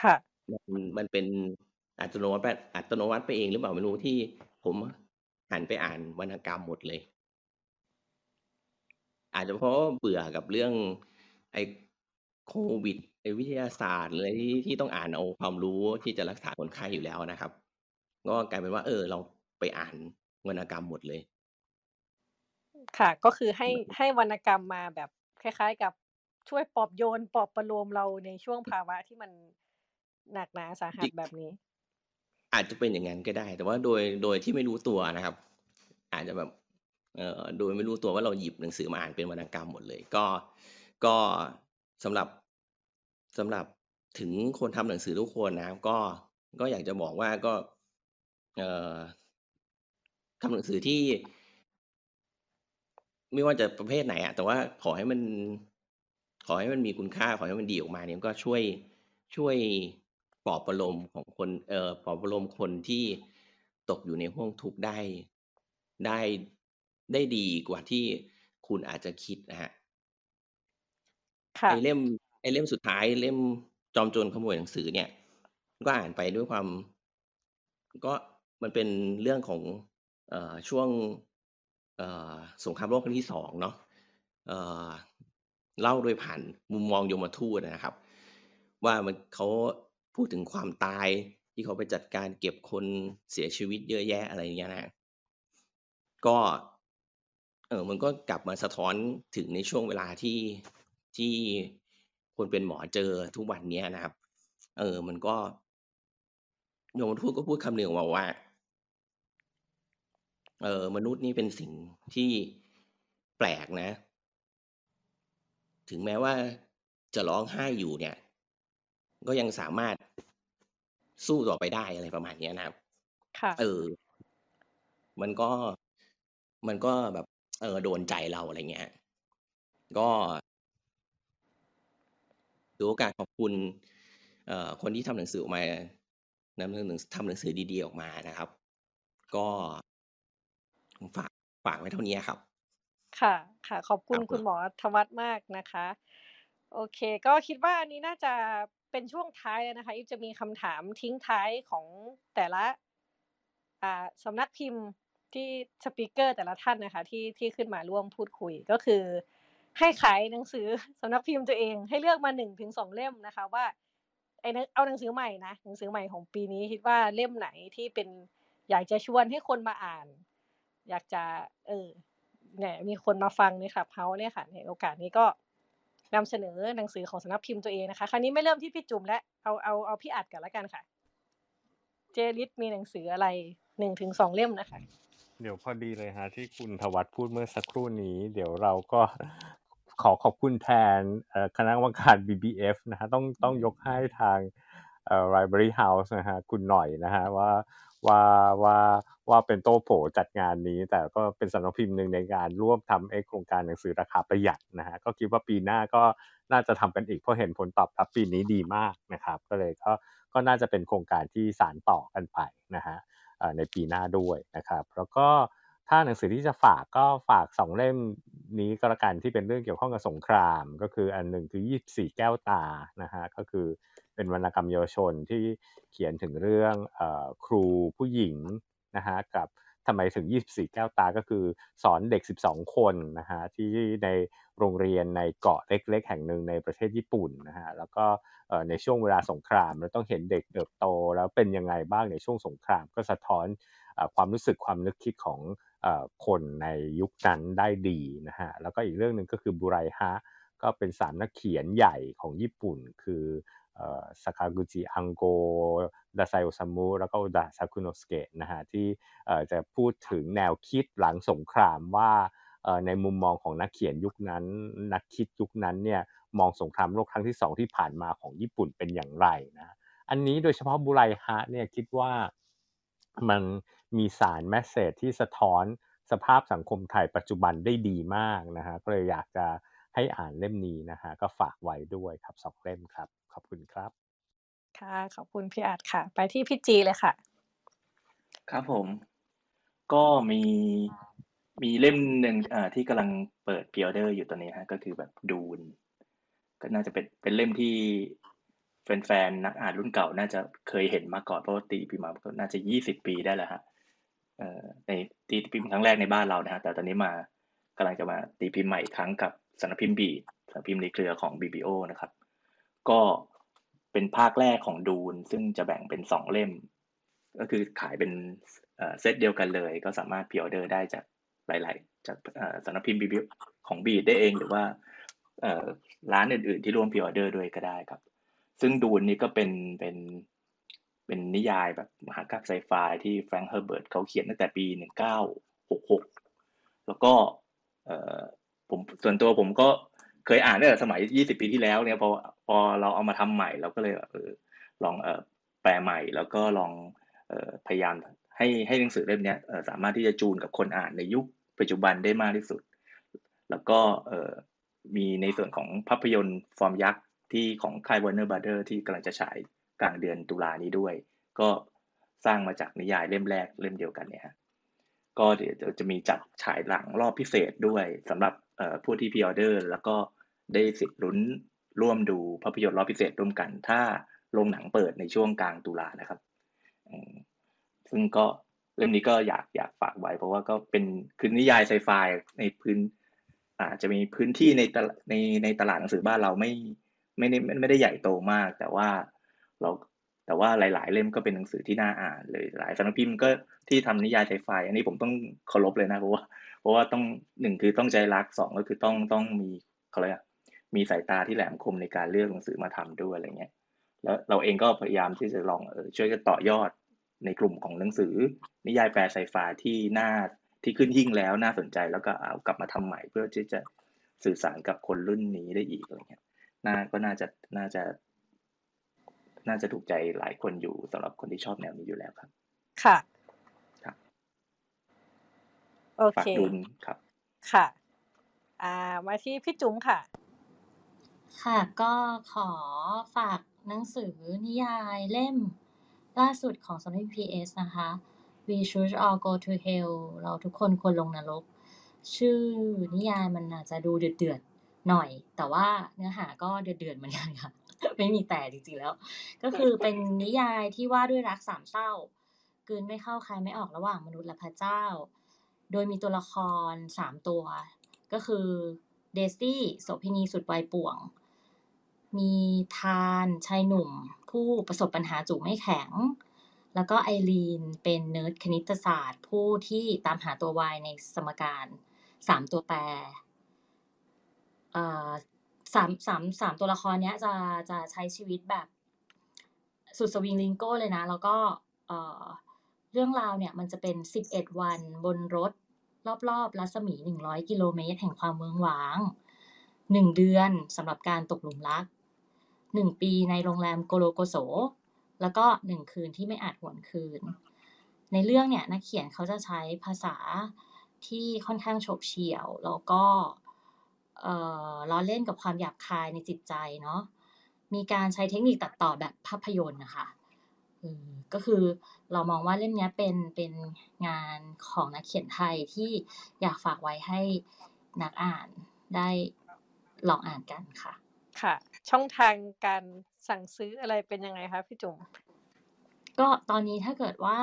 [SPEAKER 1] ค่ะ
[SPEAKER 11] มัน มันเป็นอัตโนมัติไป อัตโนมัติไปเองหรือเปล่าไม่รู้ที่ผมหันไปอ่านวรรณกรรมหมดเลย อาจจะเพราะว่าเบื่อกับเรื่อง ไอ้โควิด ไอ้วิทยาศาสตร์อะไรที่ ที่ต้องอ่านเอาความรู้ที่จะรักษาคนไข้อยู่แล้วนะครับ ก็กลายเป็นว่า เออ เราไปอ่านวรรณกรรมหมดเลย
[SPEAKER 1] ค่ะ ก็คือให้ให้วรรณกรรมมาแบบคล้าย ๆ กับช่วยปลอบโยนปลอบประโลมเราในช่วงภาวะที่มันหนักหนาสาหั
[SPEAKER 11] จริ
[SPEAKER 1] ส
[SPEAKER 11] ง
[SPEAKER 1] แบบนี้
[SPEAKER 11] อาจจะเป็นอย่างนั้นก็ได้ แต่ว่าโดยโดยที่ไม่รู้ตัวนะครับ อาจจะแบบ เอ่อโดยไม่รู้ตัวว่าเราหยิบหนังสือมาอ่านเป็นวรรณกรรมหมดเลย ก็ก็สำหรับ สำหรับถึงคนทำหนังสือทุกคนนะครับ ก็ก็อยากจะบอกว่าก็เอ่อทำหนังสือที่ ไม่ว่าจะประเภทไหนอะแต่ว่าขอให้มัน ขอให้มันมีคุณค่า ขอให้มันดีออกมาเนี่ยก็ช่วยช่วยปลอบประโลมของคน เอ่อปลอบประโลมคนที่ตกอยู่ในห้วงทุกข์ได้ได้ได้ดีกว่าที่คุณอาจจะคิดนะฮะ
[SPEAKER 1] ค่ะ
[SPEAKER 11] ไอเล่ม ไอเล่มสุดท้ายเล่มจอมโจรขโมยหนังสือเนี่ย ก็อ่านไปด้วยความ ก็มันเป็นเรื่องของอช่วงสงครามโลกครั้งที่สองเนาะเเล่าโดยผ่านมุมมองโยมทูตนะครับ ว่ามันเขาพูดถึงความตายที่เขาไปจัดการเก็บคนเสียชีวิตเยอะแยะอะไรอย่างเงี้ยนะก็เออมันก็กลับมาสะท้อนถึงในช่วงเวลาที่ที่ คนเป็นหมอเจอทุกวันเนี้ยนะครับ เออ มันก็โยมทูตก็พูดคำหนึ่งมาว่า เออมนุษย์นี่เป็นสิ่งที่แปลกนะ ถึงแม้ว่าจะร้องไห้อยู่เนี่ย ก็ยังสามารถสู้ต่อไปได้อะไรประมาณเนี้ยนะครับ
[SPEAKER 1] ค่ะ
[SPEAKER 11] เออ มันก็มันก็แบบ เออโดนใจเราอะไรเงี้ย ก็ ถือโอกาสขอบคุณเอ่อคนที่ทำหนังสือออกมานำหนังทำหนังสือดีๆออกมานะครับ ก็ฝากฝากไว้เท่านี้ครับ
[SPEAKER 1] ค่ะ ค่ะ ขอบคุ
[SPEAKER 11] ค
[SPEAKER 1] ณ
[SPEAKER 11] รับผ
[SPEAKER 1] คุณ
[SPEAKER 11] ม
[SPEAKER 1] หมอธวัฒน์มากนะคะ โอเค ก็คิดว่าอันนี้น่าจะเป็นช่วงท้ายแล้วนะคะอีฟจะมีคำถามทิ้งท้ายของแต่ละอ่าสำนักพิมพ์ที่สปีกเกอร์แต่ละท่านนะคะ ที่ที่ขึ้นมาร่วมพูดคุยก็คือ ให้ขายหนังสือสำนักพิมพ์ตัวเอง ให้เลือกมาหนึ่งถึงสองเล่มนะคะ ว่าไอ้นังเอาหนังสือใหม่นะหนังสือใหม่ของปีนี้คิดว่าเล่มไหนที่เป็นอยากจะชวนให้คนมาอ่าน อยากจะ เออเนี่ยมีคนมาฟังในคลับเฮาส์เนี่ยค่ะในโอกาสนี้ก็นำเสนอหนังสือของสำนักพิมพ์ตัวเองนะคะคราวนี้ไม่เริ่มที่พี่จุ๋มแล้วเอาเอาเอาพี่อัดกันแล้วกันค่ะ เจลิสมีหนังสืออะไรหนึ่งถึงสองเล่มนะคะ
[SPEAKER 2] เดี๋ยวพอดีเลยฮะที่คุณธวัฒน์พูดเมื่อสักครู่นี้ เดี๋ยวเราก็ ขอขอบคุณแทนเอ่อคณะกรรมการ BBF นะฮะต้องต้องยกให้ทางเอ่อ Library House นะฮะคุณหน่อยนะฮะว่าว่าว่าว่าเป็นโต๊ะโผจัดงานนี้ แต่ก็เป็นสำนักพิมพ์หนึ่งในการร่วมทำไอ้โครงการหนังสือราคาประหยัดนะฮะก็คิดว่าปีหน้าก็น่าจะทำกันอีกเพราะเห็นผลตอบรับปีนี้ดีมากนะครับ ก็เลยก็ก็น่าจะเป็นโครงการที่สานต่อกันไปนะฮะเอ่อในปีหน้าด้วยนะครับ แล้วก็ ถ้าหนังสือที่จะฝากก็ฝากสองเล่มนี้ก็แล้วกันที่เป็นเรื่องเกี่ยวข้องกับสงคราม ก็คืออันหนึ่งคือ 24 แก้วตานะฮะก็คือเป็นวรรณกรรมเยาวชนที่เขียนถึงเรื่องอครูผู้หญิงนะฮะกับทำไมถึง 24 แก้วตาก็คือสอนเด็ก 12 คนนะฮะที่ในโรงเรียนในเกาะเล็ก ๆ แห่งหนึ่งในประเทศญี่ปุ่นนะฮะแล้วก็ในช่วงเวลาสงครามเราต้องเห็นเด็กเติบโต แล้วเป็นยังไงบ้างในช่วงสงคราม ก็สะท้อนอความรู้สึกความนึกคิดของ คนในยุคนั้นได้ดีนะฮะแล้วก็อีกเรื่องหนึ่งก็คือบุไรฮะก็เป็นสามนักเขียนใหญ่ของญี่ปุ่น คือสากากุจิอังโกดาไซโอซามุแล้วก็ดาซาคุโนสเกะนะฮะที่จะพูดถึงแนวคิดหลังสงครามว่าในมุมมองของนักเขียนยุคนั้น นักคิดยุคนั้นเนี่ยมองสงครามโลกครั้งที่สองที่ผ่านมาของญี่ปุ่นเป็นอย่างไรนะอันนี้โดยเฉพาะบุไรฮะเนี่ยคิดว่ามัน มีสารแมสเซจที่สะท้อนสภาพสังคมไทยปัจจุบันได้ดีมากนะฮะก็เลยอยากจะให้อ่านเล่มนี้นะฮะก็ฝากไว้ด้วยครับสองเล่มครับ ขอบคุณครับ
[SPEAKER 1] ค่ะขอบคุณพี่อัดค่ะ ไปที่พี่จีเลยค่ะ
[SPEAKER 4] ครับผม ก็มีมีเล่มหนึ่งอ่าที่กำลังเปิด pre-order อยู่ตอนนี้ฮะก็คือแบบดูน ก็น่าจะเป็นเป็นเล่มที่แฟนๆนักอ่านรุ่นเก่าน่าจะเคยเห็นมาก่อนเพราะว่าตีพิมพ์มาก็น่าจะยี่สิบปีได้แล้วฮะเอ่อ ในตีพิมพ์ครั้งแรกในบ้านเรานะฮะแต่ตอนนี้มากำลังจะมาตีพิมพ์ใหม่อีกครั้งกับสำนักพิมพ์บีสำนักพิมพ์ในเครือของ Biblio นะครับ ก็เป็นภาคแรกของดูน ซึ่งจะแบ่งเป็นสองเล่ม ก็คือขายเป็นเซตเดียวกันเลย ก็สามารถ pre-order ได้จากหลาย ๆ จากสำนักพิมพ์ BBO ของบีดได้เองหรือว่าร้านอื่น ๆ ที่ร่วม pre-order ด้วยก็ได้ครับ ซึ่ง Dune นี่ก็เป็นเป็น เป็นนิยายแบบมหากาพย์ไซไฟที่แฟรงค์เฮอร์เบิร์ตเขาเขียนตั้งแต่ปี 1966 แล้วก็ผมส่วนตัวผมก็เคยอ่านตั้งแต่สมัย 20 ปีที่แล้วเนี่ยพอพอเราเอามาทำใหม่เราก็เลยเออลองเออแปลใหม่แล้วก็ลองเออพยายามให้ให้หนังสือเล่มนี้สามารถที่จะจูนกับคนอ่านในยุคปัจจุบันได้มากที่สุด แล้วก็เออมีในส่วนของภาพยนตร์ฟอร์มยักษ์ที่ของค่าย Warner Brother ที่กำลังจะฉาย กลางเดือนตุลานี้ด้วย ก็สร้างมาจากนิยายเล่มแรกเล่มเดียวกันเนี่ยก็เดี๋ยวจะมีจัดฉายหลังรอบพิเศษด้วยสำหรับผู้ที่พ r ออเดอร์ แล้วก็ได้สิทธิ์ลุ้นร่วมดูภาพยนตร์รอบพิเศษร่วมกัน ถ้าโรงหนังเปิดในช่วงกลางตุลานะครับซึ่งก็เรื่องนี้ก็อยากอยากฝากไว้ เพราะว่าก็เป็นคือนิยายไซไฟในพื้น อาจจะมีพื้นที่ในตลาดในในตลาดหนังสือบ้านเราไม่ไม่ได้ไม่ไม่ได้ใหญ่โตมาก แต่ว่า เราแต่ว่าหลาย ๆ เล่มก็เป็นหนังสือที่น่าอ่านเลยหลายสำนักพิมพ์ก็ที่ทำนิยายไซไฟอันนี้ผมต้องเคารพเลยนะเพราะว่าเพราะว่าต้องหนึ่งคือต้องใจรักสองก็คือต้องต้องมีเขาเรียกอะมีสายตาที่แหลมคมในการเลือกหนังสือมาทำด้วยอะไรเงี้ยแล้วเราเองก็พยายามที่จะลองเออช่วยกันต่อยอดในกลุ่มของหนังสือ นิยายแปลไซไฟที่น่าที่ขึ้นหิ่งแล้วน่าสนใจแล้วก็เอากลับมาทำใหม่เพื่อที่จะสื่อสารกับคนรุ่นนี้ได้อีกอะไรเงี้ยน่าก็น่าจะน่าจะ น่าจะถูกใจหลายคนอยู่สำหรับคนที่ชอบแนวนี้อยู่แล้วครับ
[SPEAKER 1] ค่ะ
[SPEAKER 4] ครับ
[SPEAKER 1] โอ
[SPEAKER 4] ฝา
[SPEAKER 1] เค
[SPEAKER 4] กดุลครับ
[SPEAKER 1] ค่ะ อ่า มาที่พี่จุ๋มค่ะ
[SPEAKER 3] ค่ะ ก็ขอฝากหนังสือนิยายเล่ม ล่าสุดของสำนัก PS นะคะ We Should All Go to Hell เราทุกคนควรลงนรก ชื่อนิยายมันอาจจะดูเดือดๆหน่อย แต่ว่าเนื้อหาก็เดือดๆเหมือนกันค่ะ ไม่มีแต่จริงๆแล้ว ก็คือเป็นนิยายที่ว่าด้วยรักสามเศร้ากลืนไม่เข้าคายไม่ออกระหว่างมนุษย์และพระเจ้า โดยมีตัวละครสามตัว ก็คือเดซี่โสเภณีสุดวายป่วง มีทานชายหนุ่ม ผู้ประสบปัญหาจู๋ไม่แข็ง แล้วก็ไอรีนเป็นเนิร์ดคณิตศาสตร์ ผู้ที่ตามหาตัว Y ในสมการสามตัวแปร สามสามสามตัวละครเนี้ยจะจะใช้ชีวิตแบบสุดสวิงลิงโก้เลยนะ แล้วก็เออเรื่องราวเนี่ยมันจะเป็นสิบเอ็ดวันบนรถ รอบๆรัศมีหนึ่งร้อยกิโลเมตร แห่งความเมืองหวางหนึ่งเดือนสำหรับการตกหลุมรักหนึ่งปีในโรงแรมโกโลโกโส แล้วก็หนึ่งคืนที่ไม่อาจหวนคืน ในเรื่องเนี่ยนักเขียนเขาจะใช้ภาษาที่ค่อนข้างโฉบเฉี่ยว แล้วก็ ล้อเล่นกับความหยาบคายในจิตใจเนาะมีการใช้เทคนิคตัดต่อแบบภาพยนตร์นะคะเออก็คือเรามองว่าเล่มเนี้ยเป็นเป็นงานของนักเขียนไทยที่อยากฝากไว้ให้นักอ่านได้ลองอ่านกันค่ะ
[SPEAKER 1] ค่ะ ช่องทางการสั่งซื้ออะไรเป็นยังไงคะพี่จุ๋ม
[SPEAKER 3] ก็ตอนนี้ถ้าเกิดว่า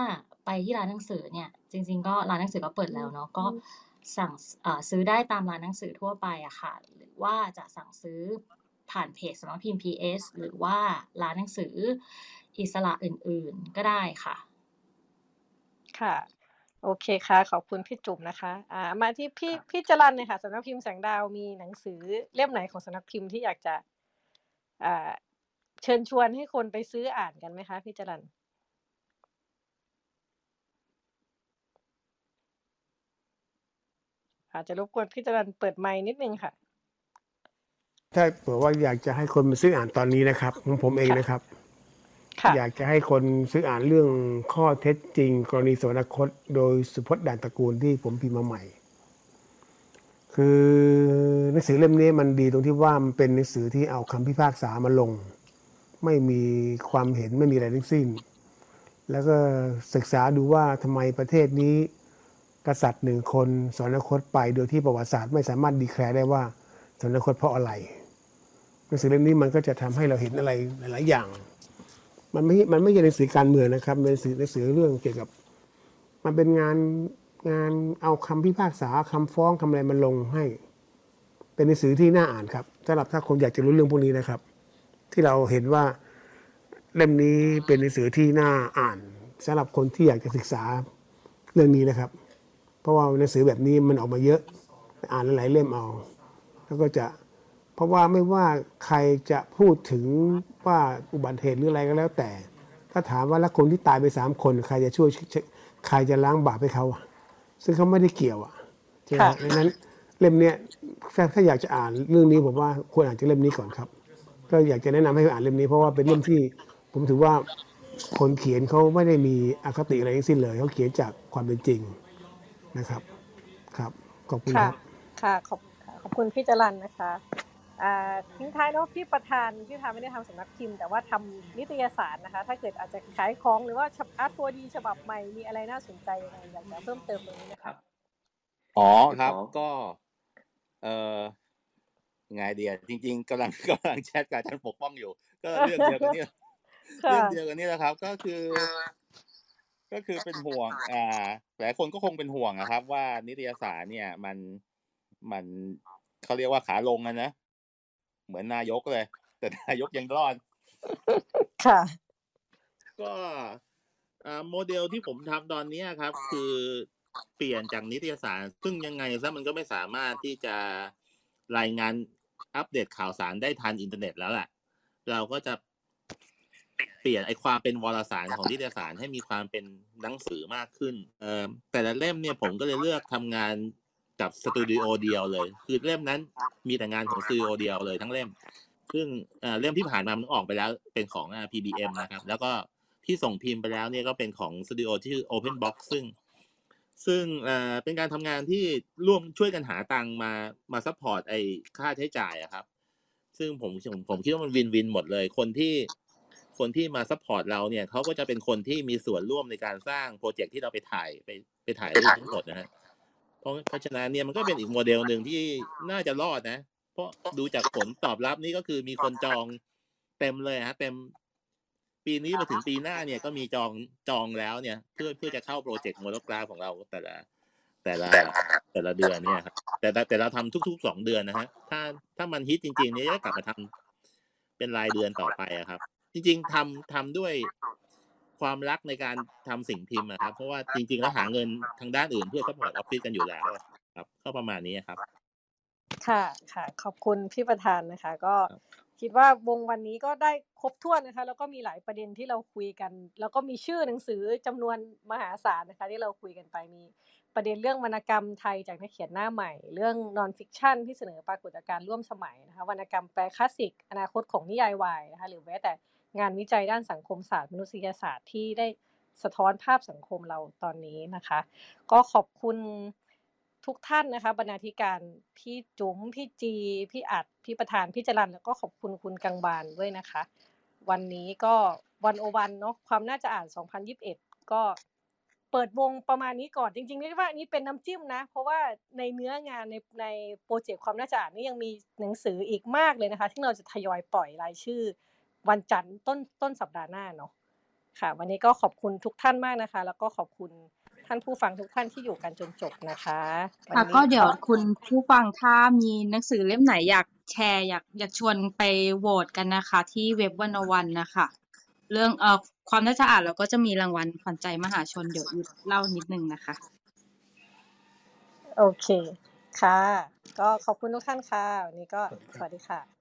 [SPEAKER 3] ไปที่ร้านหนังสือเนี่ย จริง ๆ ก็ร้านหนังสือก็เปิดแล้วเนาะก็ สั่งเอ่อซื้อได้ตามร้านหนังสือทั่วไปอะค่ะ หรือว่าจะสั่งซื้อผ่านเพจสำนักพิมพ์ PS หรือว่าร้านหนังสืออิสระอื่นๆก็ได้ค่ะ
[SPEAKER 1] ค่ะ โอเคค่ะ ขอบคุณพี่จุ๋มนะคะ อ่า มาที่พี่พี่จรันเนี่ยค่ะสำนักพิมพ์แสงดาวมีหนังสือเล่มไหนของสำนักพิมพ์ที่อยากจะอ่าเชิญชวนให้คนไปซื้ออ่านกันไหมคะพี่จรัน อาจจะรบกวนพี่จรันเปิดไมค์นิดนึงค่ะ
[SPEAKER 9] ถ้าเผื่อว่าอยากจะให้คนมาซื้ออ่านตอนนี้นะครับของผมเองนะครับ
[SPEAKER 1] ค่ะ
[SPEAKER 9] อยากจะให้คนซื้ออ่านเรื่องข้อเท็จจริง กรณีสวรรคต โดยสุพจน์ด่านตระกูลที่ผมพิมพ์มาใหม่ คือหนังสือเล่มนี้มันดีตรงที่ว่ามันเป็นหนังสือที่เอาคำพิพากษามาลง ไม่มีความเห็นไม่มีอะไรทั้งสิ้น แล้วก็ศึกษาดูว่าทำไมประเทศนี้ กษัตริย์หนึ่งคนสวรรคตไปโดยที่ประวัติศาสตร์ไม่สามารถดีแคลร์ได้ว่าสวรรคตเพราะอะไรหนังสือเล่มนี้มันก็จะทำให้เราเห็นอะไรหลาย ๆ อย่าง มันไม่ มันไม่ใช่หนังสือการเมืองนะครับเป็นหนังสือหนังสือเรื่องเกี่ยวกับ มันเป็นงานงานเอาคำพิพากษาคำฟ้องคำอะไรมาลงให้ เป็นหนังสือที่น่าอ่านครับสำหรับถ้าคนอยากจะรู้เรื่องพวกนี้นะครับ ที่เราเห็นว่าเล่มนี้เป็นหนังสือที่น่าอ่านสำหรับคนที่อยากจะศึกษาเรื่องนี้นะครับ เพราะว่าหนังสือแบบนี้มันออกมาเยอะ อ่านหลายๆเล่มเอา แล้วก็จะเพราะว่าไม่ว่าใครจะพูดถึงว่าอุบัติเหตุหรืออะไรก็แล้วแต่ ถ้าถามว่าแล้วคนที่ตายไปสามคน ใครจะช่วยใครจะล้างบาปให้เขาอะซึ่งเขาไม่ได้เกี่ยวอะใช่ไหม
[SPEAKER 1] ค่ะ
[SPEAKER 9] ดังนั้นเล่มเนี้ยถ้าถ้าอยากจะอ่านเรื่องนี้ผมว่าควรอ่านจากเล่มนี้ก่อนครับ ก็อยากจะแนะนำให้อ่านเล่มนี้เพราะว่าเป็นเล่มที่ผมถือว่าคนเขียนเขาไม่ได้มีอคติอะไรทั้งสิ้นเลยเขาเขียนจากความเป็นจริง นะครับครับขอบคุณค
[SPEAKER 1] ค่ะ
[SPEAKER 9] รับ
[SPEAKER 1] ค่ะขอบขอบคุณพี่จรันนะคะอ่าทิ้งท้ายเนาะพี่ประธานพี่ประธานไม่ได้ทำสำนักพิมพ์ แต่ว่าทำนิตยสารนะคะ ถ้าเกิดอาจจะขายของหรือว่าอาร์ตโฟดีฉบับใหม่มีอะไรน่าสนใจยังไงอยากจะเพิ่มเติมตรงนี้นะ
[SPEAKER 4] ครั
[SPEAKER 1] คะ
[SPEAKER 4] บ
[SPEAKER 10] อ๋อ
[SPEAKER 4] เดี๋ยว
[SPEAKER 10] ครั
[SPEAKER 4] ข
[SPEAKER 10] บ
[SPEAKER 4] อ
[SPEAKER 10] ก็เอ่อไงเดียจริง ๆกำลังกำลังแชทกับอาจารย์ปกป้องอยู่ ก็เรื่องเดียวกันเนี่ย
[SPEAKER 1] ค่ะ
[SPEAKER 10] เรื่องเดียวกันนี่แหละครับ ก็คือ ก็คือเป็นห่วง อ่าหลายคนก็คงเป็นห่วงอะครับ ว่านิตยสารเนี่ย มันมันเขาเรียกว่าขาลงอะนะเหมือนนายกเลย แต่นายกยังรอด
[SPEAKER 1] ค่ะ
[SPEAKER 10] ก็อ่าโมเดลที่ผมทำตอนเนี้ยครับ คือเปลี่ยนจากนิตยสาร ซึ่งยังไงซะมันก็ไม่สามารถที่จะรายงานอัปเดตข่าวสารได้ทันอินเทอร์เน็ตแล้วแหละเราก็จะ เปลี่ยนไอความเป็นวารสารของนิตยสารให้มีความเป็นหนังสือมากขึ้นเอ่อแต่ละเล่มเนี่ยผมก็เลยเลือกทำงานกับสตูดิโอเดียวเลย คือเล่มนั้นมีแต่งานของสตูดิโอเดียวเลยทั้งเล่ม ซึ่งเอ่อเล่มที่ผ่านมามันออกไปแล้วเป็นของ PBM นะครับ แล้วก็ที่ส่งพิมพ์ไปแล้วเนี่ยก็เป็นของสตูดิโอที่ชื่อ Open Box ซึ่ง ซึ่งเอ่อเป็นการทำงานที่ร่วมช่วยกันหาตังมามา support ไอค่าใช้จ่ายอะครับ ซึ่งผมผมคิดว่ามัน win-win หมดเลย คนที่ คนที่มา support เราเนี่ยเขาก็จะเป็นคนที่มีส่วนร่วมในการสร้าง project ที่เราไปถ่ายไปไปถ่ายรูปทั้งหมดนะฮะเพราะเพราะฉะนั้นเนี่ยมันก็เป็นอีกโมเดลหนึ่งที่น่าจะรอดนะ เพราะดูจากผลตอบรับนี่ก็คือมีคนจองเต็มเลยฮะเต็ม ปีนี้มาถึงปีหน้าเนี่ยก็มีจองจองแล้วเนี่ย เพื่อเพื่อจะเข้า project monograph ของเราแต่ละแต่ละแต่ละเดือนเนี่ยครับแต่แต่แต่เราทำทุกๆสองเดือนนะฮะถ้าถ้ามันฮิตจริงๆเนี่ยจะกลับมาทำเป็นรายเดือนต่อไปอะครับ จริง ๆทำทำด้วยความรักในการทำสิ่งพิมพ์อะครับ เพราะว่าจริง ๆ แล้วหาเงินทางด้านอื่นเพื่อ support ออฟฟิศกันอยู่แล้วครับ ก็ประมาณนี้ครับ
[SPEAKER 1] ค่ะค่ะ ขอบคุณพี่ประธานนะคะ ก็
[SPEAKER 10] ครับ
[SPEAKER 1] คิดว่าวงวันนี้ก็ได้ครบถ้วนนะคะ แล้วก็มีหลายประเด็นที่เราคุยกัน แล้วก็มีชื่อหนังสือจำนวนมหาศาลนะคะ ที่เราคุยกันไปมีประเด็นเรื่องวรรณกรรมไทยจากนักเขียนหน้าใหม่ เรื่อง non-fiction ที่เสนอปรากฏการณ์ร่วมสมัยนะคะวรรณกรรมแปลคลาสสิก อนาคตของนิยายวายนะคะหรือแม้แต่ งานวิจัยด้านสังคมศาสตร์มนุษยศาสตร์ที่ได้สะท้อนภาพสังคมเราตอนนี้นะคะ ก็ขอบคุณทุกท่านนะคะบรรณาธิการพี่จุ๋มพี่จีพี่อัดพี่ประธานพี่จรันแล้วก็ขอบคุณคุณกังบานด้วยนะคะ วันนี้ก็วันโอวันเนาะความน่าจะอ่าน 2021 ก็เปิดวงประมาณนี้ก่อนจริงๆเรียกว่าอันนี้เป็นน้ำจิ้มนะ เพราะว่าในเนื้องานในในโปรเจกต์ความน่าจะอ่านนี่ยังมีหนังสืออีกมากเลยนะคะ ที่เราจะทยอยปล่อยรายชื่อ วันจันทร์ต้นต้นสัปดาห์หน้าเนาะค่ะ วันนี้ก็ขอบคุณทุกท่านมากนะคะ แล้วก็ขอบคุณท่านผู้ฟังทุกท่านที่อยู่กันจนจบนะคะวัน
[SPEAKER 6] ค่ะ
[SPEAKER 1] นี้
[SPEAKER 6] ก็เดี๋ยว
[SPEAKER 1] ก็
[SPEAKER 6] คุณผู้ฟังถ้ามีหนังสือเล่มไหนอยากแชร์อยากอยากชวนไปโหวตกันนะคะ ที่เว็บวันวันนะคะ เรื่องเอ่อความน่าจะอ่านเราก็จะมีรางวัลขวัญใจมหาชนเดี๋ยวอีกเล่านิดนึงนะคะ
[SPEAKER 1] โอเคค่ะ ก็ขอบคุณทุกท่านค่ะ วันนี้ก็สวัสดีค่ะ